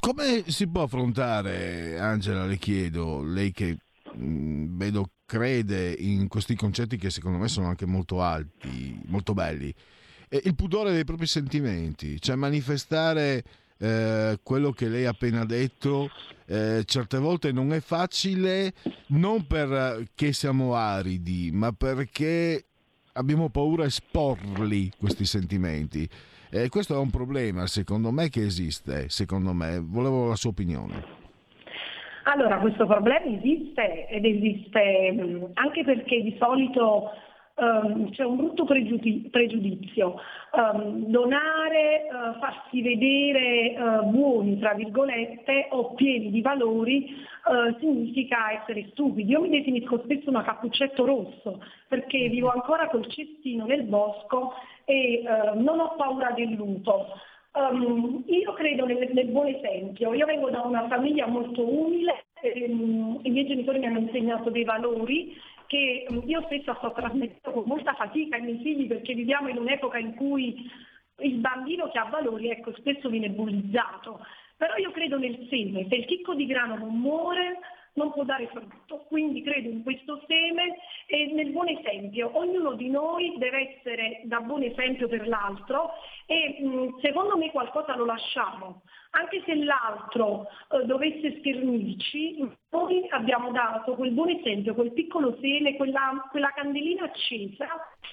Come si può affrontare, Angela, le chiedo, lei che mh, vedo crede in questi concetti che secondo me sono anche molto alti, molto belli, e il pudore dei propri sentimenti, cioè manifestare eh, quello che lei ha appena detto, eh, certe volte non è facile, non perché siamo aridi, ma perché abbiamo paura a esporli questi sentimenti. Eh, questo è un problema, secondo me, che esiste, secondo me. Volevo la sua opinione. Allora, questo problema esiste ed esiste mm, anche perché di solito um, c'è un brutto pregiudi- pregiudizio. Um, donare, uh, farsi vedere uh, buoni, tra virgolette, o pieni di valori uh, significa essere stupidi. Io mi definisco spesso una cappuccetto rosso perché vivo ancora col cestino nel bosco e non ho paura del lupo. Um, io credo nel, nel, buon esempio, io vengo da una famiglia molto umile, ehm, i miei genitori mi hanno insegnato dei valori che mm, io stessa sto trasmettendo con molta fatica ai miei figli perché viviamo in un'epoca in cui il bambino che ha valori ecco, spesso viene bullizzato. Però io credo nel seme, se il chicco di grano non muore non può dare frutto. Quindi credo in questo seme e nel buon esempio. Ognuno di noi deve essere da buon esempio per l'altro e mh, secondo me qualcosa lo lasciamo. Anche se l'altro eh, dovesse schernirci, noi abbiamo dato quel buon esempio, quel piccolo seme, quella, quella candelina accesa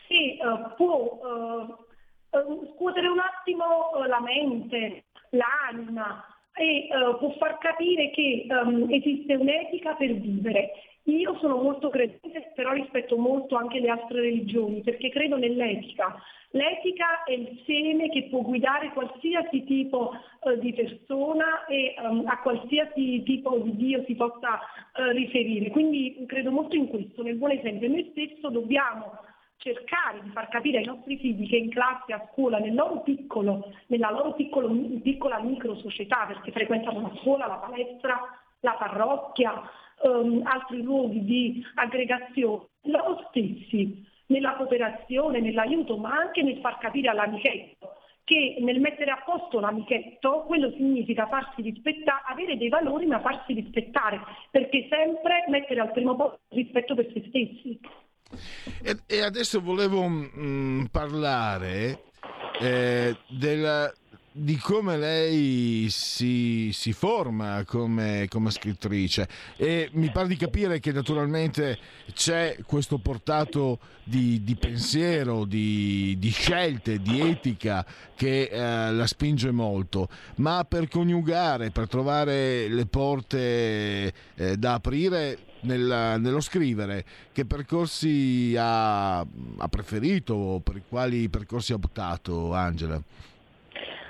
che eh, può eh, eh scuotere un attimo eh, la mente, l'anima, e uh, può far capire che um, esiste un'etica per vivere. Io sono molto credente, però rispetto molto anche le altre religioni, perché credo nell'etica. L'etica è il seme che può guidare qualsiasi tipo uh, di persona e um, a qualsiasi tipo di Dio si possa uh, riferire. Quindi credo molto in questo, nel buon esempio. Noi spesso dobbiamo cercare di far capire ai nostri figli che in classe, a scuola, nel loro piccolo, nella loro piccolo, piccola micro società, perché frequentano la scuola, la palestra, la parrocchia, um, altri luoghi di aggregazione, loro stessi, nella cooperazione, nell'aiuto, ma anche nel far capire all'amichetto che nel mettere a posto l'amichetto, quello significa farsi rispettare, avere dei valori ma farsi rispettare, perché sempre mettere al primo posto il rispetto per se stessi. E, e adesso volevo mh, mm, parlare eh, della, di come lei si, si forma come, come, scrittrice. E mi pare di capire che naturalmente c'è questo portato di, di pensiero, di, di, scelte, di etica che eh, la spinge molto, ma per coniugare, per trovare le porte eh, da aprire nel, nello scrivere, che percorsi ha, ha preferito per quali percorsi ha optato Angela?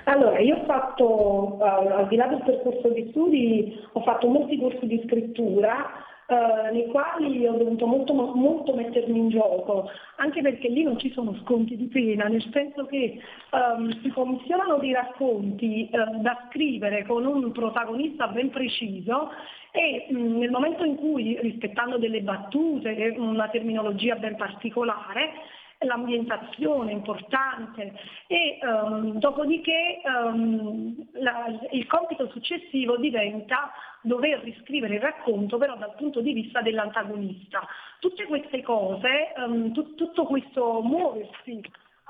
Allora, io ho fatto, al di là del percorso di studi, ho fatto molti corsi di scrittura, eh, nei quali ho dovuto molto, molto, mettermi in gioco, anche perché lì non ci sono sconti di pena, nel senso che um, si commissionano dei racconti uh, da scrivere con un protagonista ben preciso e mh, mm, nel momento in cui, rispettando delle battute, e una terminologia ben particolare, l'ambientazione importante e um, dopodiché um, la, il compito successivo diventa dover riscrivere il racconto però dal punto di vista dell'antagonista. Tutte queste cose, um, tu, tutto questo muoversi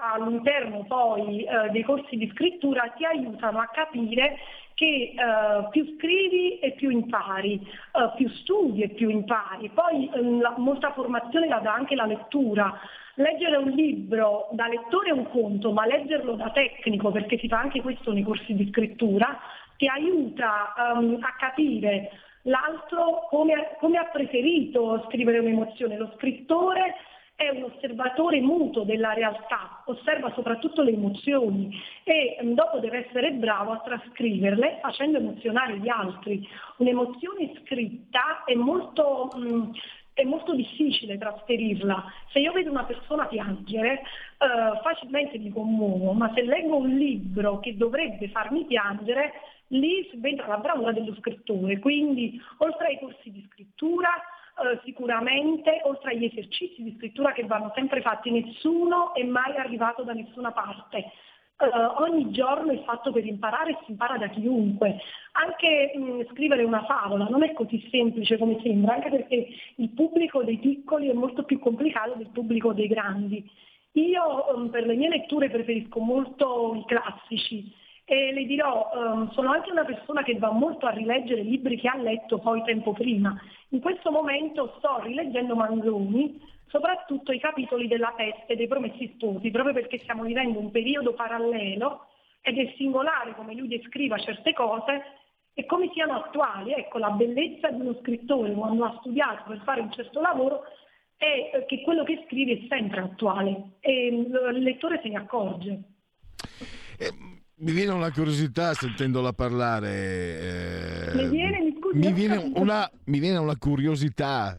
all'interno poi eh, dei corsi di scrittura ti aiutano a capire che eh, più scrivi e più impari, eh, più studi e più impari. Poi ehm, la, molta formazione la dà anche la lettura. Leggere un libro da lettore è un conto, ma leggerlo da tecnico, perché si fa anche questo nei corsi di scrittura, ti aiuta um, a capire l'altro come, come ha preferito scrivere un'emozione. Lo scrittore è un osservatore muto della realtà, osserva soprattutto le emozioni e mm, dopo deve essere bravo a trascriverle facendo emozionare gli altri. Un'emozione scritta è molto, mh, è molto difficile trasferirla. Se io vedo una persona piangere, eh, facilmente mi commuovo, ma se leggo un libro che dovrebbe farmi piangere, lì subentra la bravura dello scrittore. Quindi, oltre ai corsi di scrittura, eh, sicuramente, oltre agli esercizi di scrittura che vanno sempre fatti, nessuno è mai arrivato da nessuna parte. Uh, ogni giorno è fatto per imparare si impara da chiunque. Anche mh, mm, scrivere una favola non è così semplice come sembra, anche perché il pubblico dei piccoli è molto più complicato del pubblico dei grandi. Io um, per le mie letture preferisco molto i classici, e le dirò, um, sono anche una persona che va molto a rileggere libri che ha letto poi tempo prima. In questo momento sto rileggendo Manzoni, soprattutto i capitoli della peste dei promessi sposi, proprio perché stiamo vivendo un periodo parallelo ed è singolare come lui descriva certe cose e come siano attuali. Ecco, la bellezza di uno scrittore quando ha studiato per fare un certo lavoro è che quello che scrive è sempre attuale e il lettore se ne accorge. Eh mi viene una curiosità sentendola parlare. Eh, mi, viene, mi, scusi, mi, viene una, mi viene una curiosità,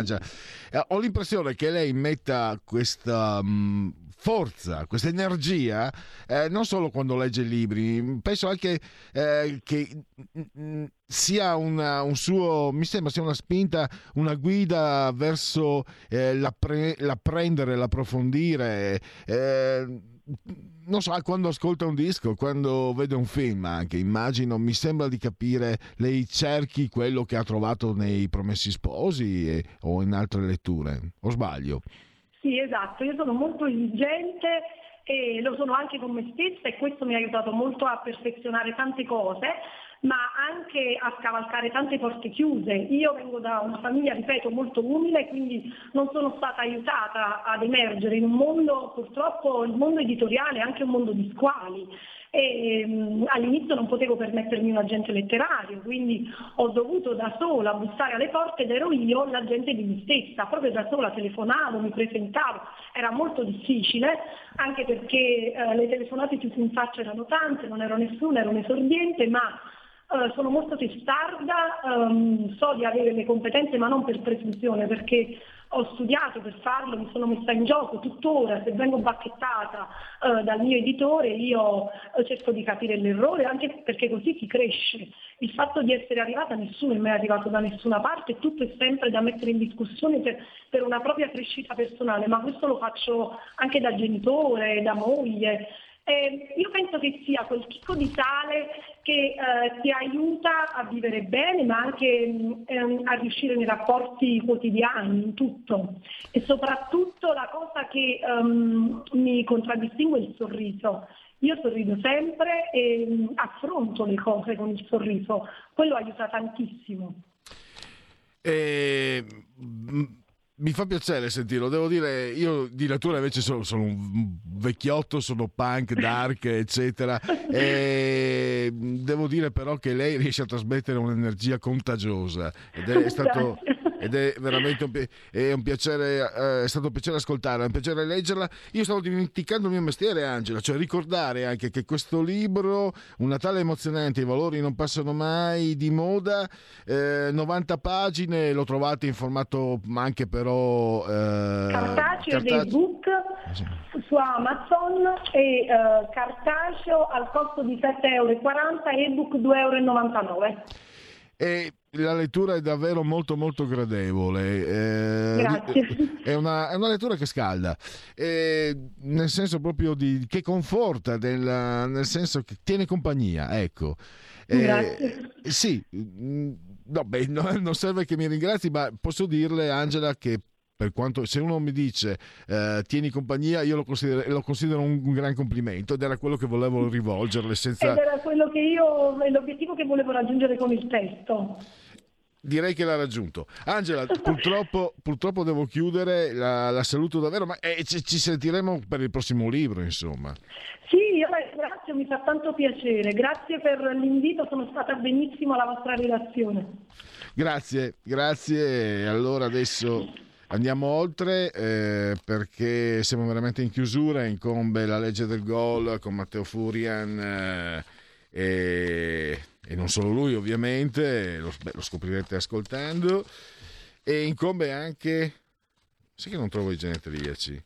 eh, sì. eh, ho l'impressione che lei metta questa mh, mm, forza, questa energia, eh, non solo quando legge libri, penso anche eh, che mh, mm, sia una, un suo, mi sembra sia una spinta, una guida verso eh, l'apprendere, l'approfondire non so, quando ascolta un disco, quando vede un film anche, immagino, mi sembra di capire, lei cerchi quello che ha trovato nei Promessi Sposi e, o in altre letture, o sbaglio? Sì, esatto, io sono molto esigente e lo sono anche con me stessa e questo mi ha aiutato molto a perfezionare tante cose ma anche a scavalcare tante porte chiuse. Io vengo da una famiglia, ripeto, molto umile, quindi non sono stata aiutata ad emergere in un mondo, purtroppo il mondo editoriale è anche un mondo di squali. E, um, all'inizio non potevo permettermi un agente letterario, quindi ho dovuto da sola bussare alle porte ed ero io l'agente di me stessa, proprio da sola telefonavo, mi presentavo, era molto difficile, anche perché uh, le telefonate chiuse in faccia erano tante, non ero nessuna, ero un esordiente, ma Uh, sono molto testarda, um, so di avere le competenze ma non per presunzione perché ho studiato per farlo, mi sono messa in gioco tuttora, se vengo bacchettata uh, dal mio editore io uh, cerco di capire l'errore anche perché così si cresce. Il fatto di essere arrivata nessuno è mai arrivato da nessuna parte, tutto è sempre da mettere in discussione per, per una propria crescita personale, ma questo lo faccio anche da genitore, da moglie. Eh, io penso che sia quel chicco di sale che eh, ti aiuta a vivere bene, ma anche mh, ehm, a riuscire nei rapporti quotidiani, in tutto. E soprattutto la cosa che um, mi contraddistingue è il sorriso. Io sorrido sempre e mh, affronto le cose con il sorriso, quello aiuta tantissimo. Eh, mi fa piacere sentirlo, devo dire, io di natura invece sono, sono un vecchiotto, sono punk, dark, eccetera, e devo dire però che lei riesce a trasmettere un'energia contagiosa ed è stato, ed è veramente un, pi- è un piacere, eh, è stato un piacere ascoltarla, è un piacere leggerla. Io stavo dimenticando il mio mestiere, Angela, cioè ricordare anche che questo libro, Un Natale emozionante, i valori non passano mai di moda, eh, 90 pagine, lo trovate in formato anche però... Eh, cartaceo ed ebook su Amazon e eh, cartaceo al costo di 7,40 euro, ebook 2,99 euro. E la lettura è davvero molto molto gradevole. Eh, Grazie. È una, è una lettura che scalda, eh, nel senso proprio di, che conforta, nel, nel senso che tiene compagnia, ecco. Eh, Grazie. Sì, mm, no, beh, no, non serve che mi ringrazi, ma posso dirle, Angela, che per quanto se uno mi dice eh, tieni compagnia, io lo considero, lo considero un, un, gran complimento ed era quello che volevo rivolgerle. Senza... Ed era quello che io, l'obiettivo che volevo raggiungere con il testo. Direi che l'ha raggiunto. Angela, purtroppo, purtroppo devo chiudere, la, la saluto davvero, ma eh, ci, ci, sentiremo per il prossimo libro, insomma. Sì, io la ringrazio, mi fa tanto piacere. Grazie per l'invito, sono stata benissimo alla vostra relazione. Grazie, grazie. Allora adesso Andiamo oltre eh, perché siamo veramente in chiusura, incombe la legge del gol con Matteo Furian eh, e, e, non solo lui ovviamente, lo, beh, lo, scoprirete ascoltando, e incombe anche, sai che non trovo i genetriaci,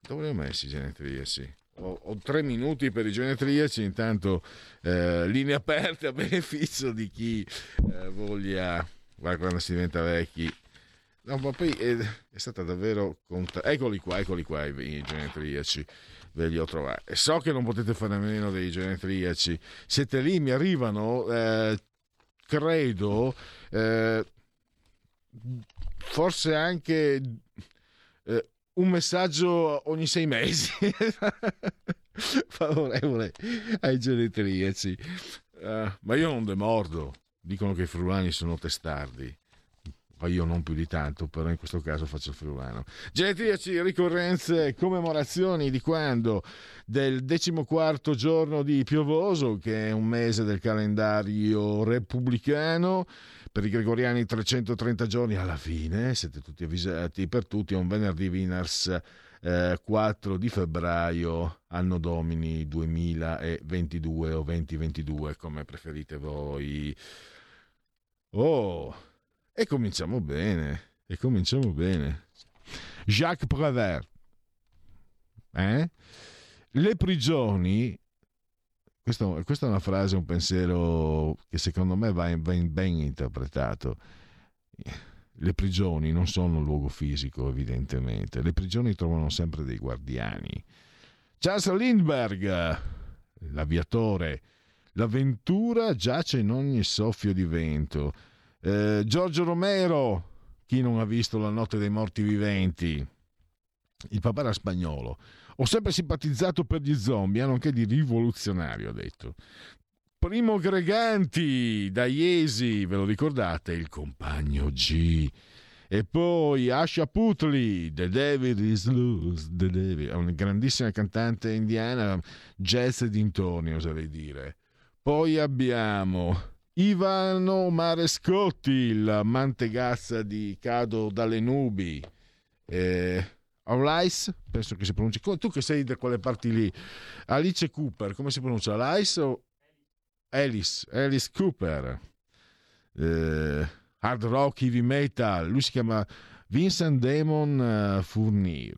dove li ho messi i genetriaci? Ho, ho, tre minuti per i genetriaci, intanto eh, linee aperte a beneficio di chi eh, voglia, guarda quando si diventa vecchi, No, ma poi è, è stata davvero conta... Eccoli qua, eccoli qua i, i genetriaci. Ve li ho trovati. E so che non potete fare a meno dei genetriaci. Siete lì, mi arrivano, eh, credo, eh, forse anche eh, un messaggio ogni sei mesi favorevole ai genetriaci. Uh, ma io non demordo. Dicono che i frulani sono testardi io non più di tanto, però in questo caso faccio il friulano. Genetriaci, ricorrenze, commemorazioni di quando? Del decimoquarto giorno di Piovoso, che è un mese del calendario repubblicano. Per i gregoriani 330 giorni alla fine, siete tutti avvisati, per tutti è un venerdì Winners eh, 4 di febbraio, anno domini 2022 o 2022, come preferite voi. Oh, e cominciamo bene, e cominciamo bene. Jacques Prévert. Eh? Le prigioni, questo, questa è una frase, un pensiero che secondo me va ben, ben interpretato. Le prigioni non sono un luogo fisico, evidentemente. Le prigioni trovano sempre dei guardiani. Charles Lindbergh, l'aviatore. L'avventura giace in ogni soffio di vento eh, Giorgio Romero, chi non ha visto La notte dei morti viventi? Il papà era spagnolo. Ho sempre simpatizzato per gli zombie, hanno anche di rivoluzionario, ha detto. Primo Greganti, da Iesi, ve lo ricordate? Il compagno G. E poi Asha Putli, The Devil is Loose, The Devil, è una grandissima cantante indiana, jazz e dintorni, oserei dire. Poi abbiamo Ivano Marescotti, il mantegazza di Cado dalle nubi. Eh, Alice, penso che si pronunci. Tu che sei da quelle parti lì. Alice Cooper, come si pronuncia? Alice o Alice? Alice Cooper. Eh, hard rock, heavy metal. Lui si chiama Vincent Damon uh, Fournier.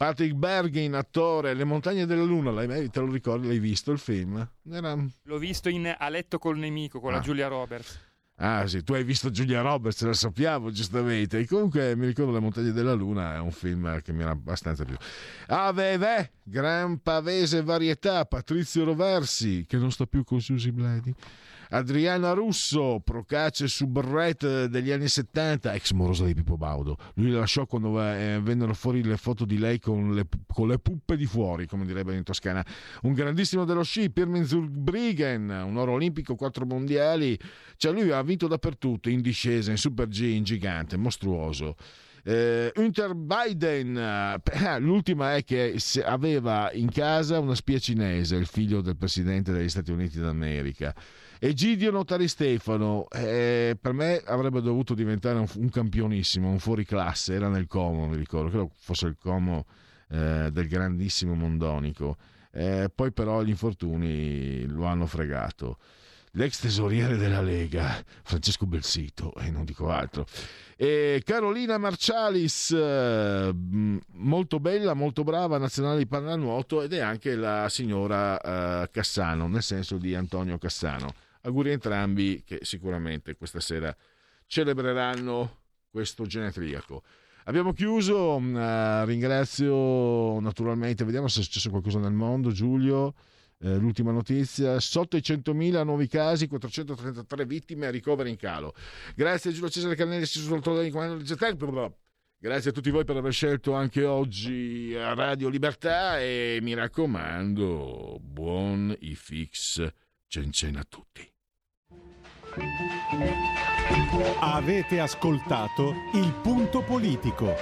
Patrick Bergin, attore, Le montagne della luna, l'hai, te lo ricordi? L'hai visto il film? Era... L'ho visto in A letto col nemico con ah. la Giulia Roberts. Ah sì, tu hai visto Giulia Roberts, lo sappiamo giustamente. E comunque mi ricordo Le montagne della luna, è un film che mi era abbastanza più... Aveve, Gran Pavese Varietà, Patrizio Roversi, che non sta più con Susi Bledi. Adriana Russo, Procace Subret degli anni 70, ex morosa di Pippo Baudo. Lui la lasciò quando eh, vennero fuori le foto di lei con le, con le, puppe di fuori, come direbbe in Toscana. Un grandissimo dello sci, Pirmin Zurbriggen, un oro olimpico, quattro mondiali. Cioè lui ha vinto dappertutto, in discesa, in super G, in gigante, mostruoso. Eh, Hunter Biden, eh, l'ultima è che aveva in casa una spia cinese, il figlio del presidente degli Stati Uniti d'America. Egidio Notari Stefano, eh, per me avrebbe dovuto diventare un, un, campionissimo, un fuoriclasse, era nel Como, mi ricordo, credo fosse il Como eh, del grandissimo Mondonico. Eh, poi però gli infortuni lo hanno fregato l'ex tesoriere della Lega, Francesco Belsito, e non dico altro. E Carolina Marcialis, eh, molto bella, molto brava, nazionale di pallanuoto ed è anche la signora eh, Cassano, nel senso di Antonio Cassano. Auguri a entrambi che sicuramente questa sera celebreranno questo genetriaco. Abbiamo chiuso, uh, ringrazio naturalmente, vediamo se è successo qualcosa nel mondo, Giulio. Eh, l'ultima notizia, sotto i 100.000 nuovi casi, 433 vittime, ricoveri in calo. Grazie a Giulio Cesare Cannelli, Grazie a tutti voi per aver scelto anche oggi Radio Libertà e mi raccomando, buon IFIX Cencen a tutti. Avete ascoltato il punto politico.